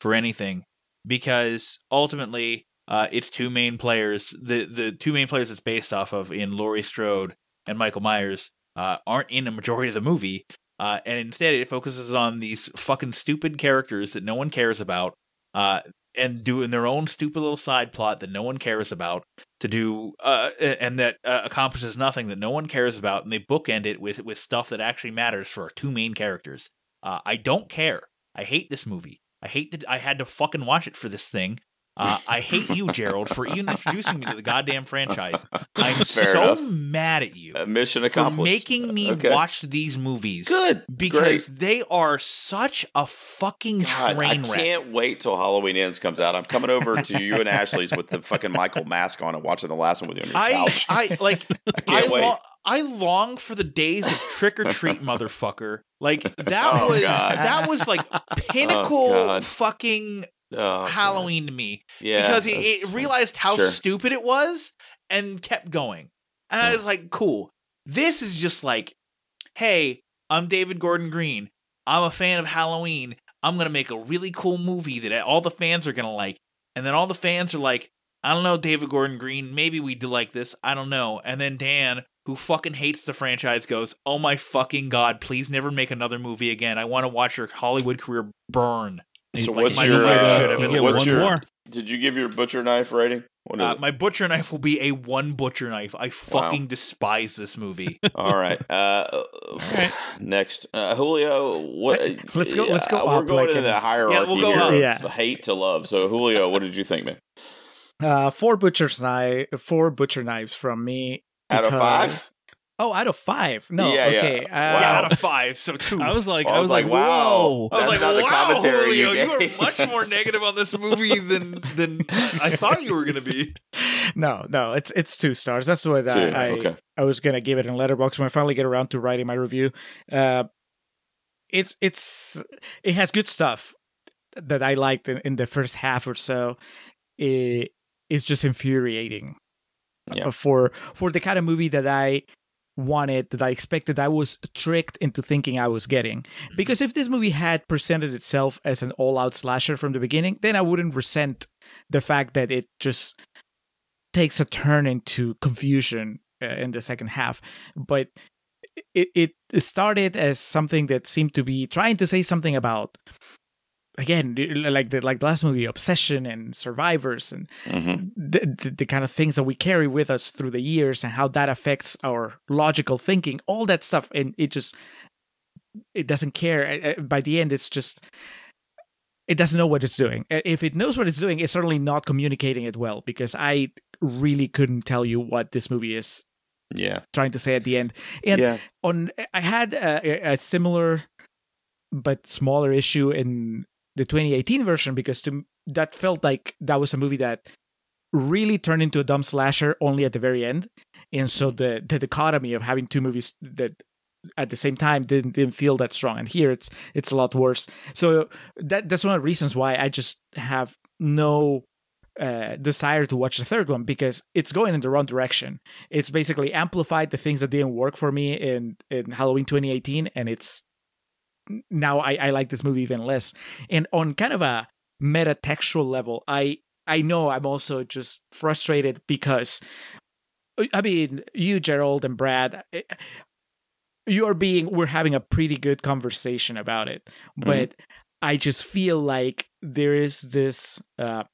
for anything because ultimately uh, it's two main players. The the two main players it's based off of in Laurie Strode and Michael Myers uh, aren't in a majority of the movie. Uh, and instead, it focuses on these fucking stupid characters that no one cares about, uh, and doing their own stupid little side plot that no one cares about to do, uh, and that uh, accomplishes nothing that no one cares about. And they bookend it with with stuff that actually matters for our two main characters. Uh, I don't care. I hate this movie. I hate that I had to fucking watch it for this thing. Uh, I hate you, Gerald, for even introducing me to the goddamn franchise. [laughs] I'm Fair so enough. mad at you Uh, mission for accomplished. making me Okay. watch these movies Good because Great. they are such a fucking God, I train wreck. I can't wait till Halloween Ends comes out. I'm coming over to you and Ashley's with the fucking Michael mask on and watching the last one with you on your I, couch. I like [laughs] I can't I, wait. lo- I long for the days of trick or treat, motherfucker. Like that [laughs] Oh, was God. that was like pinnacle God. fucking Oh, God. Halloween to me yeah, because it, it realized how sure. stupid it was and kept going. And I was like, cool. This is just like, hey, I'm David Gordon Green. I'm a fan of Halloween. I'm going to make a really cool movie that all the fans are going to like. And then all the fans are like, I don't know, David Gordon Green. Maybe we do like this. I don't know. And then Dan, who fucking hates the franchise, goes, Oh my fucking God, please never make another movie again. I want to watch your Hollywood career burn. So Like what's Michael your Myers uh, should have at Yeah, what's your more. did you give your butcher knife rating? What is Uh, it? my butcher knife will be a one butcher knife. I fucking despise this movie. [laughs] All right. Uh, [laughs] right. Next, uh, Julio. What? Let's go- let's go uh, We're going like in- the hierarchy Yeah, we'll go here of Yeah. hate to love. So, Julio, what did you think, man? uh, four butcher's knife, four butcher knives from me. Out of five? Because- Oh, out of five. No, Yeah, yeah. okay. Uh, Wow. Yeah, out of five, so two. I was like, I I was was, like, like, wow. whoa. I was like, not the wow, commentary you Julio, you, were gave." much more negative on this movie [laughs] than than I thought you were going to be. No, no, it's it's two stars. That's what Two, I, I okay. I was gonna give it in Letterboxd when I finally get around to writing my review. Uh, it's it's it has good stuff that I liked in, in the first half or so. It, it's just infuriating Yeah. Uh, for for the kind of movie that I wanted that I expected I was tricked into thinking I was getting. Because if this movie had presented itself as an all-out slasher from the beginning, then I wouldn't resent the fact that it just takes a turn into confusion uh, in the second half. But it it started as something that seemed to be trying to say something about again like the like the last movie obsession and survivors and Mhm. the, the, the kind of things that we carry with us through the years and how that affects our logical thinking all that stuff and it just it doesn't care by the end it's just it doesn't know what it's doing if it knows what it's doing it's certainly not communicating it well because i really couldn't tell you what this movie is Yeah. trying to say at the end and yeah. on i had a, a similar but smaller issue in the 2018 version because to that felt like that was a movie that really turned into a dumb slasher only at the very end. And so the the dichotomy of having two movies that at the same time didn't didn't feel that strong. And here it's it's a lot worse. So that that's one of the reasons why i just have no uh, desire to watch the third one because it's going in the wrong direction. It's basically amplified the things that didn't work for me in in Halloween 2018, and it's now I, I like this movie even less. And on kind of a metatextual level, I I know I'm also just frustrated because I mean you Gerald and Brad. eh, you're being we're having a pretty good conversation about it, but I just feel like there is this uh,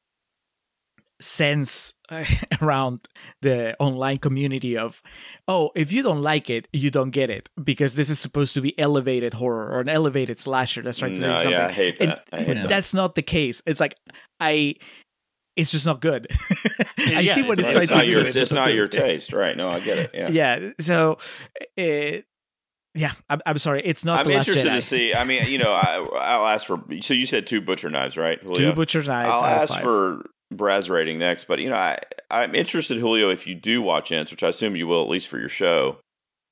sense [laughs] around the online community of oh if you don't like it you don't get it because this is supposed to be elevated horror or an elevated slasher that's trying to no, say something yeah, I hate that. I hate that. that's not the case it's like i it's just not good [laughs] i Yeah, see what it's- it's, It's, trying not to your, do it's not your taste, right? No, I get it. Yeah. yeah so it, yeah I'm, I'm sorry it's not I'm the last interested Jedi. to see. I mean, you know, I, I'll ask for. So you said two butcher knives, right? two butcher knives I'll ask five. for Brad's rating next, but you know, I I'm interested, Julio, if you do watch Ends, which I assume you will at least for your show,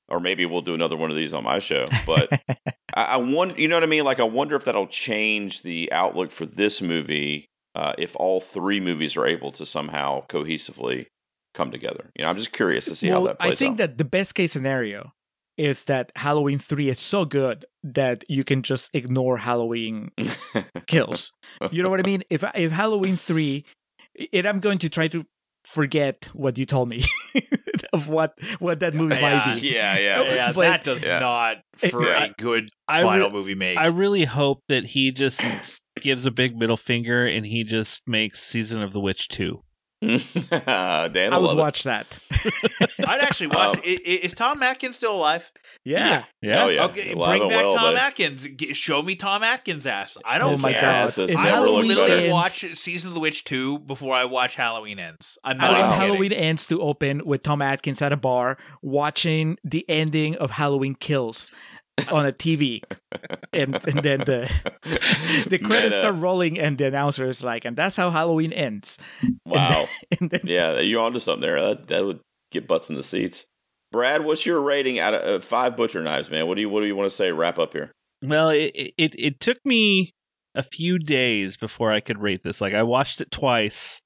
or maybe we'll do another one of these on my show. But [laughs] I, I wonder, you know what I mean? Like, I wonder if that'll change the outlook for this movie uh, if all three movies are able to somehow cohesively come together. You know, I'm just curious to see how that plays I think out. that the best case scenario is that Halloween 3 is so good that you can just ignore Halloween [laughs] kills. You know what I mean? If if Halloween 3 and I'm going to try to forget what you told me [laughs] of what what that movie Yeah. might be. yeah, yeah. yeah, but- that does Yeah. not for Yeah. a good final re- movie make. I really hope that he just [clears throat] gives a big middle finger and he just makes Season of the Witch 2. [laughs] Dan I would love watch that. [laughs] I'd actually watch. Um, i- i- is Tom Atkins still alive? yeah. Yeah. Oh, yeah. Okay, Alive bring back well, Tom buddy. Atkins. G- show me Tom Atkins' ass. I don't. Oh my care. god. ass is If never I will literally ends- watch Season of the Witch 2 before I watch Halloween Ends. I'm not want Wow. Halloween ends to open with Tom Atkins at a bar watching the ending of Halloween Kills on a TV, and, and then the [laughs] the credits Meta. start rolling, and the announcer is like, "And that's how Halloween ends." Wow. [laughs] And then Yeah, you're onto something there. That that would get butts in the seats. Brad, what's your rating out of uh, five butcher knives, man? What do you what do you want to say? Wrap up here. Well, it, it it took me a few days before I could rate this. Like I watched it twice,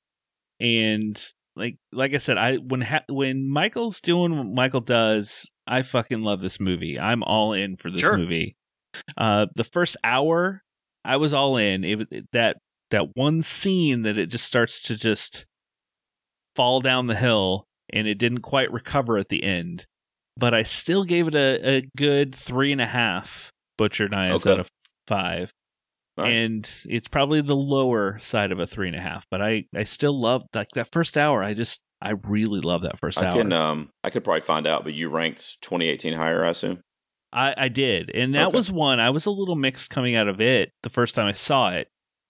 and like like I said, I when ha- when Michael's doing what Michael does, I fucking love this movie. I'm all in for this Sure. movie. Uh, the first hour, I was all in. It, was- that that one scene that it just starts to just fall down the hill, and it didn't quite recover at the end. But I still gave it a, a good three and a half butcher knives Okay. out of five. All right. And it's probably the lower side of a three and a half, but I, I still love like that first hour. I just I really love that first I hour. can um I could probably find out, but you ranked 2018 higher, I assume. I, I did, and that Okay. was one I was a little mixed coming out of it the first time I saw it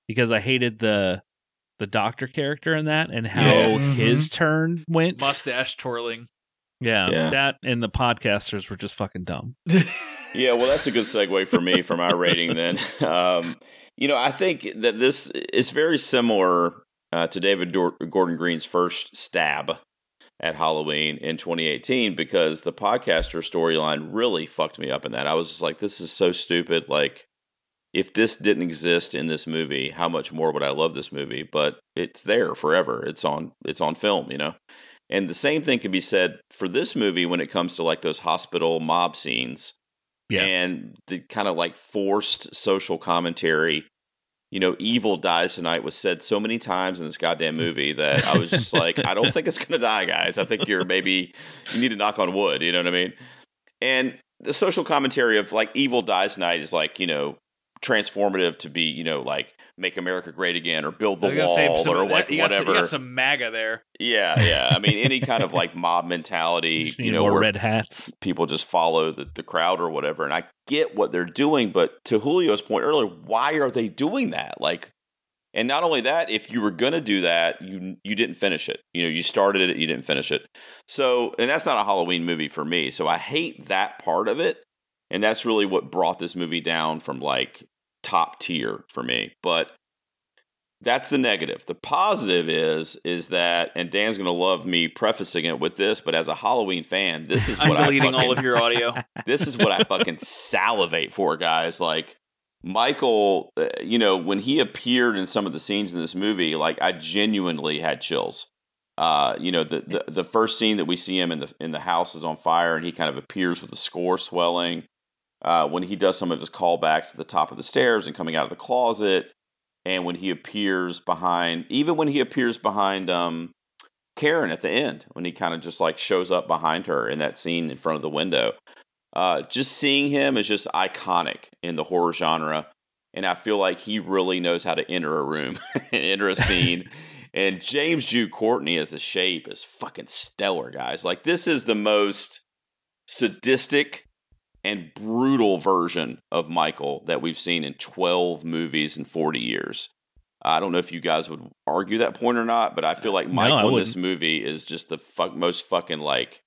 because I hated the the doctor character in that and how Yeah. his turn went. Mustache twirling. Yeah, Yeah. that and the podcasters were just fucking dumb. [laughs] Yeah, well, that's a good segue for me for my rating then. [laughs] Um, you know, I think that this is very similar uh, to David Dor- Gordon Green's first stab at Halloween in 2018 because the podcaster storyline really fucked me up in that. I was just like, this is so stupid. Like, if this didn't exist in this movie, how much more would I love this movie? But it's there forever. It's on it's on film, you know. And the same thing can be said for this movie when it comes to like those hospital mob scenes Yeah. and the kind of like forced social commentary. You know, evil dies tonight was said so many times in this goddamn [laughs] movie that I was just like, I don't think it's gonna die, guys. I think you're maybe [laughs] you need to knock on wood. You know what I mean? And the social commentary of like evil dies tonight is like you know transformative to be you know like make America great again or build the I say wall some- or like you got some- whatever. You got some MAGA there. Yeah, yeah. I mean, any kind of [laughs] like mob mentality, Just you know, more where red hats. people just follow the, the crowd or whatever. And I get what they're doing, but to Julio's point earlier, why are they doing that? Like, and not only that, if you were gonna do that, you you didn't finish it. You know, you started it, you didn't finish it. So, and that's not a Halloween movie for me. So I hate that part of it, and that's really what brought this movie down from like top tier for me. But that's the negative. The positive is is that, and Dan's gonna love me prefacing it with this, but as a Halloween fan, this is [laughs] I'm what I deleting all fucking- of your audio. [laughs] this is what I fucking salivate for, guys. Like Michael, uh, you know, when he appeared in some of the scenes in this movie, like I genuinely had chills. Uh, you know, the, the the first scene that we see him in the in the house is on fire, and he kind of appears with the score swelling. Uh, when he does some of his callbacks to the top of the stairs and coming out of the closet, and when he appears behind, even when he appears behind um, Karen at the end, when he kind of just like shows up behind her in that scene in front of the window. Uh, just seeing him is just iconic in the horror genre, and I feel like he really knows how to enter a room, [laughs] enter a scene. and James Jude Courtney as a shape is fucking stellar, guys. Like this is the most sadistic and brutal version of Michael that we've seen in 12 movies in 40 years. I don't know if you guys would argue that point or not, but I feel like Michael I in this movie is just the fuck most fucking like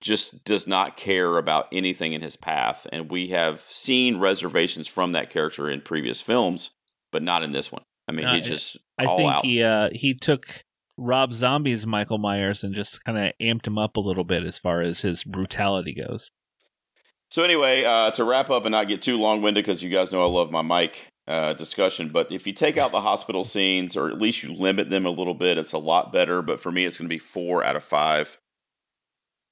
just does not care about anything in his path and we have seen reservations from that character in previous films, but not in this one. I mean, No, he just I think out. he uh he took Rob Zombie's Michael Myers and just kind of amped him up a little bit as far as his brutality goes. So anyway, uh, to wrap up and not get too long winded, because you guys know I love my mic uh, discussion. But if you take out the hospital scenes, or at least you limit them a little bit, it's a lot better. But for me, it's going to be four out of five.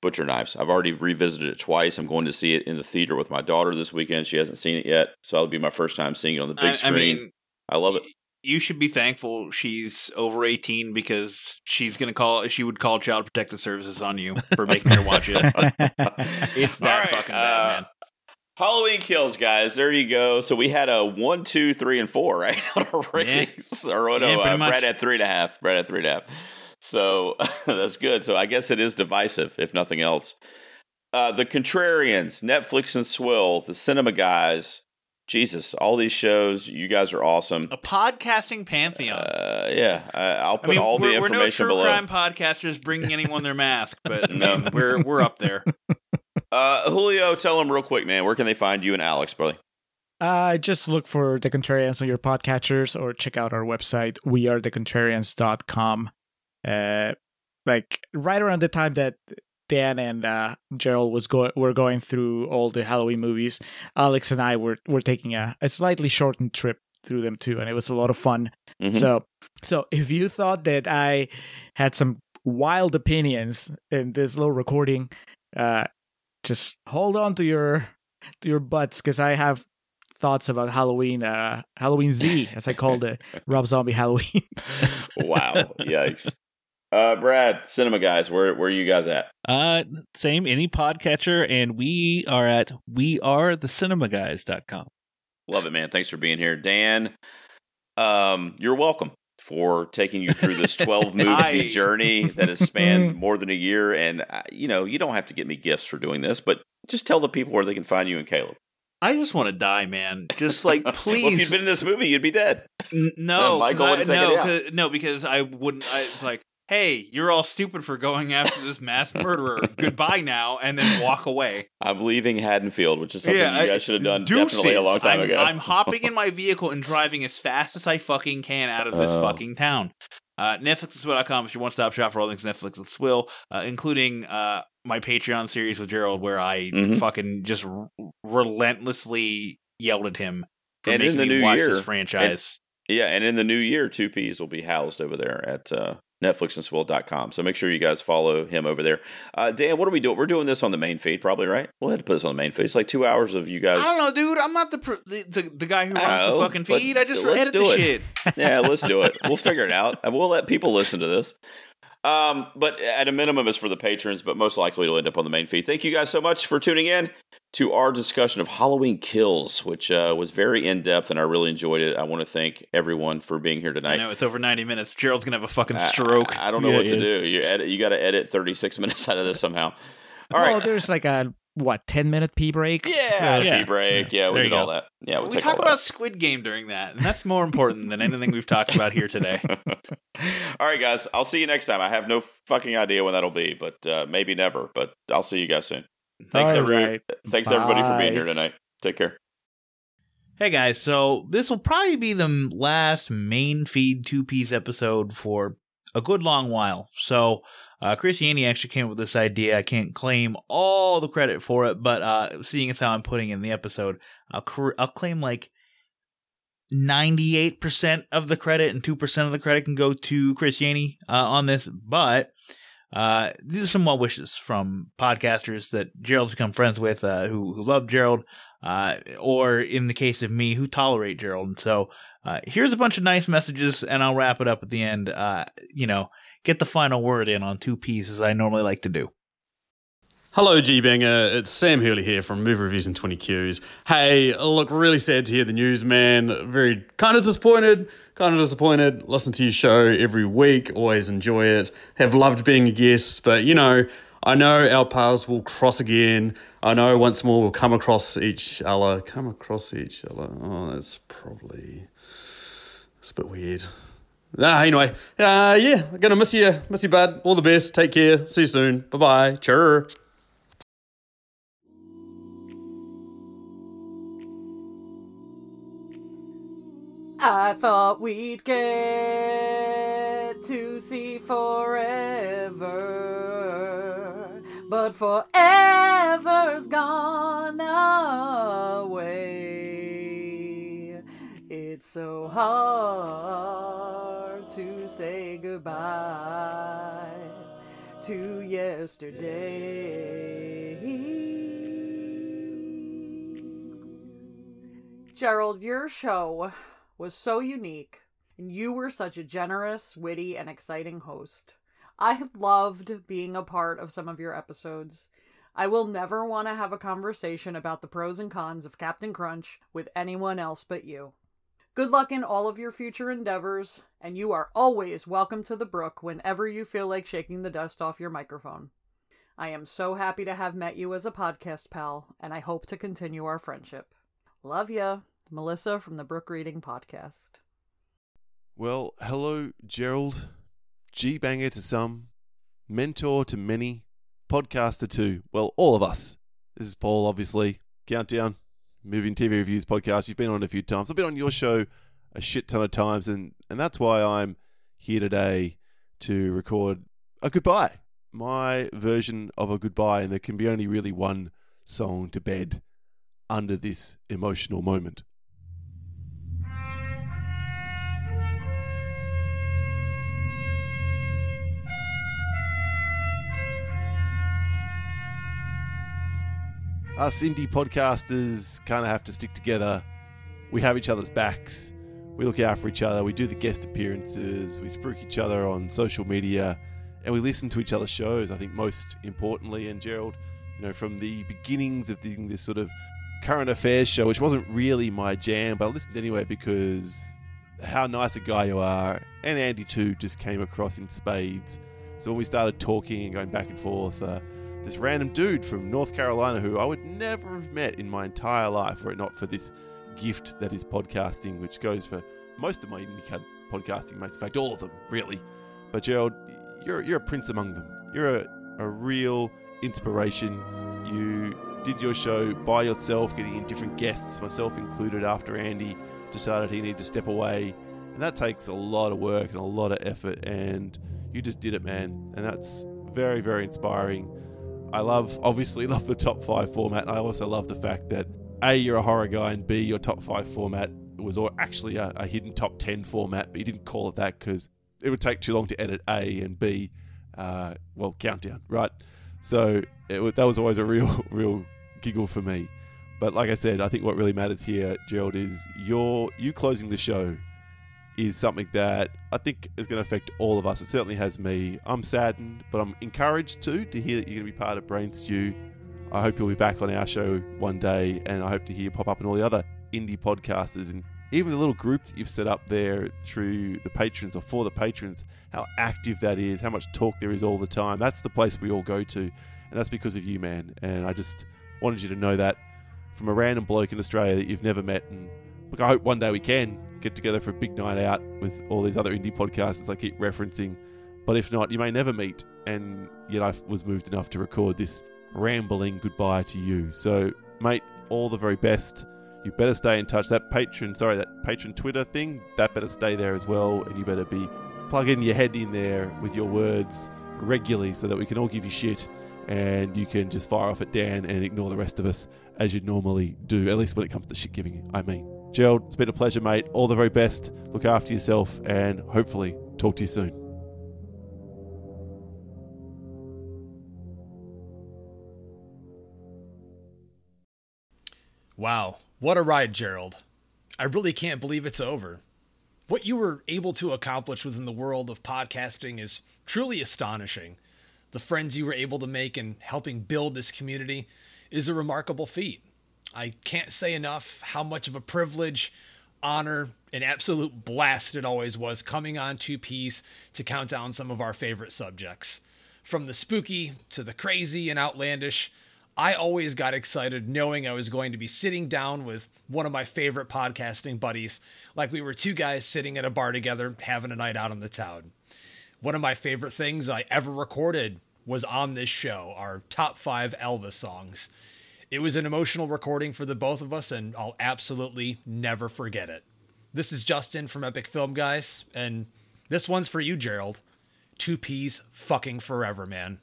Butcher knives. I've already revisited it twice. I'm going to see it in the theater with my daughter this weekend. She hasn't seen it yet, so that'll be my first time seeing it on the big I, I screen. mean, I love it. You should be thankful she's over 18 because she's gonna call she would call child protective services on you for making her watch it [laughs] it's that right, fucking uh, bad man Halloween kills, guys. There you go. So we had a one, two, three, and four, right? [laughs] On our ratings. Or oh, no, Yeah, uh. Brad had three and a half. Brad at three and a half. So [laughs] that's good. So I guess it is divisive, if nothing else. Uh, the Contrarians, Netflix and Swill, the Cinema Guys. Jesus, all these shows. You guys are awesome. a podcasting pantheon Uh, yeah, I, I'll I put mean, all the we're, we're no true below. crime podcasters bringing anyone their mask, but [laughs] No. no, we're we're up there. [laughs] Uh, Julio, tell them real quick, man. Where can they find you and Alex, buddy? Uh, just look for The Contrarians on your podcatchers or check out our website, wearethecontrarians.com. Uh, like right around the time that Dan and uh, Gerald was go- were going through all the Halloween movies, Alex and I were, were taking a, a slightly shortened trip through them too, and it was a lot of fun. Mhm. So, so if you thought that I had some wild opinions in this little recording, uh, just hold on to your to your butts because I have thoughts about Halloween, uh, Halloween Z, as I call the [laughs] Rob Zombie Halloween. wow, yikes. Uh, Brad, Cinema Guys, where where are you guys at? Uh same any podcatcher and we are at wearethecinemaguys.com. Love it, man. Thanks for being here, Dan. Um, you're welcome for taking you through this [laughs] 12 movie I- journey that has spanned [laughs] more than a year. And uh, you know, you don't have to get me gifts for doing this, but just tell the people where they can find you and Caleb. I just want to die, man. Just [laughs] like well, if you'd been in this movie, you'd be dead. N- no, Michael I- no, it out. 'cause- no, because I wouldn't. I like, hey, you're all stupid for going after this mass murderer. [laughs] Goodbye now, and then walk away. I'm leaving Haddonfield, which is something Yeah, you I- guys should have done Deuces. definitely a long time I'm, ago. I'm hopping in [laughs] my vehicle and driving as fast as I fucking can out of this Oh. fucking town. Uh, NetflixandSwill.com is your one stop shop for all things Netflix and Swill, uh, including uh, my Patreon series with Gerald, where I Mhm. fucking just r- relentlessly yelled at him for And in the me new watch year- this franchise. Yeah, and in the new year, Two Peas will be housed over there at uh, NetflixandSwill.com. So make sure you guys follow him over there. Uh, Dan, what are we doing? We're doing this on the main feed, probably, right? We'll have to put this on the main feed. It's like two hours of you guys. I don't know, dude. I'm not the pr- the, the, the guy who runs know, the fucking feed. I just edit the it. shit. [laughs] yeah, let's do it. We'll figure it out. We'll let people listen to this. Um, but at a minimum, it's for the patrons, but most likely it'll end up on the main feed. Thank you guys so much for tuning in to our discussion of Halloween Kills, which uh, was very in depth and I really enjoyed it. I want to thank everyone for being here tonight. I know it's over 90 minutes. Gerald's gonna have a fucking stroke. I, I don't know Yeah, what to is. do. You edit. You got to edit 36 [laughs] minutes out of this somehow. All well, right. there's like a what ten minute pee break. yeah, So- yeah. pee break. Yeah, we There did you all that. Yeah, we'll we take talk all about Squid Game during that, and that's more important than anything we've talked about here today. [laughs] all right, guys. I'll see you next time. I have no fucking idea when that'll be, but uh, maybe never. But I'll see you guys soon. Thanks, All everybody. right. Thanks everybody for being here tonight. Take care. Hey guys, so this will probably be the last main feed Two Peas episode for a good long while. So uh, Chris Yeany actually came up with this idea. I can't claim all the credit for it, but uh, seeing as how I'm putting in the episode, I'll, cr- I'll claim like 98% of the credit and 2% of the credit can go to Chris Yeany uh, on this. But uh, these are some well wishes from podcasters that Gerald's become friends with uh, who, who love Gerald uh, or in the case of me, who tolerate Gerald. And so uh, here's a bunch of nice messages, and I'll wrap it up at the end. Uh, you know, get the final word in on Two Peas as I normally like to do. Hello, G Banger. It's Sam Hurley here from Movie Reviews and 20 Qs. Hey, look, really sad to hear the news, man. Very kind of disappointed, kind of disappointed. Listen to your show every week, always enjoy it. Have loved being a guest, but you know, I know our paths will cross again. I know once more we'll come across each other. Come across each other. Oh, that's probably. It's a bit weird. Ah, anyway, uh, yeah, gonna miss you, miss you, bud. All the best. Take care. See you soon. Bye bye. Cheer. I thought we'd get to see forever, but forever's gone away. It's so hard to say goodbye to yesterday. Gerald, your show was so unique, and you were such a generous, witty, and exciting host. I loved being a part of some of your episodes. I will never want to have a conversation about the pros and cons of Captain Crunch with anyone else but you. Good luck in all of your future endeavors, and you are always welcome to the brook whenever you feel like shaking the dust off your microphone. I am so happy to have met you as a podcast pal, and I hope to continue our friendship. Love ya. Melissa from the Brook Reading Podcast. Well, hello, Gerald. G banger to some, mentor to many, podcaster to, well, all of us. This is Paul, obviously. Countdown, moving TV reviews podcast. You've been on a few times. I've been on your show a shit ton of times, and, and that's why I'm here today to record a goodbye. My version of a goodbye, and there can be only really one song to bed under this emotional moment. Us indie podcasters kind of have to stick together. We have each other's backs. We look out for each other. We do the guest appearances. We spruik each other on social media, and we listen to each other's shows. I think most importantly, and Gerald, you know, from the beginnings of the, this sort of current affairs show, which wasn't really my jam, but I listened anyway because how nice a guy you are, and Andy too, just came across in spades. So when we started talking and going back and forth. Uh, this random dude from North Carolina who I would never have met in my entire life were it not for this gift that is podcasting, which goes for most of my podcasting mates. In fact, all of them, really. But Gerald, you're, you're a prince among them. You're a, a real inspiration. You did your show by yourself, getting in different guests, myself included, after Andy decided he needed to step away. And that takes a lot of work and a lot of effort. And you just did it, man. And that's very, very inspiring. I love, obviously, [laughs] love the top five format. I also love the fact that A, you're a horror guy, and B, your top five format was actually a, a hidden top 10 format, but you didn't call it that because it would take too long to edit A and B, uh, well, countdown, right? So it, that was always a [laughs] real, real giggle for me. But like I said, I think what really matters here, Gerald, is your you closing the show is something that I think is going to affect all of us. It certainly has me. I'm saddened, but I'm encouraged too to hear that you're going to be part of Brain Stew. I hope you'll be back on our show one day, and I hope to hear you pop up in all the other indie podcasters and even the little group that you've set up there through the patrons or for the patrons. How active that is, how much talk there is all the time. That's the place we all go to, and that's because of you, man. And I just wanted you to know that from a random bloke in Australia that you've never met. And look, I hope one day we can get together for a big night out with all these other indie podcasts I keep referencing. But if not, you may never meet. And yet I was moved enough to record this rambling goodbye to you. So, mate, all the very best. You better stay in touch. That patron, sorry, that patron Twitter thing, that better stay there as well. And you better be plugging your head in there with your words regularly so that we can all give you shit and you can just fire off at Dan and ignore the rest of us as you normally do, at least when it comes to shit giving, I mean. Gerald, it's been a pleasure, mate. All the very best. Look after yourself and hopefully talk to you soon. Wow, what a ride, Gerald. I really can't believe it's over. What you were able to accomplish within the world of podcasting is truly astonishing. the friends you were able to make and helping build this community is a remarkable feat. I can't say enough how much of a privilege, honor, and absolute blast it always was coming on Two Peas to count down some of our favorite subjects. From the spooky to the crazy and outlandish, I always got excited knowing I was going to be sitting down with one of my favorite podcasting buddies, like we were two guys sitting at a bar together having a night out in the town. One of my favorite things I ever recorded was on this show, our top five Elvis songs. It was an emotional recording for the both of us, and I'll absolutely never forget it. This is Justin from Epic Film Guys, and this one's for you, Gerald. Two Peas fucking forever, man.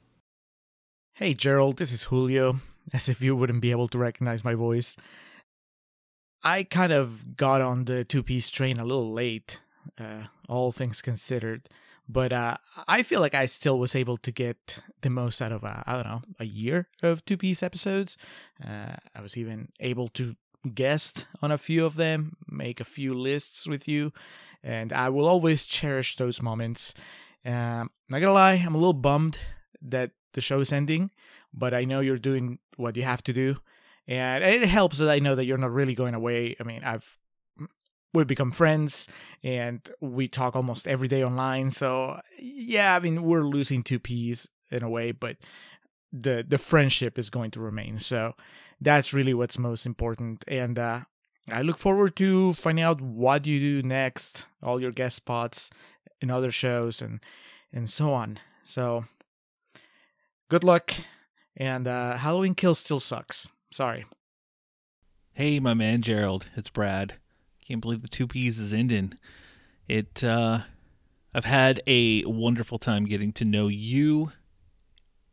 Hey, Gerald, this is Julio, as if you wouldn't be able to recognize my voice. I kind of got on the Two Peas train a little late, uh, all things considered, but uh, I feel like I still was able to get the most out of, uh, I don't know, a year of Two Peas episodes. Uh, I was even able to guest on a few of them, make a few lists with you, and I will always cherish those moments. Um, not gonna lie, I'm a little bummed that the show is ending, but I know you're doing what you have to do, and it helps that I know that you're not really going away. I mean, I've we've become friends and we talk almost every day online. So yeah, I mean, we're losing Two Peas in a way, but the the friendship is going to remain. So that's really what's most important. And uh, I look forward to finding out what you do next, all your guest spots in other shows and and so on. So good luck. And uh, Halloween Kill still sucks. Sorry. Hey, my man Gerald, it's Brad. Can't believe the Two Peas is ending. It uh I've had a wonderful time getting to know you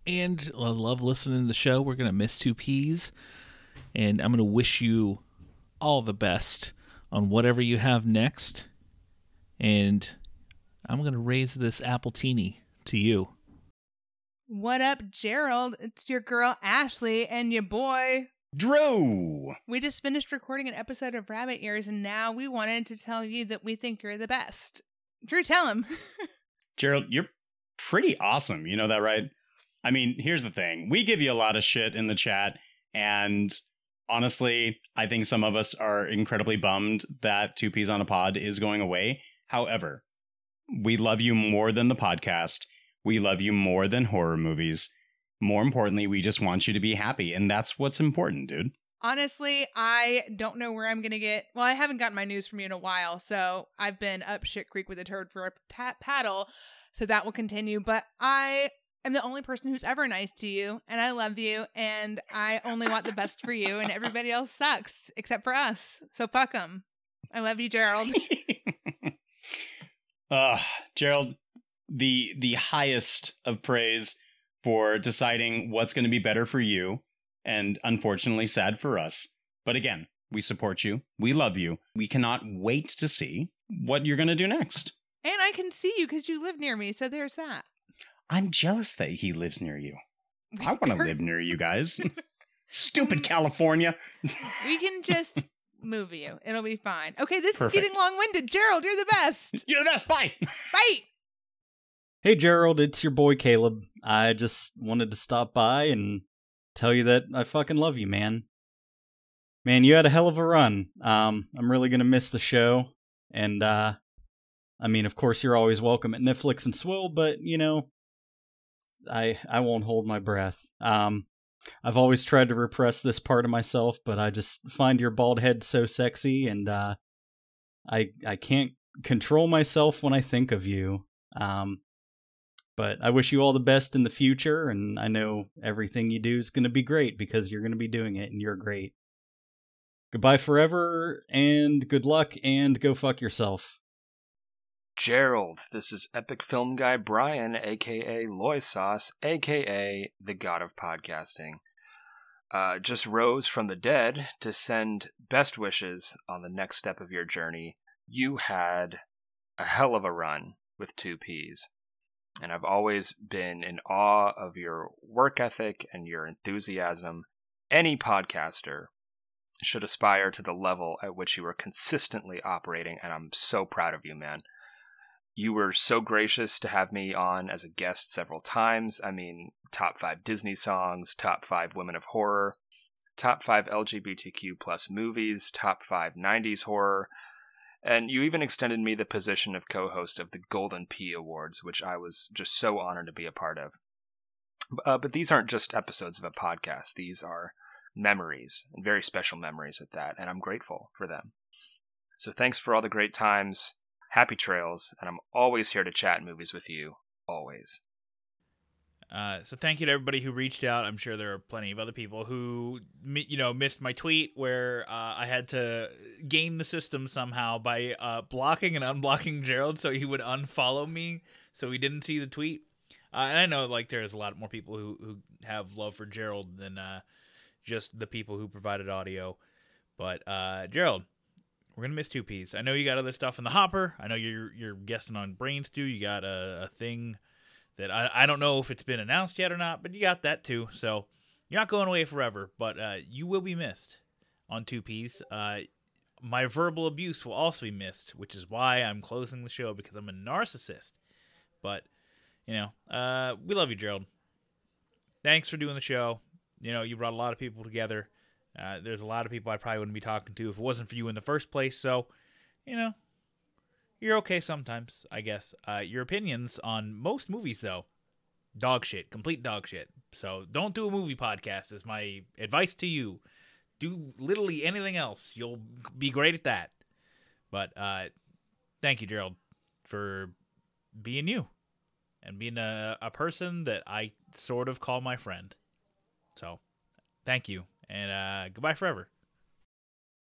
and I love listening to the show. We're gonna miss Two Peas. And I'm gonna wish you all the best on whatever you have next. And I'm gonna raise this appletini to you. What up, Gerald? It's your girl Ashley and your boy. Drew. We just finished recording an episode of Rabbit Ears, and now we wanted to tell you that we think you're the best. Drew, tell him. [laughs] Gerald, you're pretty awesome. You know that, right? I mean, here's the thing we give you a lot of shit in the chat, and honestly, I think some of us are incredibly bummed that Two Peas on a Pod is going away. However, we love you more than the podcast. We love you more than horror movies. More importantly, we just want you to be happy, and that's what's important, dude. Honestly, I don't know where I'm going to get. Well, I haven't gotten my news from you in a while, so I've been up shit creek with a turd for a pat- paddle, so that will continue. But I am the only person who's ever nice to you, and I love you, and I only want the best for you, and everybody else sucks except for us. So fuck them. I love you, Gerald. uh, [laughs] [laughs] Gerald, the the highest of praise for deciding what's going to be better for you and unfortunately sad for us. But again, we support you. We love you. We cannot wait to see what you're going to do next. and I can see you because you live near me, so there's that. I'm jealous that he lives near you. I [laughs] want to live near you guys. [laughs] Stupid California. We can just move you. It'll be fine. Okay, this Perfect. is getting long winded. Gerald, you're the best. You're the best. Bye. Bye. Hey Gerald, it's your boy Caleb. I just wanted to stop by and tell you that I fucking love you, man. Man, you had a hell of a run. Um, I'm really gonna miss the show, and uh, I mean, of course, you're always welcome at Netflix N' Swill, but you know, I I won't hold my breath. Um, I've always tried to repress this part of myself, but I just find your bald head so sexy, and uh, I I can't control myself when I think of you. Um, but I wish you all the best in the future, and I know everything you do is going to be great because you're going to be doing it, and you're great. Goodbye forever, and good luck, and go fuck yourself. Gerald, this is epic film guy Brian, aka Loy Sauce, aka the god of podcasting. Uh, just rose from the dead to send best wishes on the next step of your journey. You had a hell of a run with Two Peas, and I've always been in awe of your work ethic and your enthusiasm. Any podcaster should aspire to the level at which you are consistently operating, and I'm so proud of you, man. you were so gracious to have me on as a guest several times. I mean, top five Disney songs, top five women of horror, top five LGBTQ plus movies, top five 90s horror. And you even extended me the position of co host of the Golden P Awards, which I was just so honored to be a part of. Uh, but these aren't just episodes of a podcast, these are memories, and very special memories at that, and I'm grateful for them. So thanks for all the great times. Happy trails, and I'm always here to chat movies with you. Always. Uh, so thank you to everybody who reached out. I'm sure there are plenty of other people who, you know, missed my tweet where uh, I had to game the system somehow by uh, blocking and unblocking Gerald so he would unfollow me, so he didn't see the tweet. Uh, and I know like there's a lot more people who who have love for Gerald than uh, just the people who provided audio. But Gerald, we're gonna miss Two Peas. I know you got other stuff in the hopper. I know you're you're guesting on Brain Stew. You got a, a thing that I, I don't know if it's been announced yet or not, but you got that too. So you're not going away forever, but uh, you will be missed on Two Peas. Uh, my verbal abuse will also be missed, which is why I'm closing the show because I'm a narcissist. But you know, uh, we love you, Gerald. Thanks for doing the show. You know, you brought a lot of people together. Uh, there's a lot of people I probably wouldn't be talking to if it wasn't for you in the first place. So, you know, you're okay sometimes, I guess. Uh, your opinions on most movies, though, dog shit, complete dog shit. So don't do a movie podcast. Is my advice to you. Do literally anything else. You'll be great at that. But uh, thank you, Gerald, for being you and being a, a person that I sort of call my friend. So thank you and uh, goodbye forever.